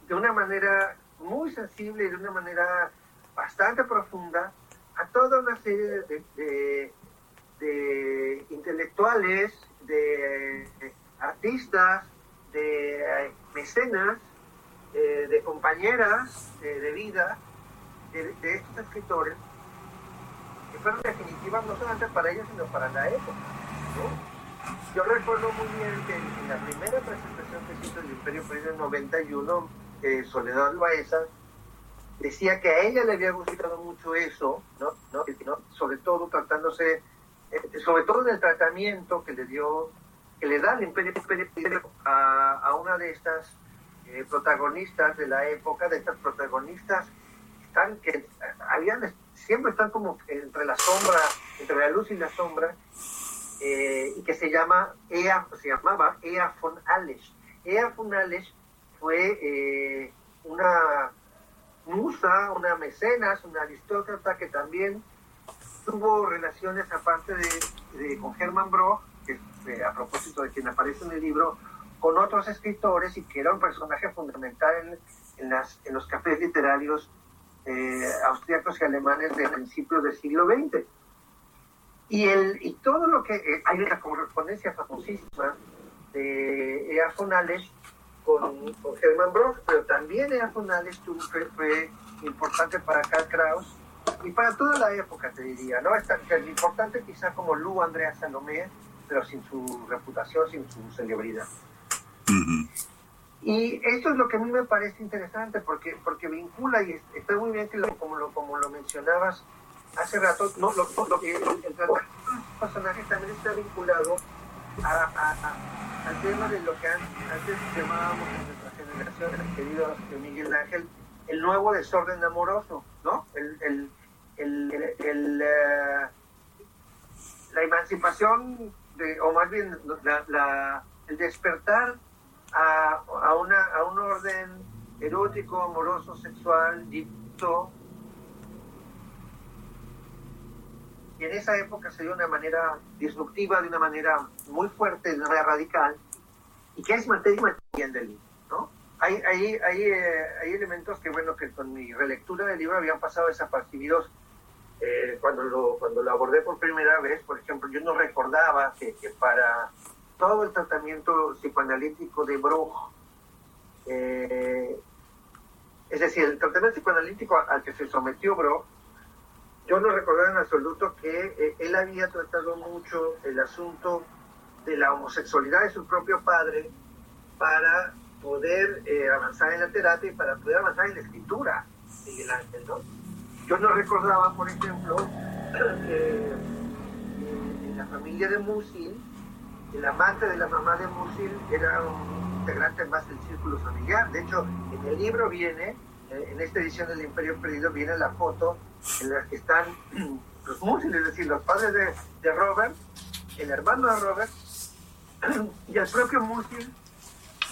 de una manera muy sensible y de una manera bastante profunda a toda una serie de, intelectuales, de artistas, de mecenas, eh, de compañeras eh, de vida de, estos escritores, que fueron definitivas no solamente para ellos, sino para la época. Yo recuerdo muy bien que en la primera presentación que hizo el Imperio Perdido en 91, eh, Soledad Loaesa decía que a ella le había gustado mucho eso, ¿no? ¿No? sobre todo tratándose, sobre todo en el tratamiento que le dio que le da el imperio, a, a, una de estas eh, protagonistas de la época, de estas protagonistas están que habían, siempre están como entre la sombra, entre la luz y la sombra, eh, y que se llama Ea, se llamaba Ea von Alesch. Ea von Alesch fue eh, una musa, una mecenas, una aristócrata que también tuvo relaciones aparte de, con Hermann Broch este, a propósito de quien aparece en el libro, con otros escritores y que era un personaje fundamental en, en, las, en los cafés literarios eh, austriacos y alemanes de principios del siglo XX. Y, el, y todo lo que eh, hay una correspondencia famosísima de Ea Fonales con, con Hermann Brock, pero también Ea Fonales fue, fue importante para Karl Kraus y para toda la época, te diría, ¿no? Es tan, tan importante quizá como Lu Andrea Salomé, pero sin su reputación, sin su celebridad. Y esto es lo que a mí me parece interesante, porque, porque vincula, y está muy bien que lo, como, lo, como lo mencionabas hace rato, no, lo, lo, el, el personaje también está vinculado a, al tema de lo que antes llamábamos en nuestra generación, querido Miguel Ángel, el nuevo desorden amoroso, ¿no? El, el, el, uh, la emancipación, de, o más bien la, la, el despertar a, a, una, a un orden erótico, amoroso, sexual, dicto. Y en esa época se dio de una manera disruptiva, de una manera muy fuerte, de una manera radical, y que es materia del libro, ¿no? Hay, hay, hay, eh, hay, elementos que, bueno, que con mi relectura del libro habían pasado desapercibidos eh, cuando, lo, cuando lo abordé por primera vez. Por ejemplo, yo no recordaba que, que para todo el tratamiento psicoanalítico de Bruch, eh, es decir, el tratamiento psicoanalítico al que se sometió Bruch, yo no recordaba en absoluto que eh, él había tratado mucho el asunto de la homosexualidad de su propio padre para poder eh, avanzar en la terapia y para poder avanzar en la escritura, Miguel Ángel, ¿no? Yo no recordaba, por ejemplo, que en la familia de Musil, el amante de la mamá de Musil era un integrante más del círculo familiar. De hecho, en el libro viene, eh, en esta edición del Imperio Perdido, viene la foto en la que están los Musil, es decir, los padres de, Robert, el hermano de Robert, y el propio Musil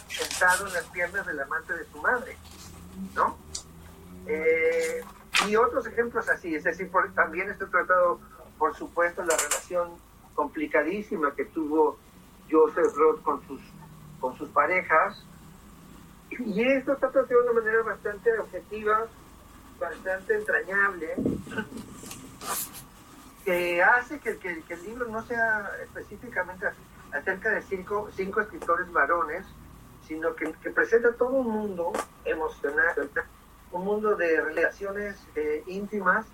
sentado en las piernas del amante de su madre, ¿no? Eh, y otros ejemplos así, es decir, por, también está tratado, por supuesto, la relación complicadísima que tuvo Joseph Roth con sus parejas. Y esto está tratado de una manera bastante objetiva, bastante entrañable, que hace que, que, que el libro no sea específicamente acerca de cinco, cinco escritores varones, sino que, que, presenta todo un mundo emocional, un mundo de relaciones eh, íntimas,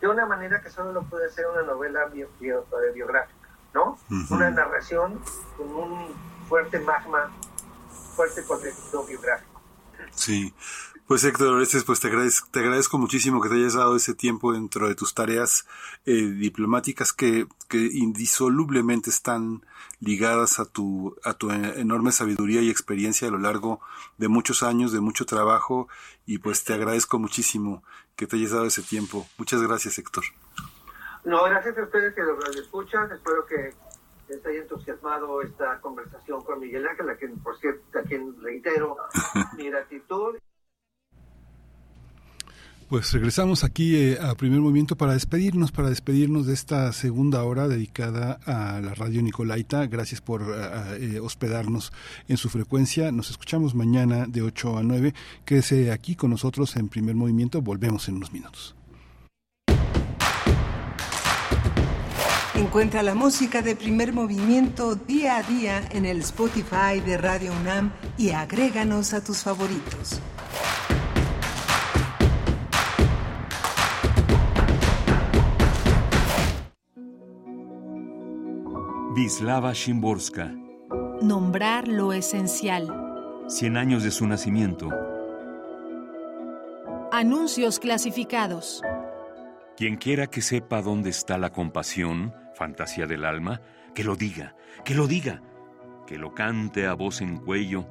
de una manera que solo lo puede hacer una novela bio, bio, biográfica. ¿no? Uh -huh. Una narración con un fuerte magma, fuerte contenido biográfico. Sí. Pues Héctor Orestes, pues te agradezco, te agradezco muchísimo que te hayas dado ese tiempo dentro de tus tareas eh, diplomáticas que, que indisolublemente están ligadas a tu, a tu enorme sabiduría y experiencia a lo largo de muchos años, de mucho trabajo, y pues te agradezco muchísimo que te hayas dado ese tiempo. Muchas gracias, Héctor. No, gracias a ustedes que lo escuchan. Espero que les haya entusiasmado esta conversación con Miguel Ángel, a quien, por cierto, a quien reitero mi gratitud. Pues regresamos aquí eh, a primer movimiento para despedirnos, para despedirnos de esta segunda hora dedicada a la radio Nicolaita. Gracias por uh, eh, hospedarnos en su frecuencia. Nos escuchamos mañana de 8 a 9. Quédese aquí con nosotros en primer movimiento. Volvemos en unos minutos. Encuentra la música de primer movimiento día a día en el Spotify de Radio UNAM y agréganos a tus favoritos. Vislava Shimborska. Nombrar lo esencial. Cien años de su nacimiento. Anuncios clasificados. Quien quiera que sepa dónde está la compasión, fantasía del alma, que lo diga, que lo diga, que lo cante a voz en cuello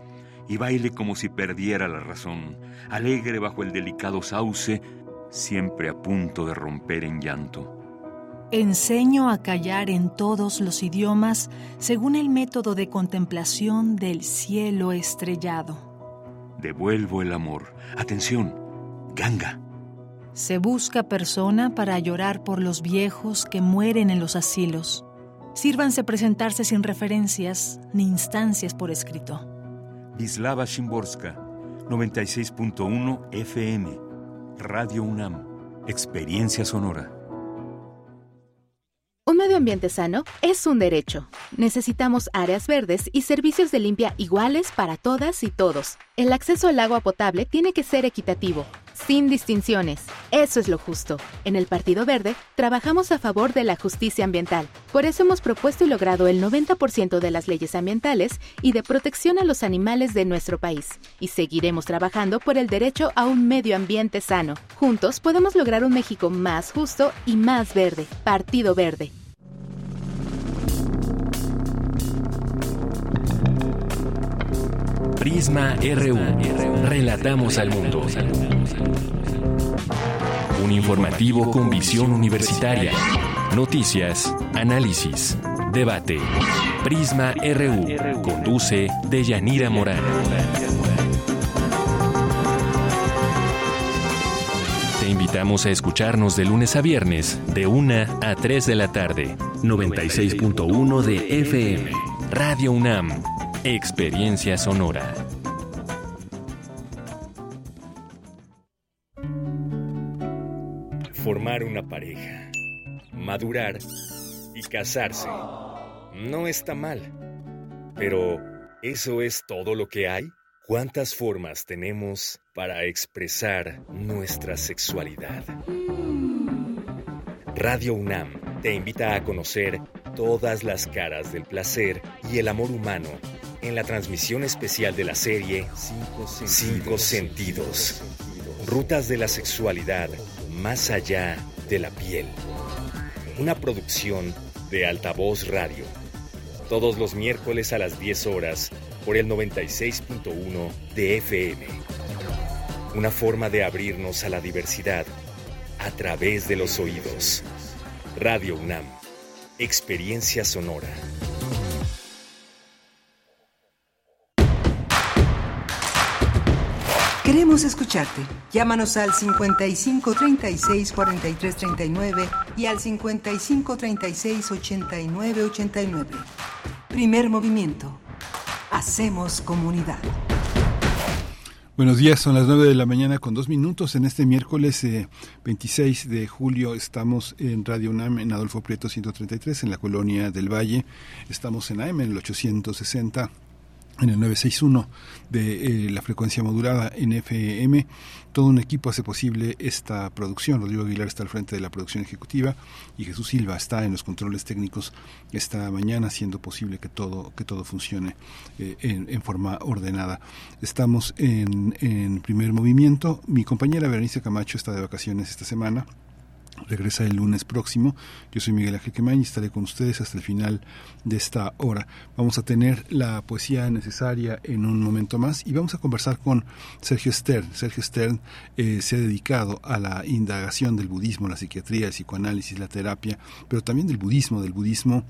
y baile como si perdiera la razón, alegre bajo el delicado sauce, siempre a punto de romper en llanto. Enseño a callar en todos los idiomas según el método de contemplación del cielo estrellado. Devuelvo el amor. Atención, ganga. Se busca persona para llorar por los viejos que mueren en los asilos. Sírvanse presentarse sin referencias ni instancias por escrito. Vislava Shimborska, 96.1 FM. Radio UNAM. Experiencia sonora. Un medio ambiente sano es un derecho. Necesitamos áreas verdes y servicios de limpia iguales para todas y todos. El acceso al agua potable tiene que ser equitativo, sin distinciones. Eso es lo justo. En el Partido Verde trabajamos a favor de la justicia ambiental. Por eso hemos propuesto y logrado el 90% de las leyes ambientales y de protección a los animales de nuestro país. Y seguiremos trabajando por el derecho a un medio ambiente sano. Juntos podemos lograr un México más justo y más verde. Partido Verde. Prisma RU. Relatamos al mundo. Un informativo con visión universitaria. Noticias, análisis, debate. Prisma RU. Conduce Deyanira Morán. Te invitamos a escucharnos de lunes a viernes, de 1 a 3 de la tarde. 96.1 de FM. Radio UNAM. Experiencia sonora. Formar una pareja, madurar y casarse. No está mal. Pero, ¿eso es todo lo que hay? ¿Cuántas formas tenemos para expresar nuestra sexualidad? Radio UNAM te invita a conocer todas las caras del placer y el amor humano en la transmisión especial de la serie Cinco Sentidos. Rutas de la sexualidad más allá de la piel. Una producción de Altavoz Radio. Todos los miércoles a las 10 horas por el 96.1 de FM. Una forma de abrirnos a la diversidad a través de los oídos. Radio UNAM. Experiencia sonora. Queremos escucharte. Llámanos al 55 36 43 39 y al 55 36 89 89. Primer movimiento. Hacemos comunidad. Buenos días, son las 9 de la mañana con dos minutos. En este miércoles 26 eh, de julio estamos en Radio UNAM en Adolfo Prieto 133 en la colonia del Valle. Estamos en AM en el 860 en el 961 de eh, la frecuencia modulada en FM. Todo un equipo hace posible esta producción. Rodrigo Aguilar está al frente de la producción ejecutiva y Jesús Silva está en los controles técnicos esta mañana haciendo posible que todo, que todo funcione eh, en, forma ordenada. Estamos en, en primer movimiento. Mi compañera Berenice Camacho está de vacaciones esta semana regresa el lunes próximo. Yo soy Miguel Ángel Quemain y estaré con ustedes hasta el final de esta hora. Vamos a tener la poesía necesaria en un momento más y vamos a conversar con Sergio Stern. Sergio Stern eh, se ha dedicado a la indagación del budismo, la psiquiatría, el psicoanálisis, la terapia, pero también del budismo, del budismo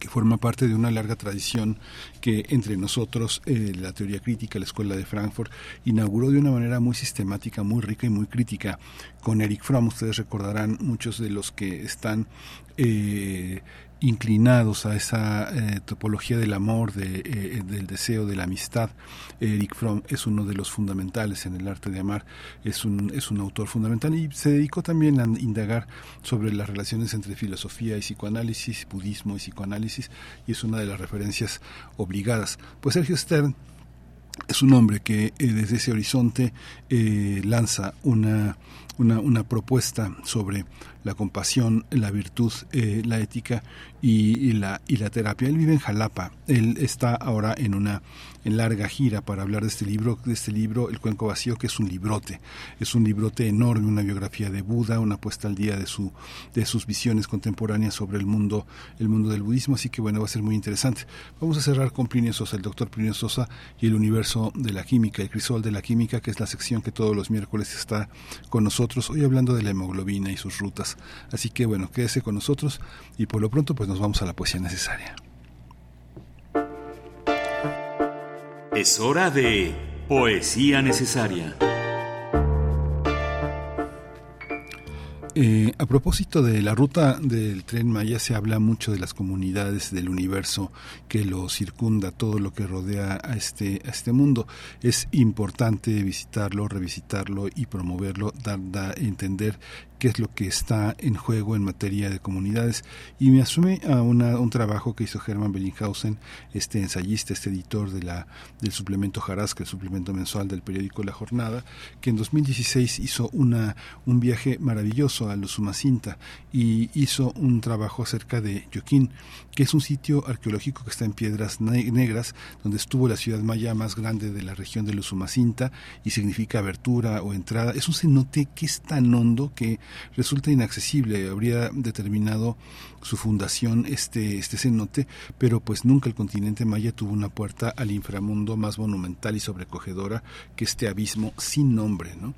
que forma parte de una larga tradición que entre nosotros eh, la teoría crítica, la Escuela de Frankfurt, inauguró de una manera muy sistemática, muy rica y muy crítica con Eric Fromm. Ustedes recordarán muchos de los que están eh, inclinados a esa eh, topología del amor, de, eh, del deseo, de la amistad. Eric Fromm es uno de los fundamentales en el arte de amar, es un, es un autor fundamental y se dedicó también a indagar sobre las relaciones entre filosofía y psicoanálisis, budismo y psicoanálisis, y es una de las referencias obligadas. Pues Sergio Stern es un hombre que eh, desde ese horizonte lanza una, una, una propuesta sobre la compasión, la virtud, eh, la ética y, la, y la terapia. Él vive en Jalapa. Él está ahora en una en larga gira para hablar de este libro, de este libro, El Cuenco Vacío, que es un librote. Es un librote enorme, una biografía de Buda, una puesta al día de su de sus visiones contemporáneas sobre el mundo, el mundo del budismo. Así que bueno, va a ser muy interesante. Vamos a cerrar con Plinio Sosa, el doctor Plinio Sosa y el universo de la química, el crisol de la química, que es la sección que todos los miércoles está con nosotros. Hoy hablando de la hemoglobina y sus rutas. Así que bueno, quédese con nosotros y por lo pronto pues nos vamos a la poesía necesaria. Es hora de poesía necesaria. eh, a propósito de la ruta del tren Maya, se habla mucho de las comunidades del universo que lo circunda, todo lo que rodea a este, a este mundo. Es importante visitarlo, revisitarlo y promoverlo, dar, a entender qué es lo que está en juego en materia de comunidades. Y me asume a un trabajo que hizo Hermann Bellinghausen, este ensayista, este editor de la, del suplemento Jarasca, el suplemento mensual del periódico La Jornada, que en 2016 hizo una, un viaje maravilloso a los Sumacinta y hizo un trabajo acerca de Yoquín, que es un sitio arqueológico que está en piedras negras, donde estuvo la ciudad maya más grande de la región de los Sumacinta y significa abertura o entrada. Es un cenote que es tan hondo que resulta inaccesible. Habría determinado su fundación este, este cenote, pero pues nunca el continente maya tuvo una puerta al inframundo más monumental y sobrecogedora que este abismo sin nombre. ¿no?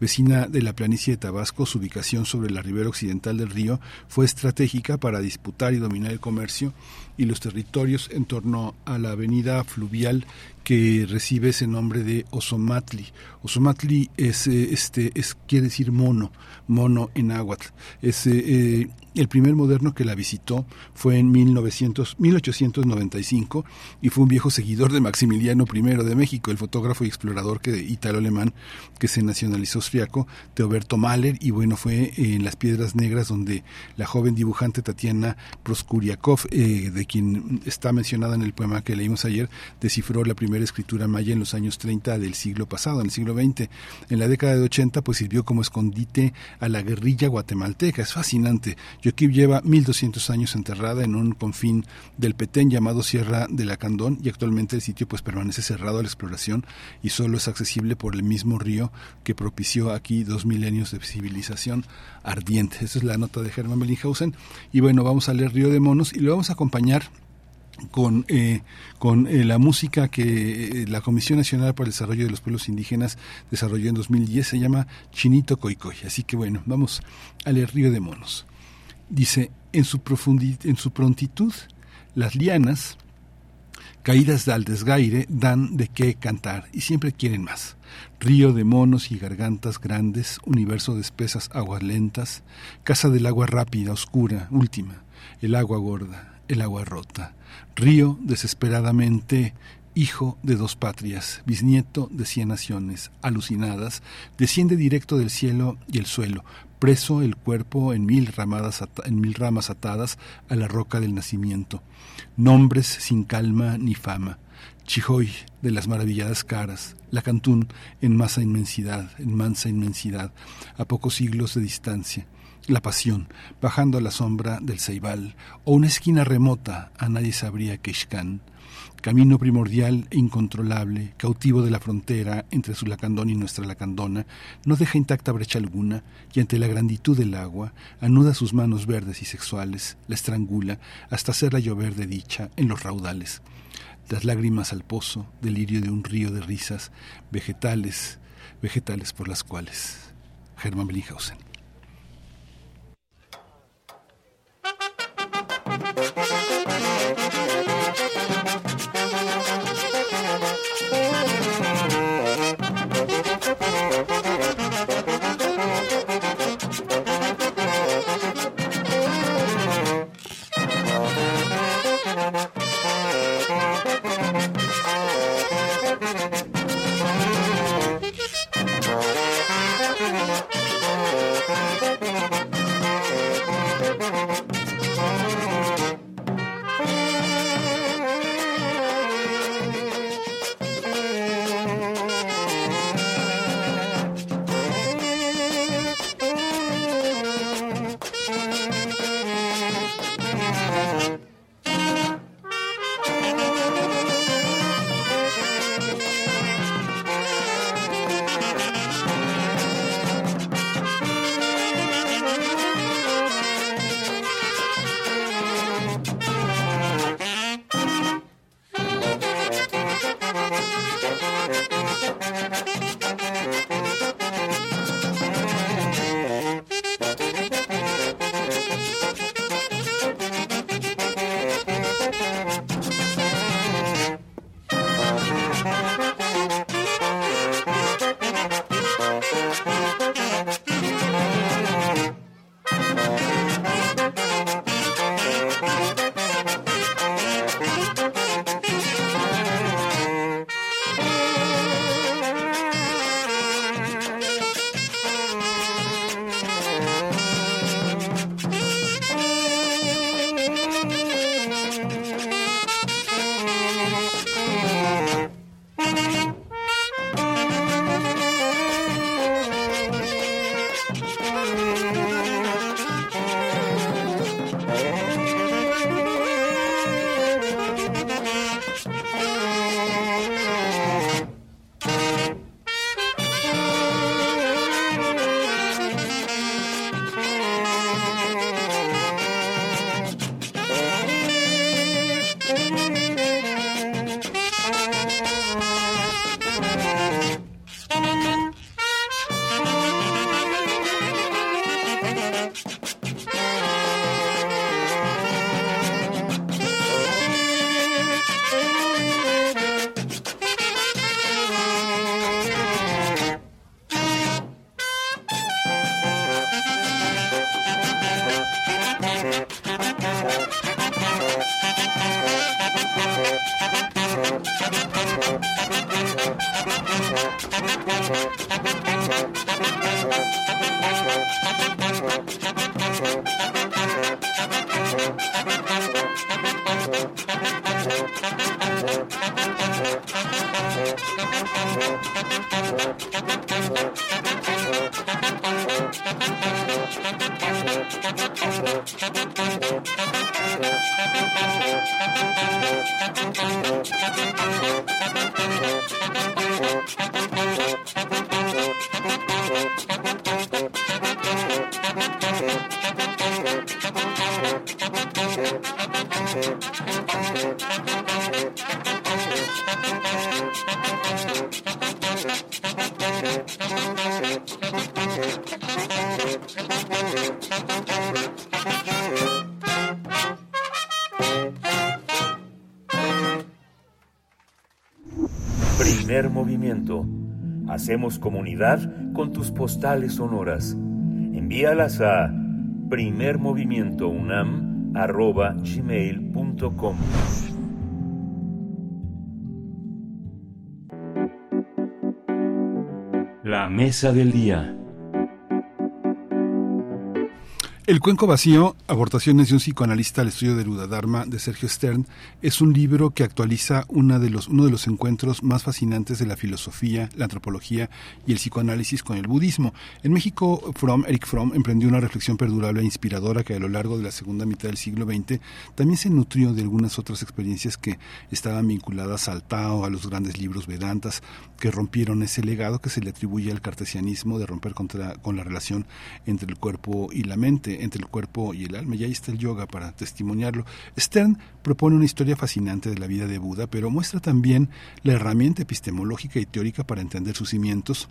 Vecina de la planicie de Tabasco, su ubicación sobre la ribera occidental del río fue estratégica para disputar y dominar el comercio comercio y los territorios en torno a la avenida fluvial que recibe ese nombre de Osomatli. Osomatli es, eh, este, es, quiere decir mono, mono en náhuatl. Es eh, eh, el primer moderno que la visitó fue en 1900, 1895 y fue un viejo seguidor de Maximiliano I de México, el fotógrafo y explorador italo-alemán que se nacionalizó austriaco, Teoberto Mahler, y bueno, fue en las Piedras Negras donde la joven dibujante Tatiana Proskuriakov, eh, de quien está mencionada en el poema que leímos ayer, descifró la primera escritura maya en los años 30 del siglo pasado, en el siglo XX. En la década de 80 pues sirvió como escondite a la guerrilla guatemalteca. Es fascinante. Yoquib lleva 1200 años enterrada en un confín del Petén llamado Sierra de la Candón y actualmente el sitio pues permanece cerrado a la exploración y solo es accesible por el mismo río que propició aquí dos milenios de civilización ardiente. Esa es la nota de Hermann Bellinghausen y bueno, vamos a leer Río de Monos y lo vamos a acompañar con, eh, con eh, la música que eh, la Comisión Nacional para el Desarrollo de los Pueblos Indígenas desarrolló en 2010, se llama Chinito Coicoy. Así que bueno, vamos a leer Río de Monos. Dice, en su, en su prontitud, las lianas, caídas al desgaire, dan de qué cantar y siempre quieren más. Río de monos y gargantas grandes, universo de espesas aguas lentas, casa del agua rápida, oscura, última, el agua gorda, el agua rota. Río desesperadamente hijo de dos patrias, bisnieto de cien naciones, alucinadas, desciende directo del cielo y el suelo, preso el cuerpo en mil, ramadas en mil ramas atadas a la roca del nacimiento. Nombres sin calma ni fama. Chijoy de las maravilladas caras, la Cantún en masa inmensidad, en mansa inmensidad, a pocos siglos de distancia. La pasión, bajando a la sombra del Ceibal, o una esquina remota, a nadie sabría que Ishkan camino primordial e incontrolable, cautivo de la frontera entre su lacandón y nuestra lacandona, no deja intacta brecha alguna y ante la granditud del agua anuda sus manos verdes y sexuales, la estrangula hasta hacerla llover de dicha en los raudales. Las lágrimas al pozo, delirio de un río de risas, vegetales, vegetales por las cuales. Germán Bellinghausen. Primer「あっ!」Hacemos comunidad con tus postales sonoras. Envíalas a primermovimientounam.gmail.com La mesa del día. El cuenco vacío, abortaciones de un psicoanalista al estudio de Dharma de Sergio Stern, es un libro que actualiza una de los, uno de los encuentros más fascinantes de la filosofía, la antropología y el psicoanálisis con el budismo. En México, Fromm, Eric Fromm emprendió una reflexión perdurable e inspiradora que a lo largo de la segunda mitad del siglo XX también se nutrió de algunas otras experiencias que estaban vinculadas al Tao, a los grandes libros Vedantas, que rompieron ese legado que se le atribuye al cartesianismo de romper contra, con la relación entre el cuerpo y la mente entre el cuerpo y el alma. Y ahí está el yoga para testimoniarlo. Stern propone una historia fascinante de la vida de Buda, pero muestra también la herramienta epistemológica y teórica para entender sus cimientos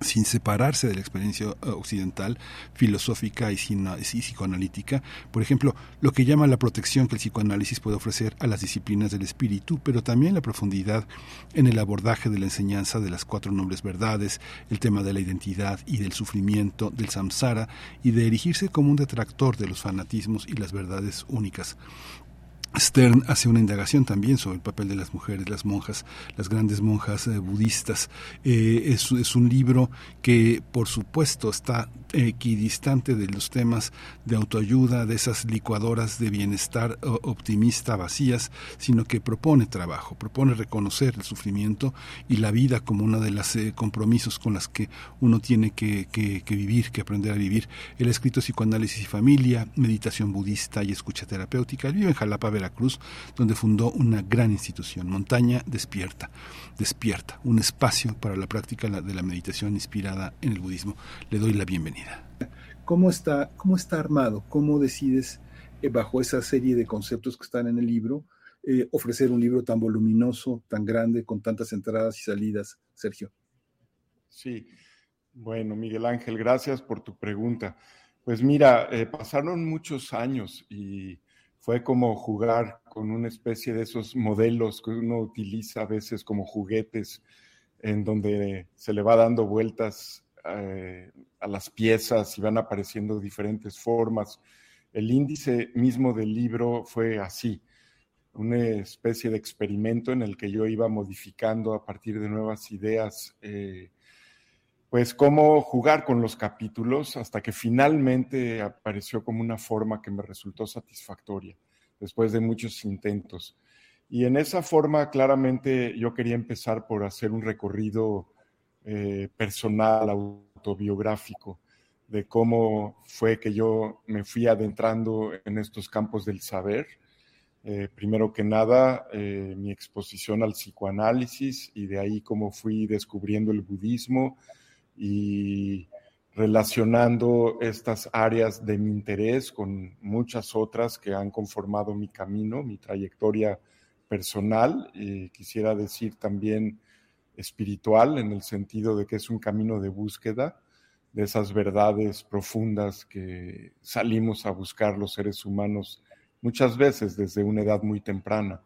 sin separarse de la experiencia eh, occidental, filosófica y, psicoanalítica. Por ejemplo, lo que llama la protección que el psicoanálisis puede ofrecer a las disciplinas del espíritu, pero también la profundidad en el abordaje de la enseñanza de las cuatro nobles verdades, el tema de la identidad y del sufrimiento, del samsara, y de erigirse como un detractor de los fanatismos y las verdades únicas. Stern hace una indagación también sobre el papel de las mujeres, las monjas, las grandes monjas eh, budistas. Eh, es, un libro que, por supuesto, está equidistante de los temas de autoayuda, de esas licuadoras de bienestar optimista vacías, sino que propone trabajo, propone reconocer el sufrimiento y la vida como uno de los eh, compromisos con las que uno tiene que, vivir, que aprender a vivir. Él ha escrito psicoanálisis y familia, meditación budista y escucha terapéutica. Él vive en Jalapa, Veracruz, donde fundó una gran institución, Montaña Despierta, Despierta, un espacio para la práctica de la meditación inspirada en el budismo. Le doy la bienvenida. ¿Cómo está, cómo está armado? ¿Cómo decides, eh, bajo esa serie de conceptos que están en el libro, eh, ofrecer un libro tan voluminoso, tan grande, con tantas entradas y salidas, Sergio? Sí, bueno, Miguel Ángel, gracias por tu pregunta. Pues mira, eh, pasaron muchos años y fue como jugar con una especie de esos modelos que uno utiliza a veces como juguetes, en donde se le va dando vueltas eh, a las piezas y van apareciendo diferentes formas. El índice mismo del libro fue así, una especie de experimento en el que yo iba modificando a partir de nuevas ideas, eh, pues cómo jugar con los capítulos hasta que finalmente apareció como una forma que me resultó satisfactoria después de muchos intentos. Y en esa forma claramente yo quería empezar por hacer un recorrido eh, personal, autobiográfico, de cómo fue que yo me fui adentrando en estos campos del saber. Eh, primero que nada, eh, mi exposición al psicoanálisis y de ahí cómo fui descubriendo el budismo y relacionando estas áreas de mi interés con muchas otras que han conformado mi camino, mi trayectoria personal. Y quisiera decir también espiritual, en el sentido de que es un camino de búsqueda de esas verdades profundas que salimos a buscar los seres humanos muchas veces desde una edad muy temprana.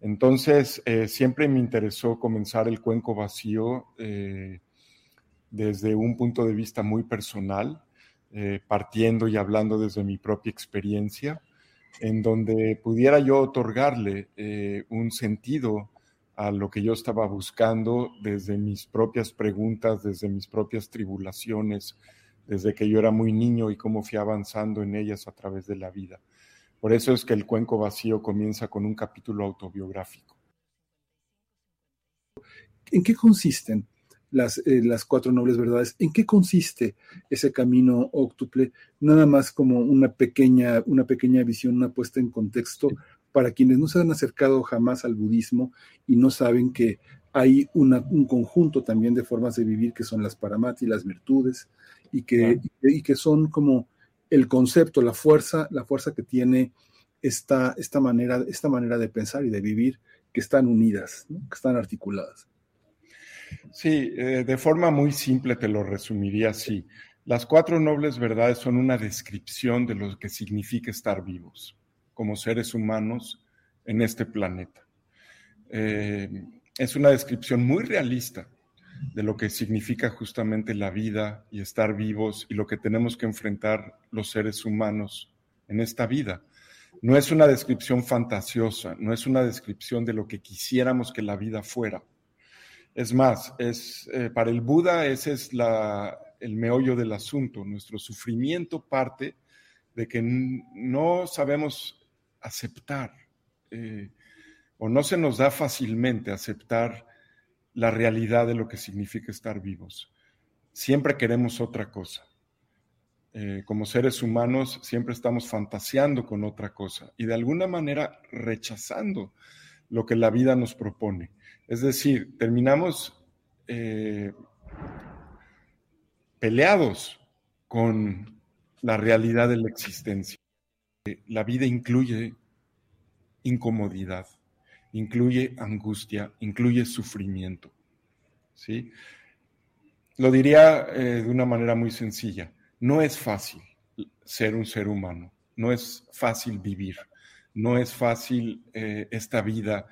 Entonces, eh, siempre me interesó comenzar el cuenco vacío eh, desde un punto de vista muy personal, eh, partiendo y hablando desde mi propia experiencia, en donde pudiera yo otorgarle un sentido a lo que yo estaba buscando desde mis propias preguntas, desde mis propias tribulaciones, desde que yo era muy niño y cómo fui avanzando en ellas a través de la vida. Por eso es que el cuenco vacío comienza con un capítulo autobiográfico. ¿En qué consisten las, eh, las cuatro nobles verdades? ¿En qué consiste ese camino óctuple? Nada más como una pequeña, una pequeña visión, una puesta en contexto para quienes no se han acercado jamás al budismo y no saben que hay un conjunto también de formas de vivir que son las paramati, las virtudes, y que, y que son como el concepto, la fuerza, la fuerza que tiene esta, esta, manera, esta manera de pensar y de vivir que están unidas, que están articuladas. Sí, eh, de forma muy simple te lo resumiría así. Las cuatro nobles verdades son una descripción de lo que significa estar vivos como seres humanos en este planeta. Eh, es una descripción muy realista de lo que significa justamente la vida y estar vivos y lo que tenemos que enfrentar los seres humanos en esta vida. No es una descripción fantasiosa, no es una descripción de lo que quisiéramos que la vida fuera. Es más, es, eh, para el Buda ese es el meollo del asunto. Nuestro sufrimiento parte de que no sabemos aceptar eh, o no se nos da fácilmente aceptar la realidad de lo que significa estar vivos. Siempre queremos otra cosa. Eh, como seres humanos siempre estamos fantaseando con otra cosa y de alguna manera rechazando lo que la vida nos propone. Es decir, terminamos eh, peleados con la realidad de la existencia. La vida incluye incomodidad, incluye angustia, incluye sufrimiento. ¿sí? Lo diría eh, de una manera muy sencilla. No es fácil ser un ser humano, no es fácil vivir, no es fácil eh, esta vida.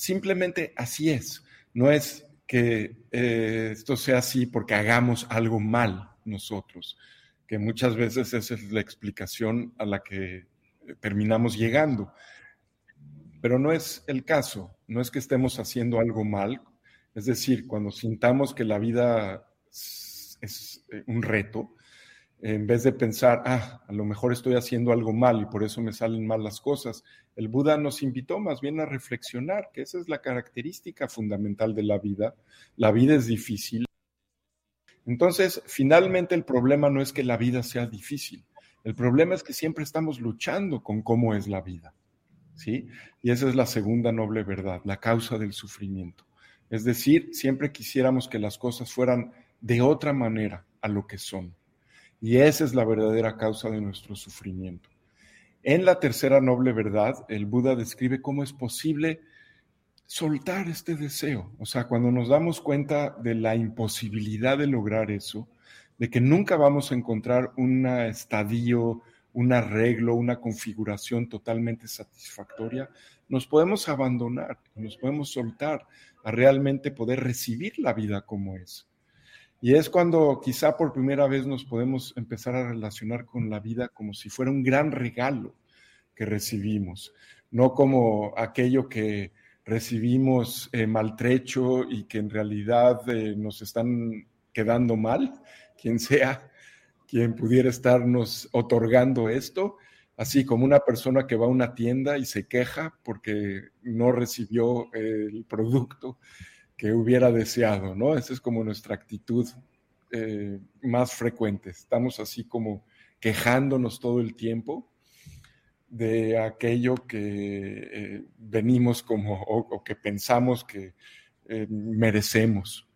Simplemente así es. No es que eh, esto sea así porque hagamos algo mal nosotros, que muchas veces esa es la explicación a la que terminamos llegando. Pero no es el caso, no es que estemos haciendo algo mal, es decir, cuando sintamos que la vida es, eh, un reto, en vez de pensar, ah, a lo mejor estoy haciendo algo mal y por eso me salen mal las cosas, el Buda nos invitó más bien a reflexionar, que esa es la característica fundamental de la vida. La vida es difícil. Entonces, finalmente el problema no es que la vida sea difícil, el problema es que siempre estamos luchando con cómo es la vida. ¿Sí? Y esa es la segunda noble verdad, la causa del sufrimiento. Es decir, siempre quisiéramos que las cosas fueran de otra manera a lo que son. Y esa es la verdadera causa de nuestro sufrimiento. En la tercera noble verdad, el Buda describe cómo es posible soltar este deseo. O sea, cuando nos damos cuenta de la imposibilidad de lograr eso, de que nunca vamos a encontrar un estadio, un arreglo, una configuración totalmente satisfactoria, nos podemos abandonar, nos podemos soltar a realmente poder recibir la vida como es. Y es cuando quizá por primera vez nos podemos empezar a relacionar con la vida como si fuera un gran regalo que recibimos, no como aquello que recibimos eh, maltrecho y que en realidad eh, nos están quedando mal, quien sea quien pudiera estarnos otorgando esto, así como una persona que va a una tienda y se queja porque no recibió el producto que hubiera deseado, ¿no? Esa es como nuestra actitud eh, más frecuente. Estamos así como quejándonos todo el tiempo de aquello que eh, venimos como o, que pensamos que eh, merecemos.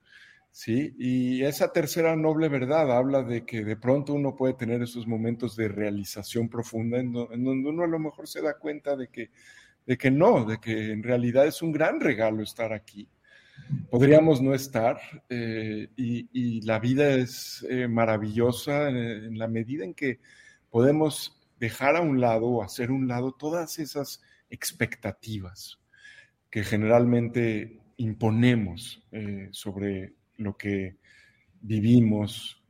¿sí? Y esa tercera noble verdad habla de que de pronto uno puede tener esos momentos de realización profunda en, donde uno a lo mejor se da cuenta de que, de que no, de que en realidad es un gran regalo estar aquí. Podríamos no estar eh, y, la vida es eh, maravillosa en, la medida en que podemos dejar a un lado o hacer un lado todas esas expectativas que generalmente imponemos eh, sobre lo que vivimos,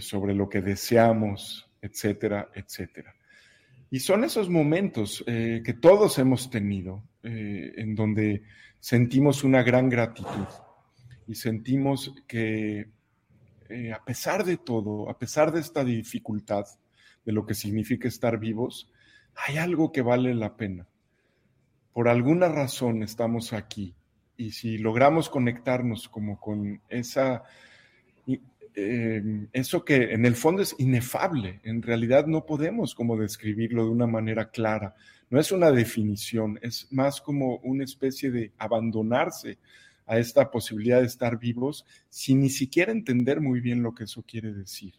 sobre lo que deseamos, etcétera, etcétera. Y son esos momentos que todos hemos tenido, en donde sentimos una gran gratitud y sentimos que eh, a pesar de todo, a pesar de esta dificultad, de lo que significa estar vivos, hay algo que vale la pena. Por alguna razón estamos aquí y si logramos conectarnos como con esa, eh, eso que en el fondo es inefable, en realidad no podemos como describirlo de una manera clara, no es una definición, es más como una especie de abandonarse a esta posibilidad de estar vivos sin ni siquiera entender muy bien lo que eso quiere decir.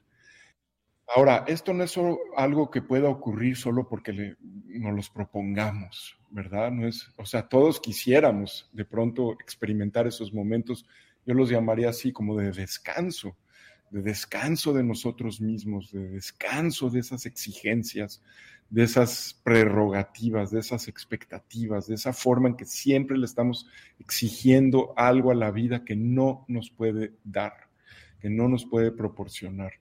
Ahora, esto no es algo que pueda ocurrir solo porque nos los propongamos, ¿verdad? No es, o sea, todos quisiéramos de pronto experimentar esos momentos, yo los llamaría así como de descanso, de descanso de nosotros mismos, de descanso de esas exigencias, de esas prerrogativas, de esas expectativas, de esa forma en que siempre le estamos exigiendo algo a la vida que no nos puede dar, que no nos puede proporcionar.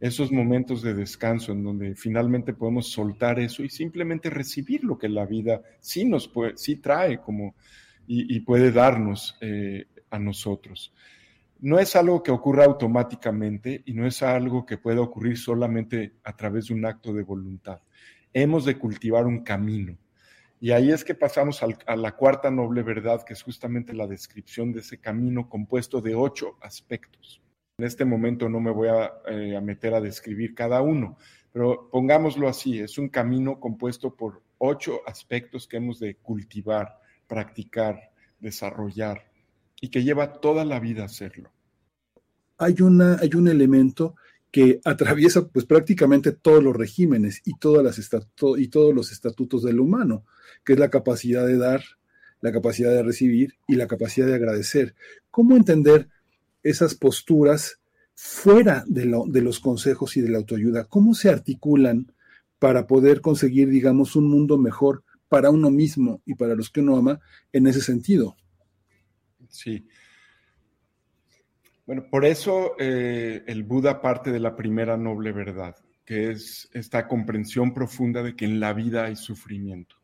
Esos momentos de descanso en donde finalmente podemos soltar eso y simplemente recibir lo que la vida sí nos puede, sí trae como y, puede darnos eh, a nosotros no es algo que ocurra automáticamente y no es algo que pueda ocurrir solamente a través de un acto de voluntad. Hemos de cultivar un camino. Y ahí es que pasamos a la cuarta noble verdad, que es justamente la descripción de ese camino compuesto de ocho aspectos. En este momento no me voy a, eh, a meter a describir cada uno, pero pongámoslo así, es un camino compuesto por ocho aspectos que hemos de cultivar, practicar, desarrollar y que lleva toda la vida hacerlo. Hay, una, hay un elemento que atraviesa pues prácticamente todos los regímenes y, todas las y todos los estatutos del humano, que es la capacidad de dar, la capacidad de recibir y la capacidad de agradecer. ¿Cómo entender esas posturas fuera de, lo, de los consejos y de la autoayuda? ¿Cómo se articulan para poder conseguir, digamos, un mundo mejor para uno mismo y para los que uno ama en ese sentido? Sí. Bueno, por eso eh, el Buda parte de la primera noble verdad, que es esta comprensión profunda de que en la vida hay sufrimiento,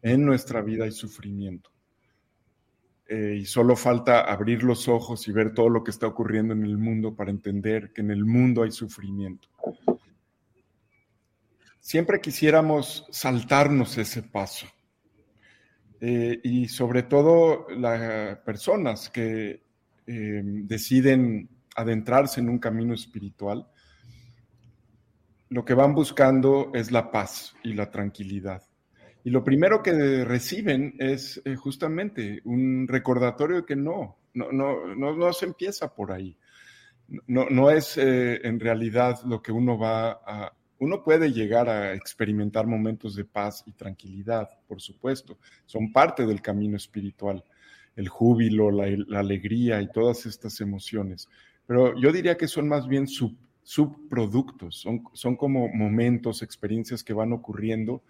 en nuestra vida hay sufrimiento. Eh, y solo falta abrir los ojos y ver todo lo que está ocurriendo en el mundo para entender que en el mundo hay sufrimiento. Siempre quisiéramos saltarnos ese paso eh, y sobre todo las personas que eh, deciden adentrarse en un camino espiritual, lo que van buscando es la paz y la tranquilidad. Y lo primero que reciben es eh, justamente un recordatorio de que no, no, no, no, se empieza por ahí. No, no es en realidad lo que uno va a, uno puede llegar a experimentar momentos de paz y tranquilidad, por supuesto, son parte del camino espiritual, el júbilo, la, alegría y todas estas emociones, pero yo diría que son más bien subproductos, son, son como momentos, experiencias que van ocurriendo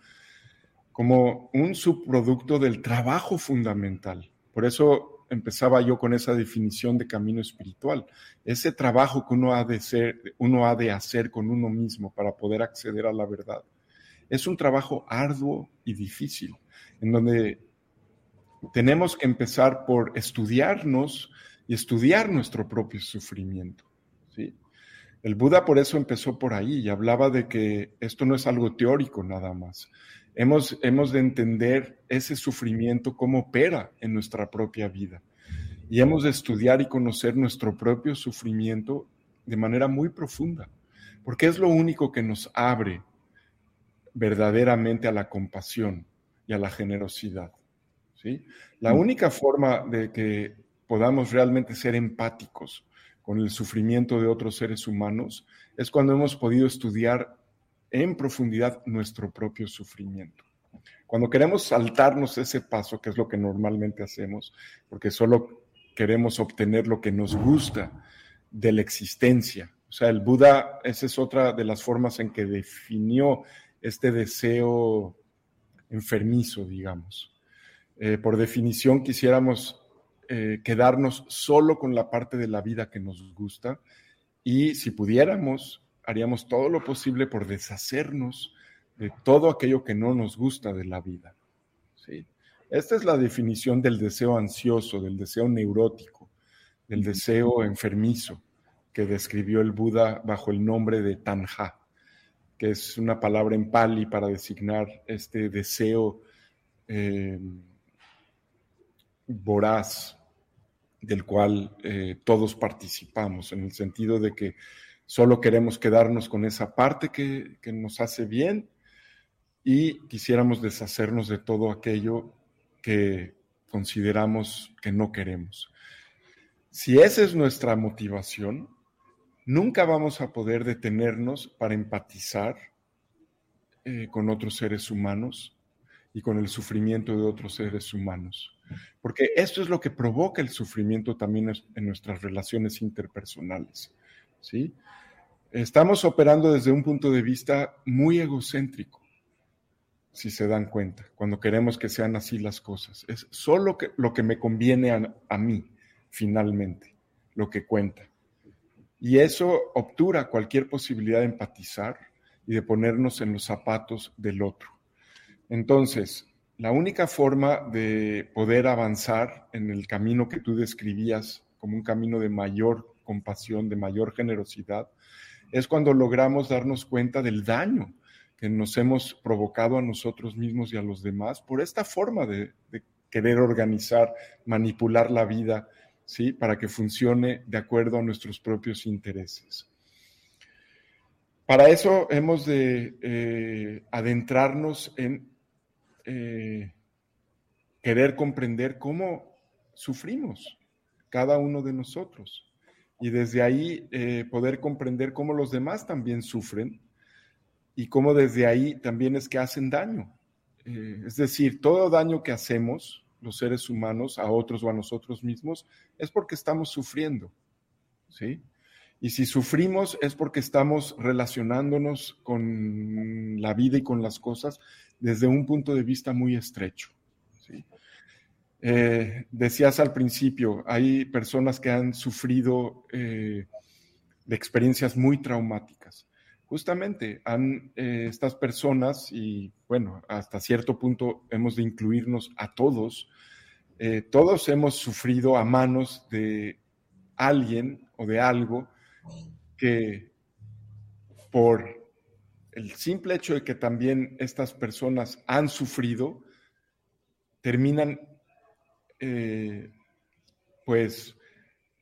como un subproducto del trabajo fundamental. Por eso empezaba yo con esa definición de camino espiritual, ese trabajo que uno ha de ser, uno ha de hacer con uno mismo para poder acceder a la verdad. Es un trabajo arduo y difícil, en donde tenemos que empezar por estudiarnos y estudiar nuestro propio sufrimiento. ¿sí? El Buda por eso empezó por ahí y hablaba de que esto no es algo teórico nada más, Hemos, de entender ese sufrimiento, cómo opera en nuestra propia vida. Y hemos de estudiar y conocer nuestro propio sufrimiento de manera muy profunda, porque es lo único que nos abre verdaderamente a la compasión y a la generosidad. ¿Sí? La mm. única forma de que podamos realmente ser empáticos con el sufrimiento de otros seres humanos es cuando hemos podido estudiar en profundidad nuestro propio sufrimiento. Cuando queremos saltarnos ese paso, que es lo que normalmente hacemos, porque solo queremos obtener lo que nos gusta de la existencia. O sea, el Buda, esa es otra de las formas en que definió este deseo enfermizo, digamos. Eh, por definición, quisiéramos eh, quedarnos solo con la parte de la vida que nos gusta y si pudiéramos haríamos todo lo posible por deshacernos de todo aquello que no nos gusta de la vida. ¿sí? Esta es la definición del deseo ansioso, del deseo neurótico, del deseo enfermizo que describió el Buda bajo el nombre de Tanja, que es una palabra en pali para designar este deseo eh, voraz del cual eh, todos participamos, en el sentido de que solo queremos quedarnos con esa parte que, que nos hace bien y quisiéramos deshacernos de todo aquello que consideramos que no queremos. Si esa es nuestra motivación, nunca vamos a poder detenernos para empatizar eh, con otros seres humanos y con el sufrimiento de otros seres humanos. Porque esto es lo que provoca el sufrimiento también en nuestras relaciones interpersonales. ¿sí? Estamos operando desde un punto de vista muy egocéntrico, si se dan cuenta, cuando queremos que sean así las cosas. Es solo que, lo que me conviene a, a mí, finalmente, lo que cuenta. Y eso obtura cualquier posibilidad de empatizar y de ponernos en los zapatos del otro. Entonces, la única forma de poder avanzar en el camino que tú describías como un camino de mayor compasión, de mayor generosidad, es cuando logramos darnos cuenta del daño que nos hemos provocado a nosotros mismos y a los demás por esta forma de, querer organizar, manipular la vida, ¿sí? Para que funcione de acuerdo a nuestros propios intereses. Para eso hemos de eh, adentrarnos en eh, querer comprender cómo sufrimos cada uno de nosotros y desde ahí eh, poder comprender cómo los demás también sufren y cómo desde ahí también es que hacen daño. es decir, todo daño que hacemos los seres humanos a otros o a nosotros mismos es porque estamos sufriendo, ¿sí? Y si sufrimos es porque estamos relacionándonos con la vida y con las cosas desde un punto de vista muy estrecho. Eh, decías al principio, hay personas que han sufrido eh, experiencias muy traumáticas. Justamente, han, eh, estas personas, y bueno, hasta cierto punto hemos de incluirnos a todos, todos hemos sufrido a manos de alguien o de algo que por el simple hecho de que también estas personas han sufrido, terminan eh, pues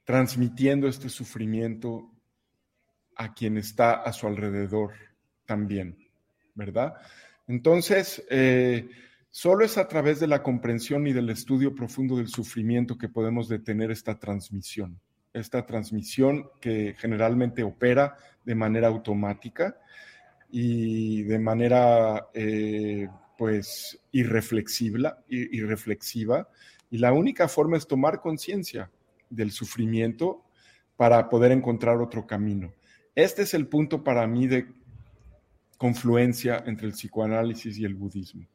transmitiendo este sufrimiento a quien está a su alrededor también, ¿verdad? Entonces, eh, solo es a través de la comprensión y del estudio profundo del sufrimiento que podemos detener esta transmisión, esta transmisión que generalmente opera de manera automática y de manera eh, pues irreflexiva, irreflexiva. Y la única forma es tomar conciencia del sufrimiento para poder encontrar otro camino. Este es el punto para mí de confluencia entre el psicoanálisis y el budismo.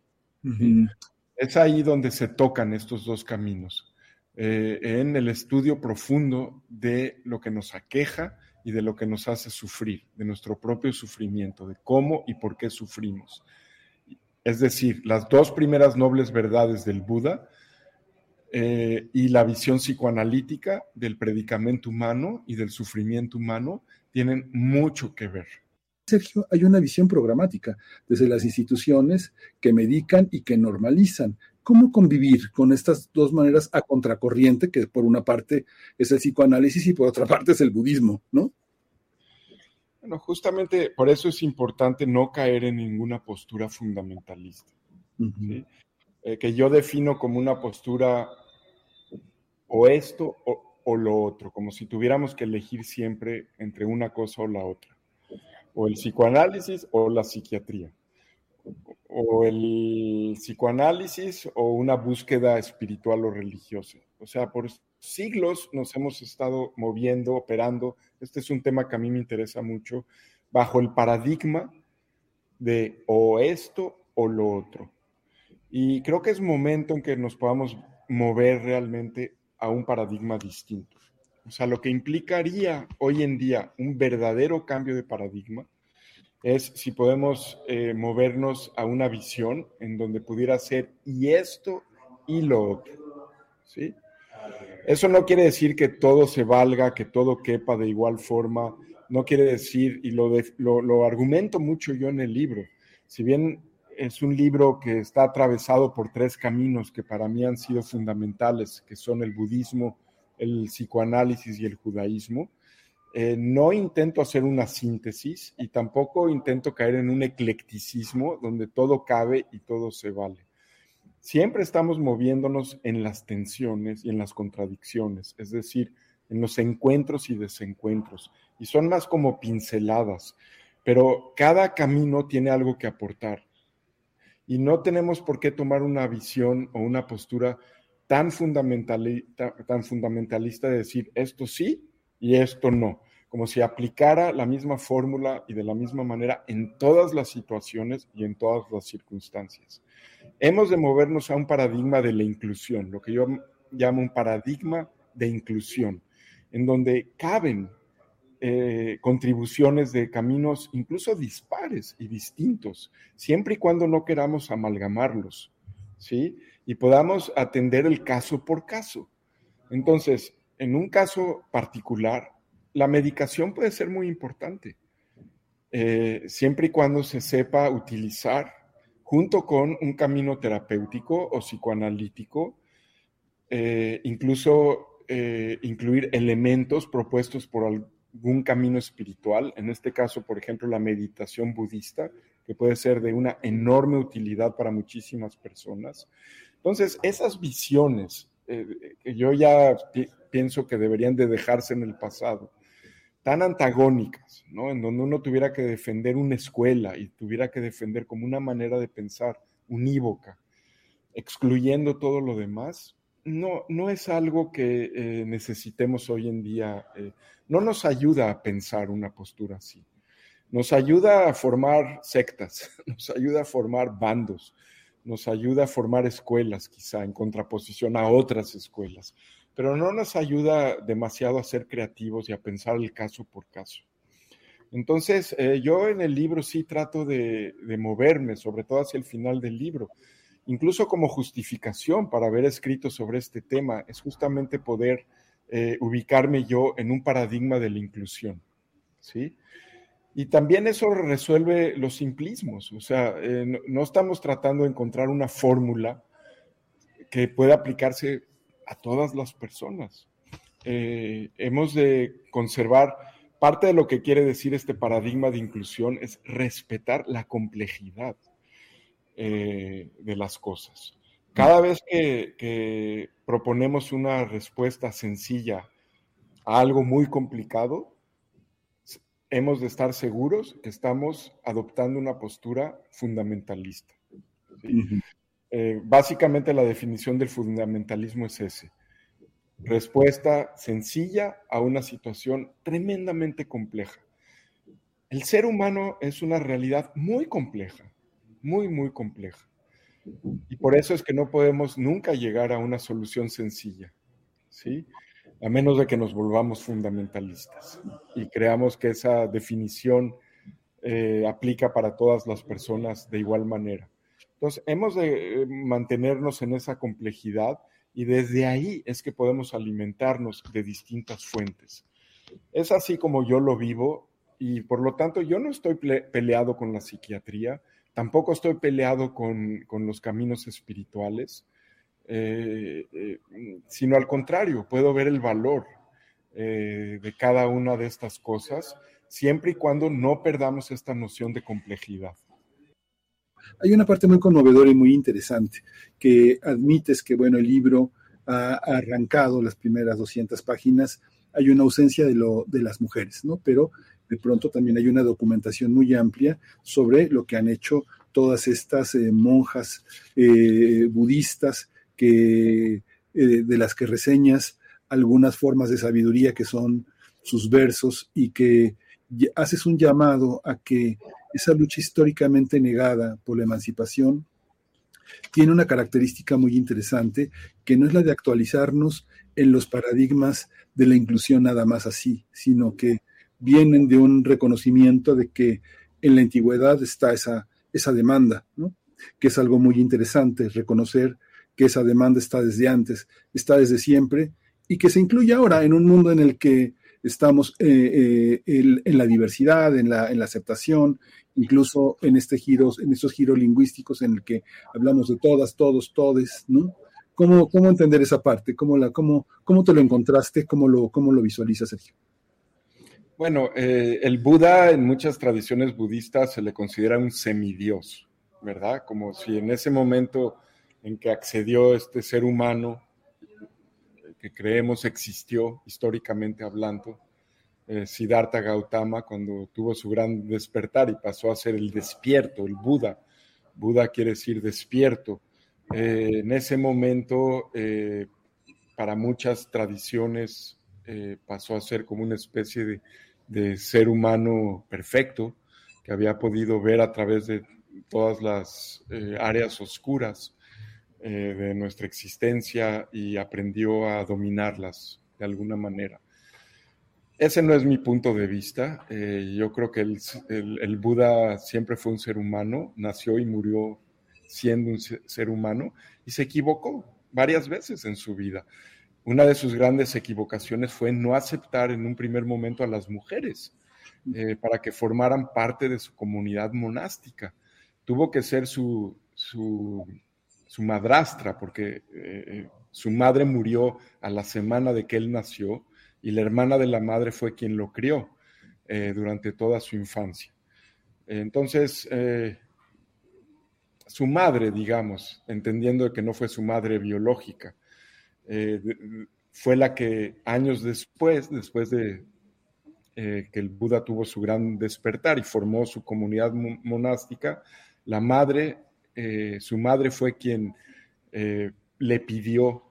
Es ahí donde se tocan estos dos caminos, eh, en el estudio profundo de lo que nos aqueja y de lo que nos hace sufrir, de nuestro propio sufrimiento, de cómo y por qué sufrimos. Es decir, las dos primeras nobles verdades del Buda eh, y la visión psicoanalítica del predicamento humano y del sufrimiento humano tienen mucho que ver. Sergio, hay una visión programática desde las instituciones que medican y que normalizan. ¿Cómo convivir con estas dos maneras a contracorriente, que por una parte es el psicoanálisis y por otra parte es el budismo, ¿no? Bueno, justamente por eso es importante no caer en ninguna postura fundamentalista, eh, que yo defino como una postura o esto o, o lo otro, como si tuviéramos que elegir siempre entre una cosa o la otra, o el psicoanálisis o la psiquiatría o el psicoanálisis o una búsqueda espiritual o religiosa. O sea, por siglos nos hemos estado moviendo, operando. Este es un tema que a mí me interesa mucho, bajo el paradigma de o esto o lo otro. Y creo que es momento en que nos podamos mover realmente a un paradigma distinto. O sea, lo que implicaría hoy en día un verdadero cambio de paradigma es si podemos eh, movernos a una visión en donde pudiera ser y esto y lo otro. ¿sí? Eso no quiere decir que todo se valga, que todo quepa de igual forma. No quiere decir, y lo, lo, lo argumento mucho yo en el libro, si bien es un libro que está atravesado por tres caminos que para mí han sido fundamentales, que son el budismo, el psicoanálisis y el judaísmo. Eh, no intento hacer una síntesis y tampoco intento caer en un eclecticismo donde todo cabe y todo se vale. Siempre estamos moviéndonos en las tensiones y en las contradicciones, es decir, en los encuentros y desencuentros, y son más como pinceladas, pero cada camino tiene algo que aportar. Y no tenemos por qué tomar una visión o una postura tan fundamentalista, tan fundamentalista de decir esto sí y esto no, como si aplicara la misma fórmula y de la misma manera en todas las situaciones y en todas las circunstancias. Hemos de movernos a un paradigma de la inclusión, lo que yo llamo un paradigma de inclusión, en donde caben eh, contribuciones de caminos incluso dispares y distintos, siempre y cuando no queramos amalgamarlos, ¿sí? Y podamos atender el caso por caso. Entonces, en un caso particular, la medicación puede ser muy importante, eh, siempre y cuando se sepa utilizar junto con un camino terapéutico o psicoanalítico, eh, incluso incluir elementos propuestos por, algún camino espiritual, en este caso, por ejemplo, la meditación budista, que puede ser de una enorme utilidad para muchísimas personas. Entonces, esas visiones eh, que yo ya pienso que deberían de dejarse en el pasado, tan antagónicas, ¿no? En donde uno tuviera que defender una escuela y tuviera que defender como una manera de pensar unívoca, excluyendo todo lo demás, no, no es algo que eh, necesitemos hoy en día. Eh, no nos ayuda a pensar una postura así. Nos ayuda a formar sectas, nos ayuda a formar bandos, nos ayuda a formar escuelas, quizá en contraposición a otras escuelas, pero no nos ayuda demasiado a ser creativos y a pensar el caso por caso. Entonces, eh, yo en el libro sí trato de, de moverme, sobre todo hacia el final del libro, incluso como justificación para haber escrito sobre este tema, es justamente poder eh, ubicarme yo en un paradigma de la inclusión, ¿sí? Y también eso resuelve los simplismos, o sea, eh, no, estamos tratando de encontrar una fórmula que pueda aplicarse a todas las personas. Eh, hemos de conservar, parte de lo que quiere decir este paradigma de inclusión es respetar la complejidad. Eh, de las cosas. Cada vez que, proponemos una respuesta sencilla a algo muy complicado, hemos de estar seguros que estamos adoptando una postura fundamentalista. Eh, básicamente la definición del fundamentalismo es ese. Respuesta sencilla a una situación tremendamente compleja. El ser humano es una realidad muy compleja muy, muy compleja. Y por eso es que no podemos nunca llegar a una solución sencilla, ¿sí? A menos de que nos volvamos fundamentalistas y creamos que esa definición eh, aplica para todas las personas de igual manera. Entonces, hemos de eh, mantenernos en esa complejidad y desde ahí es que podemos alimentarnos de distintas fuentes. Es así como yo lo vivo y por lo tanto yo no estoy peleado con la psiquiatría, Tampoco estoy peleado con, los caminos espirituales, eh, eh, sino al contrario, puedo ver el valor eh, de cada una de estas cosas, siempre y cuando no perdamos esta noción de complejidad. Hay una parte muy conmovedora y muy interesante, que admites que, bueno, el libro ha arrancado las primeras 200 páginas, hay una ausencia de, lo, de las mujeres, ¿no? Pero de pronto también hay una documentación muy amplia sobre lo que han hecho todas estas monjas budistas que, eh, de las que reseñas algunas formas de sabiduría que son sus versos y que haces un llamado a que esa lucha históricamente negada por la emancipación tiene una característica muy interesante que no es la de actualizarnos en los paradigmas de la inclusión nada más así, sino que vienen de un reconocimiento de que en la antigüedad está esa, esa demanda, que es algo muy interesante, reconocer que esa demanda está desde antes, está desde siempre, y que se incluye ahora en un mundo en el que estamos eh, eh, en la diversidad, en la, en la aceptación, incluso en, este giros, en estos giros lingüísticos en el que hablamos de todas, todos, todes, ¿no? ¿Cómo, cómo entender esa parte? ¿Cómo, la, cómo, cómo te lo encontraste? ¿Cómo lo, cómo lo visualizas, Sergio? Bueno, eh, el Buda en muchas tradiciones budistas se le considera un semidios, ¿verdad? Como si en ese momento en que accedió este ser humano, que creemos existió históricamente hablando, eh, Siddhartha Gautama, cuando tuvo su gran despertar y pasó a ser el despierto, el Buda. Buda quiere decir despierto. Eh, en ese momento, eh, para muchas tradiciones, pasó a ser como una especie de, de ser humano perfecto, que había podido ver a través de todas las áreas oscuras de nuestra existencia y aprendió a dominarlas de alguna manera. Ese no es mi punto de vista. Eh, yo creo que el, Buda siempre fue un ser humano, nació y murió siendo un ser humano y se equivocó varias veces en su vida. Una de sus grandes equivocaciones fue no aceptar en un primer momento a las mujeres eh, para que formaran parte de su comunidad monástica. Tuvo que ser su, su, madrastra porque eh, su madre murió a la semana de que él nació y la hermana de la madre fue quien lo crió eh, durante toda su infancia. Entonces, eh, su madre, digamos, entendiendo que no fue su madre biológica, eh, fue la que años después, después de que el Buda tuvo su gran despertar y formó su comunidad monástica, la madre, su madre fue quien le pidió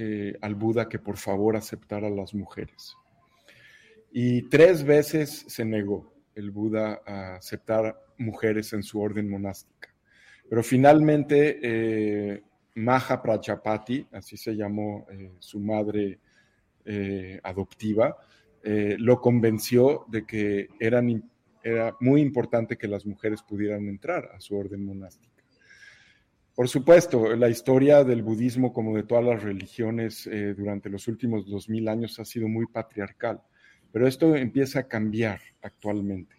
eh, al Buda que por favor aceptara a las mujeres. Y tres veces se negó el Buda a aceptar mujeres en su orden monástica. Pero finalmente eh, Maha Prajapati, así se llamó eh, su madre adoptiva, lo convenció de que era muy importante que las mujeres pudieran entrar a su orden monástica. Por supuesto, la historia del budismo, como de todas las religiones eh, durante los últimos dos mil años, ha sido muy patriarcal, pero esto empieza a cambiar actualmente.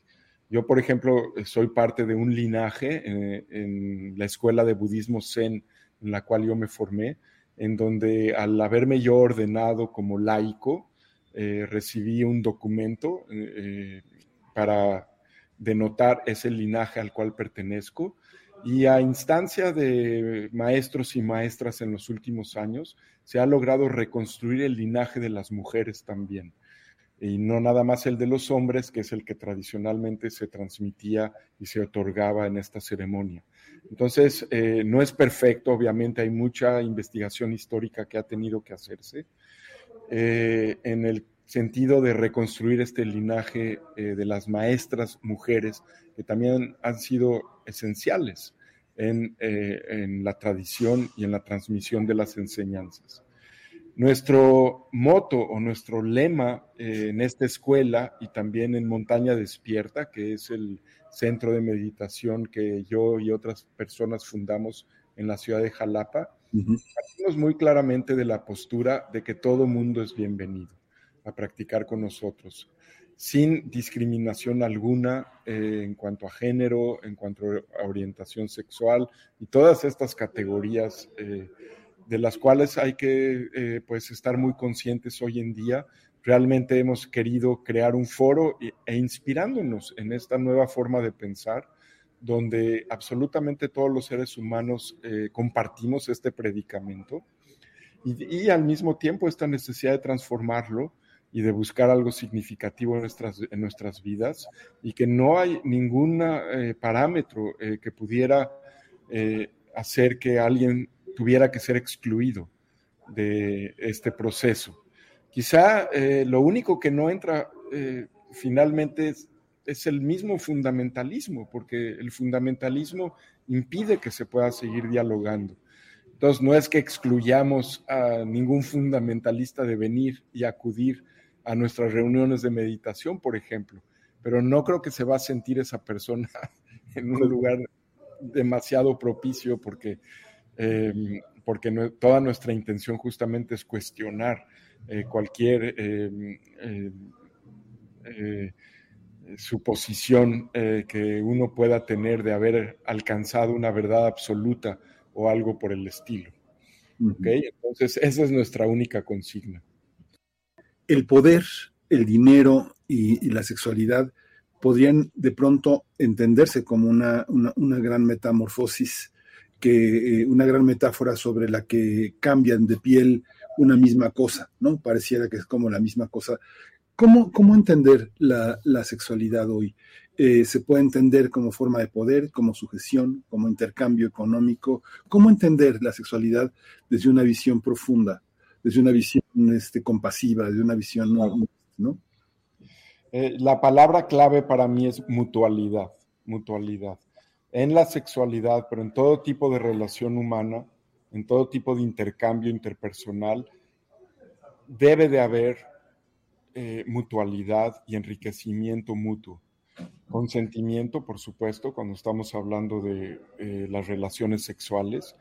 Yo, por ejemplo, soy parte de un linaje eh, en la escuela de budismo zen en la cual yo me formé, en donde al haberme yo ordenado como laico, eh, recibí un documento para denotar ese linaje al cual pertenezco y a instancia de maestros y maestras en los últimos años, se ha logrado reconstruir el linaje de las mujeres también. Y no nada más el de los hombres, que es el que tradicionalmente se transmitía y se otorgaba en esta ceremonia. Entonces, eh, no es perfecto, obviamente hay mucha investigación histórica que ha tenido que hacerse. Eh, en el sentido de reconstruir este linaje eh, de las maestras mujeres que también han sido esenciales en, eh, en, la tradición y en la transmisión de las enseñanzas. Nuestro moto o nuestro lema eh, en esta escuela y también en Montaña Despierta, que es el centro de meditación que yo y otras personas fundamos en la ciudad de Jalapa, uh muy claramente de la postura de que todo mundo es bienvenido a practicar con nosotros, sin discriminación alguna eh, en cuanto a género, en cuanto a orientación sexual y todas estas categorías eh, de las cuales hay que eh, pues estar muy conscientes hoy en día. Realmente hemos querido crear un foro e, inspirándonos en esta nueva forma de pensar donde absolutamente todos los seres humanos compartimos este predicamento y, y, al mismo tiempo esta necesidad de transformarlo y de buscar algo significativo en nuestras, en nuestras vidas y que no hay ningún eh, parámetro eh, que pudiera eh, hacer que alguien tuviera que ser excluido de este proceso. Quizá lo único que no entra finalmente es, es el mismo fundamentalismo, porque el fundamentalismo impide que se pueda seguir dialogando. Entonces, no es que excluyamos a ningún fundamentalista de venir y acudir a nuestras reuniones de meditación, por ejemplo, pero no creo que se va a sentir esa persona en un lugar demasiado propicio porque, eh, porque toda nuestra intención justamente es cuestionar cualquier suposición que uno pueda tener de haber alcanzado una verdad absoluta o algo por el estilo. Entonces, esa es nuestra única consigna. El poder, el dinero y, la sexualidad podrían de pronto entenderse como una, una, gran metamorfosis, que, eh, una gran metáfora sobre la que cambian de piel una misma cosa, ¿no? Pareciera que es como la misma cosa. ¿Cómo, cómo entender la, la sexualidad hoy? Eh, se puede entender como forma de poder, como sujeción, como intercambio económico. ¿Cómo entender la sexualidad desde una visión profunda, desde una visión este, compasiva, desde una visión, ¿no? Eh, la palabra clave para mí es mutualidad, mutualidad. En la sexualidad, pero en todo tipo de relación humana, en todo tipo de intercambio interpersonal, debe de haber eh, mutualidad y enriquecimiento mutuo consentimiento, por supuesto, cuando estamos hablando de eh, las relaciones sexuales,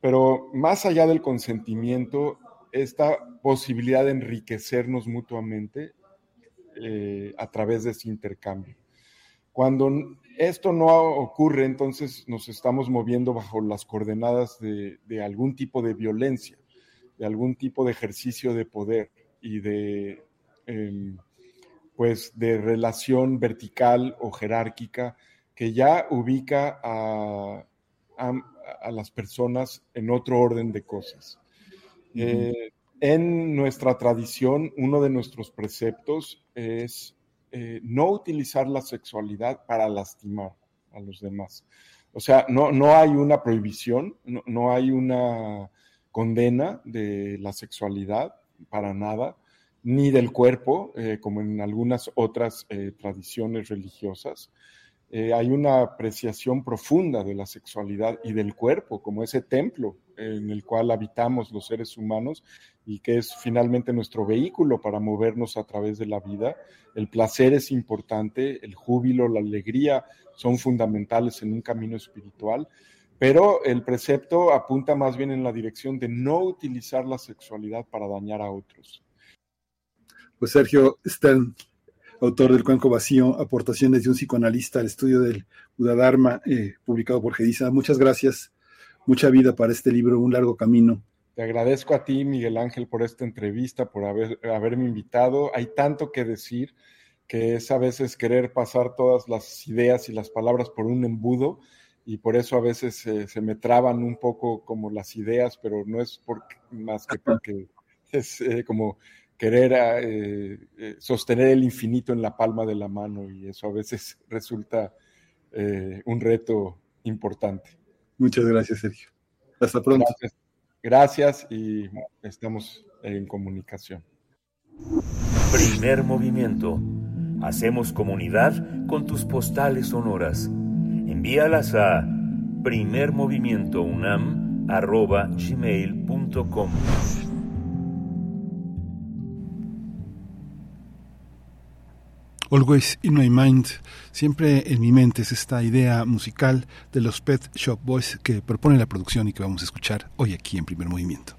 pero más allá del consentimiento, esta posibilidad de enriquecernos mutuamente eh, a través de ese intercambio. Cuando esto no ocurre, entonces nos estamos moviendo bajo las coordenadas de, algún tipo de violencia, de algún tipo de ejercicio de poder y de em, pues de relación vertical o jerárquica que ya ubica a, las personas en otro orden de cosas. Eh, en nuestra tradición, uno de nuestros preceptos es eh, no utilizar la sexualidad para lastimar a los demás. O sea, no, no hay una prohibición, no, no hay una condena de la sexualidad para nada, ni del cuerpo, eh, como en algunas otras tradiciones religiosas. Hay una apreciación profunda de la sexualidad y del cuerpo como ese templo en el cual habitamos los seres humanos y que es finalmente nuestro vehículo para movernos a través de la vida. El placer es importante, el júbilo, la alegría son fundamentales en un camino espiritual, pero el precepto apunta más bien en la dirección de no utilizar la sexualidad para dañar a otros. Pues Sergio Stern, autor del Cuenco Vacío, aportaciones de un psicoanalista al estudio del Buda Dharma, eh, publicado por Gedisa. Muchas gracias, mucha vida para este libro, Un largo camino. Te agradezco a ti, Miguel Ángel, por esta entrevista, por haber, haberme invitado. Hay tanto que decir que es a veces querer pasar todas las ideas y las palabras por un embudo y por eso a veces se me traban un poco como las ideas, pero no es más que porque es eh, como querer eh, eh, sostener el infinito en la palma de la mano y eso a veces resulta un reto importante. Muchas gracias, Sergio. Hasta pronto. Gracias, gracias y estamos en comunicación. Primer movimiento. Hacemos comunidad con tus postales sonoras. Envíalas a primermovimientounam.gmail.com Always in my mind, siempre en mi mente es esta idea musical de los Pet Shop Boys que propone la producción y que vamos a escuchar hoy aquí en primer movimiento.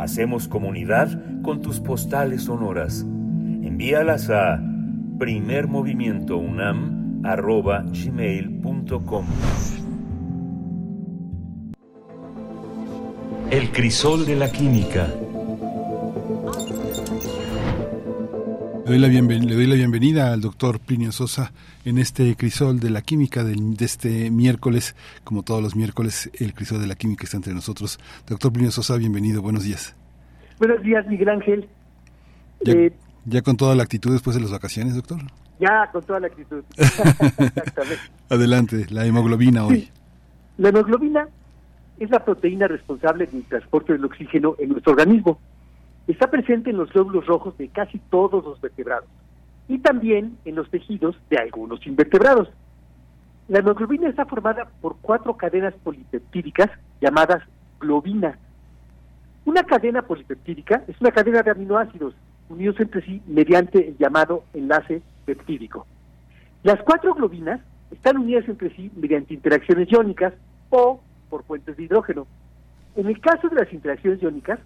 Hacemos comunidad con tus postales sonoras. Envíalas a primermovimientounam.gmail.com El crisol de la química. Doy, la le doy la bienvenida al doctor Plinio Sosa en este crisol de la química de, este miércoles. Como todos los miércoles, el crisol de la química está entre nosotros. Doctor Plinio Sosa, bienvenido, buenos días. Buenos días, Miguel Ángel. ¿Ya, eh, ¿Ya, con toda la actitud después de las vacaciones, doctor? Ya, con toda la actitud. Adelante, la hemoglobina hoy. La hemoglobina es la proteína responsable del transporte del oxígeno en nuestro organismo Está presente en los glóbulos rojos de casi todos los vertebrados y también en los tejidos de algunos invertebrados. La hemoglobina está formada por cuatro cadenas polipeptídicas llamadas globinas. Una cadena polipeptídica es una cadena de aminoácidos unidos entre sí mediante el llamado enlace peptídico. Las cuatro globinas están unidas entre sí mediante interacciones iónicas o por puentes de hidrógeno. En el caso de las interacciones iónicas,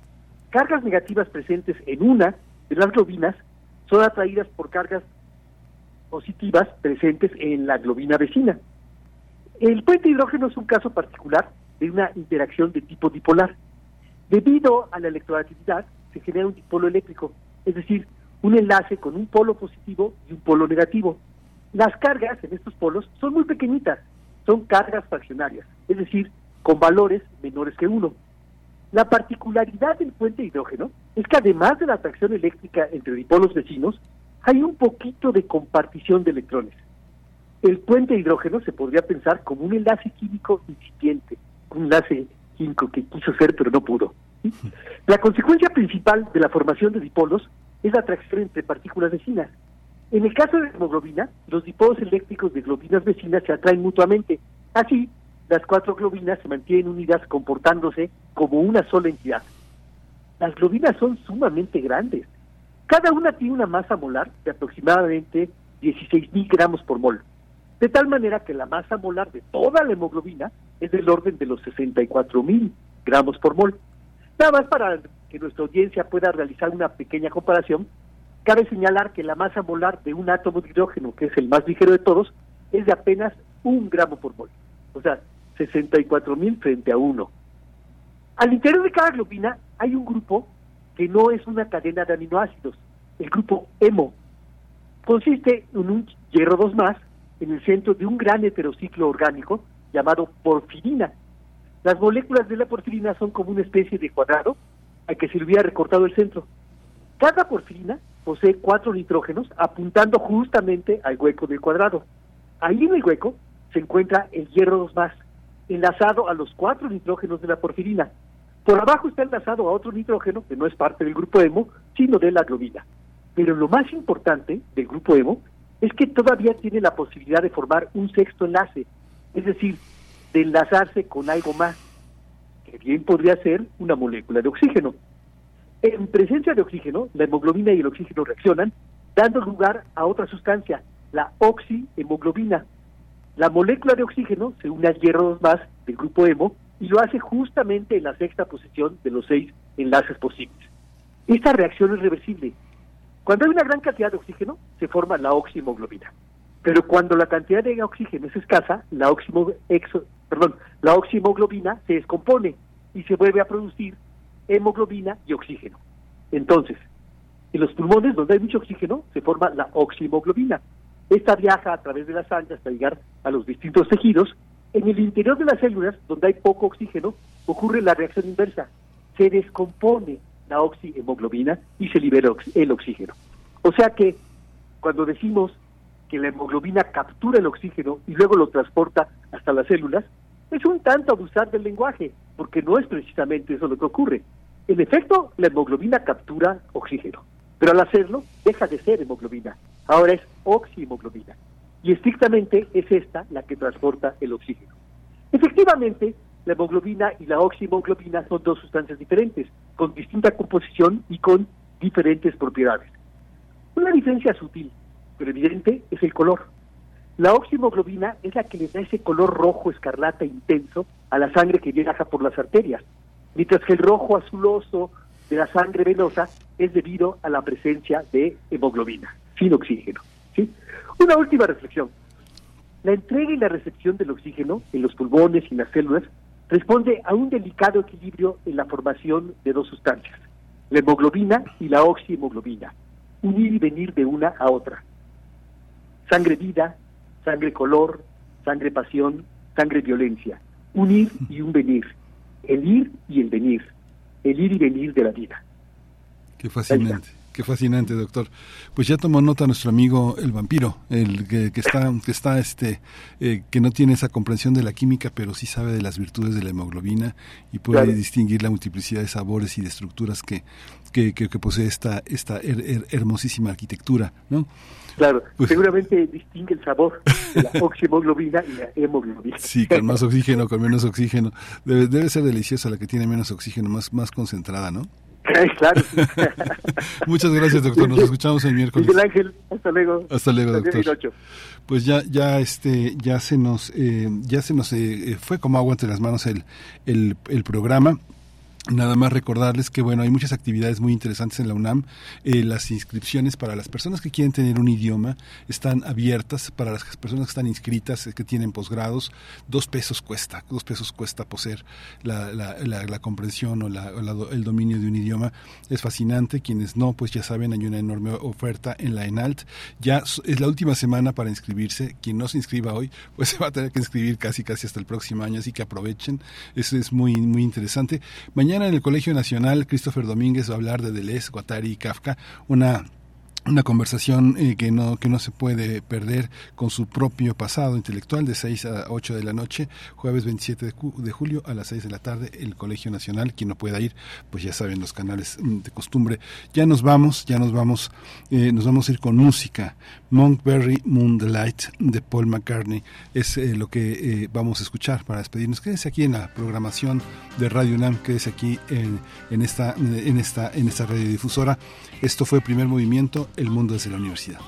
cargas negativas presentes en una de las globinas son atraídas por cargas positivas presentes en la globina vecina. El puente hidrógeno es un caso particular de una interacción de tipo dipolar. Debido a la electronegatividad, se genera un dipolo eléctrico, es decir, un enlace con un polo positivo y un polo negativo. Las cargas en estos polos son muy pequeñitas, son cargas fraccionarias, es decir, con valores menores que uno. La particularidad del puente hidrógeno es que además de la atracción eléctrica entre dipolos vecinos, hay un poquito de compartición de electrones. El puente hidrógeno se podría pensar como un enlace químico incipiente, un enlace químico que quiso ser pero no pudo. La consecuencia principal de la formación de dipolos es la atracción entre partículas vecinas. En el caso de la hemoglobina, los dipolos eléctricos de globinas vecinas se atraen mutuamente. Así, las cuatro globinas se mantienen unidas comportándose como una sola entidad. Las globinas son sumamente grandes. Cada una tiene una masa molar de aproximadamente 16.000 gramos por mol, de tal manera que la masa molar de toda la hemoglobina es del orden de los 64.000 gramos por mol. Nada más para que nuestra audiencia pueda realizar una pequeña comparación, cabe señalar que la masa molar de un átomo de hidrógeno, que es el más ligero de todos, es de apenas un gramo por mol. O sea, 64 mil frente a uno. Al interior de cada globina hay un grupo que no es una cadena de aminoácidos, el grupo hemo. Consiste en un hierro 2 más en el centro de un gran heterociclo orgánico llamado porfirina. Las moléculas de la porfirina son como una especie de cuadrado al que se le hubiera recortado el centro. Cada porfirina posee cuatro nitrógenos apuntando justamente al hueco del cuadrado. Ahí en el hueco se encuentra el hierro 2 más, enlazado a los cuatro nitrógenos de la porfirina. Por abajo está enlazado a otro nitrógeno que no es parte del grupo hemo, sino de la globina. Pero lo más importante del grupo hemo es que todavía tiene la posibilidad de formar un sexto enlace, es decir, de enlazarse con algo más, que bien podría ser una molécula de oxígeno. En presencia de oxígeno, la hemoglobina y el oxígeno reaccionan, dando lugar a otra sustancia, la oxihemoglobina, la molécula de oxígeno se une al hierro 2 más del grupo hemo y lo hace justamente en la sexta posición de los seis enlaces posibles. Esta reacción es reversible. Cuando hay una gran cantidad de oxígeno, se forma la oxihemoglobina. Pero cuando la cantidad de oxígeno es escasa, la, perdón, la oxihemoglobina se descompone y se vuelve a producir hemoglobina y oxígeno. Entonces, en los pulmones donde hay mucho oxígeno, se forma la oxihemoglobina. Esta viaja a través de la sangre hasta llegar a los distintos tejidos. En el interior de las células, donde hay poco oxígeno, ocurre la reacción inversa. Se descompone la oxihemoglobina y se libera el oxígeno. O sea que cuando decimos que la hemoglobina captura el oxígeno y luego lo transporta hasta las células, es un tanto abusar del lenguaje, porque no es precisamente eso lo que ocurre. En efecto, la hemoglobina captura oxígeno, pero al hacerlo deja de ser hemoglobina ahora es oxihemoglobina. Y estrictamente es esta la que transporta el oxígeno. Efectivamente, la hemoglobina y la oxihemoglobina son dos sustancias diferentes, con distinta composición y con diferentes propiedades. Una diferencia sutil, pero evidente, es el color. La oxihemoglobina es la que le da ese color rojo escarlata intenso a la sangre que viaja por las arterias. mientras que el rojo azuloso de la sangre venosa es debido a la presencia de hemoglobina, sin oxígeno. ¿sí? Una última reflexión. La entrega y la recepción del oxígeno en los pulmones y las células responde a un delicado equilibrio en la formación de dos sustancias, la hemoglobina y la oxihemoglobina, unir y venir de una a otra. Sangre vida, sangre color, sangre pasión, sangre violencia, unir y un venir, el ir y el venir, el ir y venir de la vida. Qué fascinante. Qué fascinante, doctor. Pues ya tomó nota nuestro amigo el vampiro, el que, está, que está, este, eh, que no tiene esa comprensión de la química, pero sí sabe de las virtudes de la hemoglobina y puede distinguir la multiplicidad de sabores y de estructuras que, que, que, posee esta, esta hermosísima arquitectura, ¿no? Claro, pues seguramente distingue el sabor de la oxihemoglobina y la hemoglobina. Sí, con más oxígeno, con menos oxígeno. Debe, debe ser deliciosa la que tiene menos oxígeno, más, más concentrada, ¿no? claro. Muchas gracias, doctor. Nos escuchamos el miércoles. Miguel Ángel, hasta luego. Hasta luego, doctor. Pues ya, ya, este, ya se nos, eh, ya se nos eh, fue como agua entre las manos el, el, el programa. Nada más recordarles que bueno, hay muchas actividades muy interesantes en la UNAM. Eh, las inscripciones para las personas que quieren tener un idioma están abiertas. Para las personas que están inscritas, eh, que tienen posgrados, dos pesos cuesta. Dos pesos cuesta poseer la, la, la, comprensión o, el dominio de un idioma. Es fascinante. Quienes no, pues ya saben, hay una enorme oferta en la ENALT. Ya es la última semana para inscribirse. Quien no se inscriba hoy, pues se va a tener que inscribir casi casi hasta el próximo año. Así que aprovechen. Eso es muy, muy interesante. Mañana En el Colegio Nacional, Christopher Domínguez va a hablar de Deleuze, Guattari y Kafka, una una conversación eh, que no que no se puede perder con su propio pasado intelectual de 6 a 8 de la noche, jueves 27 de, julio a las 6 de la tarde, el Colegio Nacional, quien no pueda ir, pues ya saben los canales mm, de costumbre. Ya nos vamos, ya nos vamos, eh, nos vamos a ir con música. Monkberry Moonlight de Paul McCartney es eh, lo que vamos a escuchar para despedirnos. Quédese aquí en la programación de Radio UNAM, quédese aquí en, en esta en esta en esta radiodifusora. Esto fue el primer movimiento el mundo desde la universidad.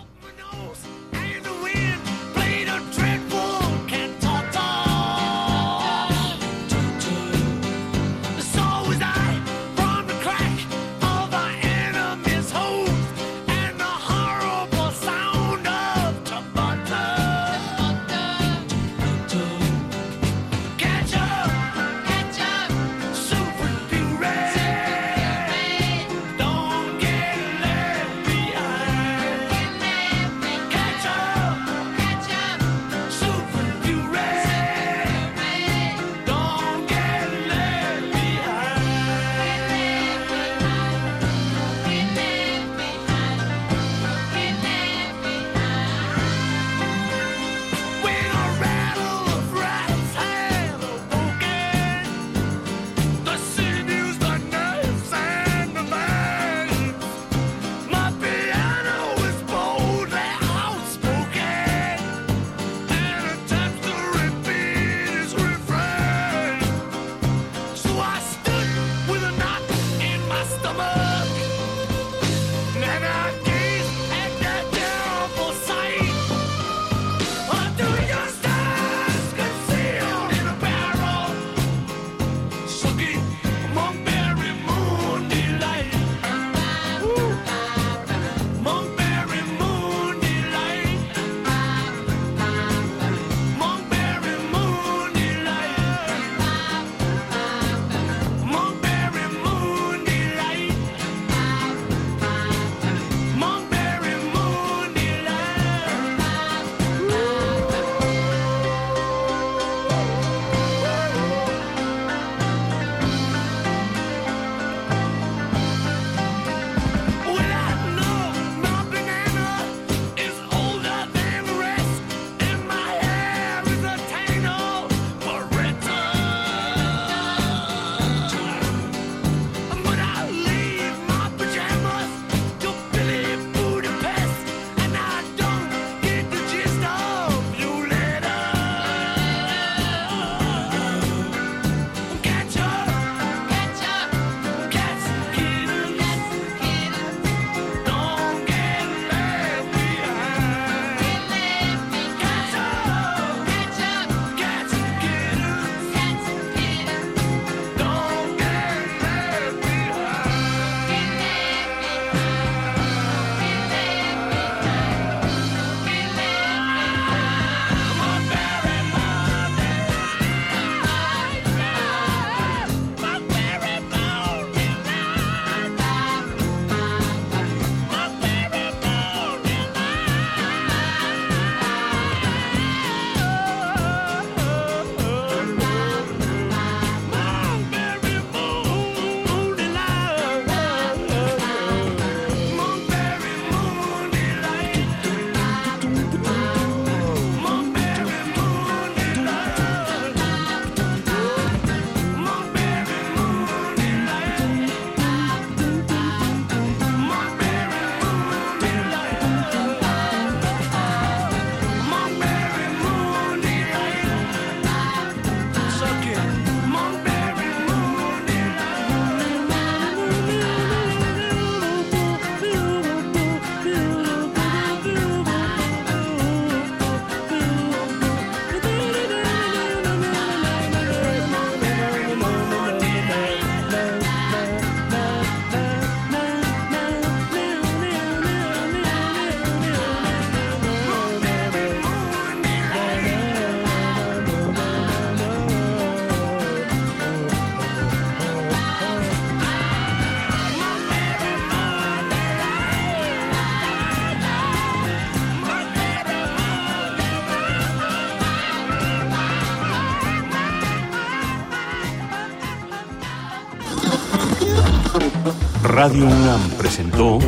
Radio UNAM presentó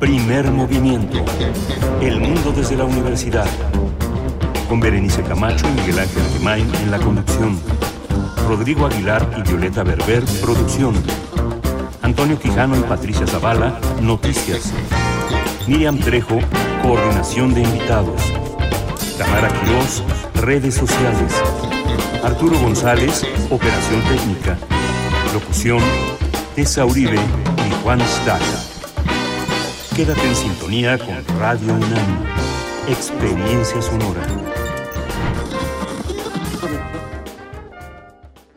Primer Movimiento. El mundo desde la universidad. Con Berenice Camacho y Miguel Ángel Gemain en la conducción. Rodrigo Aguilar y Violeta Berber, producción. Antonio Quijano y Patricia Zavala, noticias. Miriam Trejo, coordinación de invitados. Tamara Quirós, redes sociales. Arturo González, operación técnica. Locución, Tessa Uribe y Juan Staca. Quédate en sintonía con Radio UNAM. Experiencia sonora.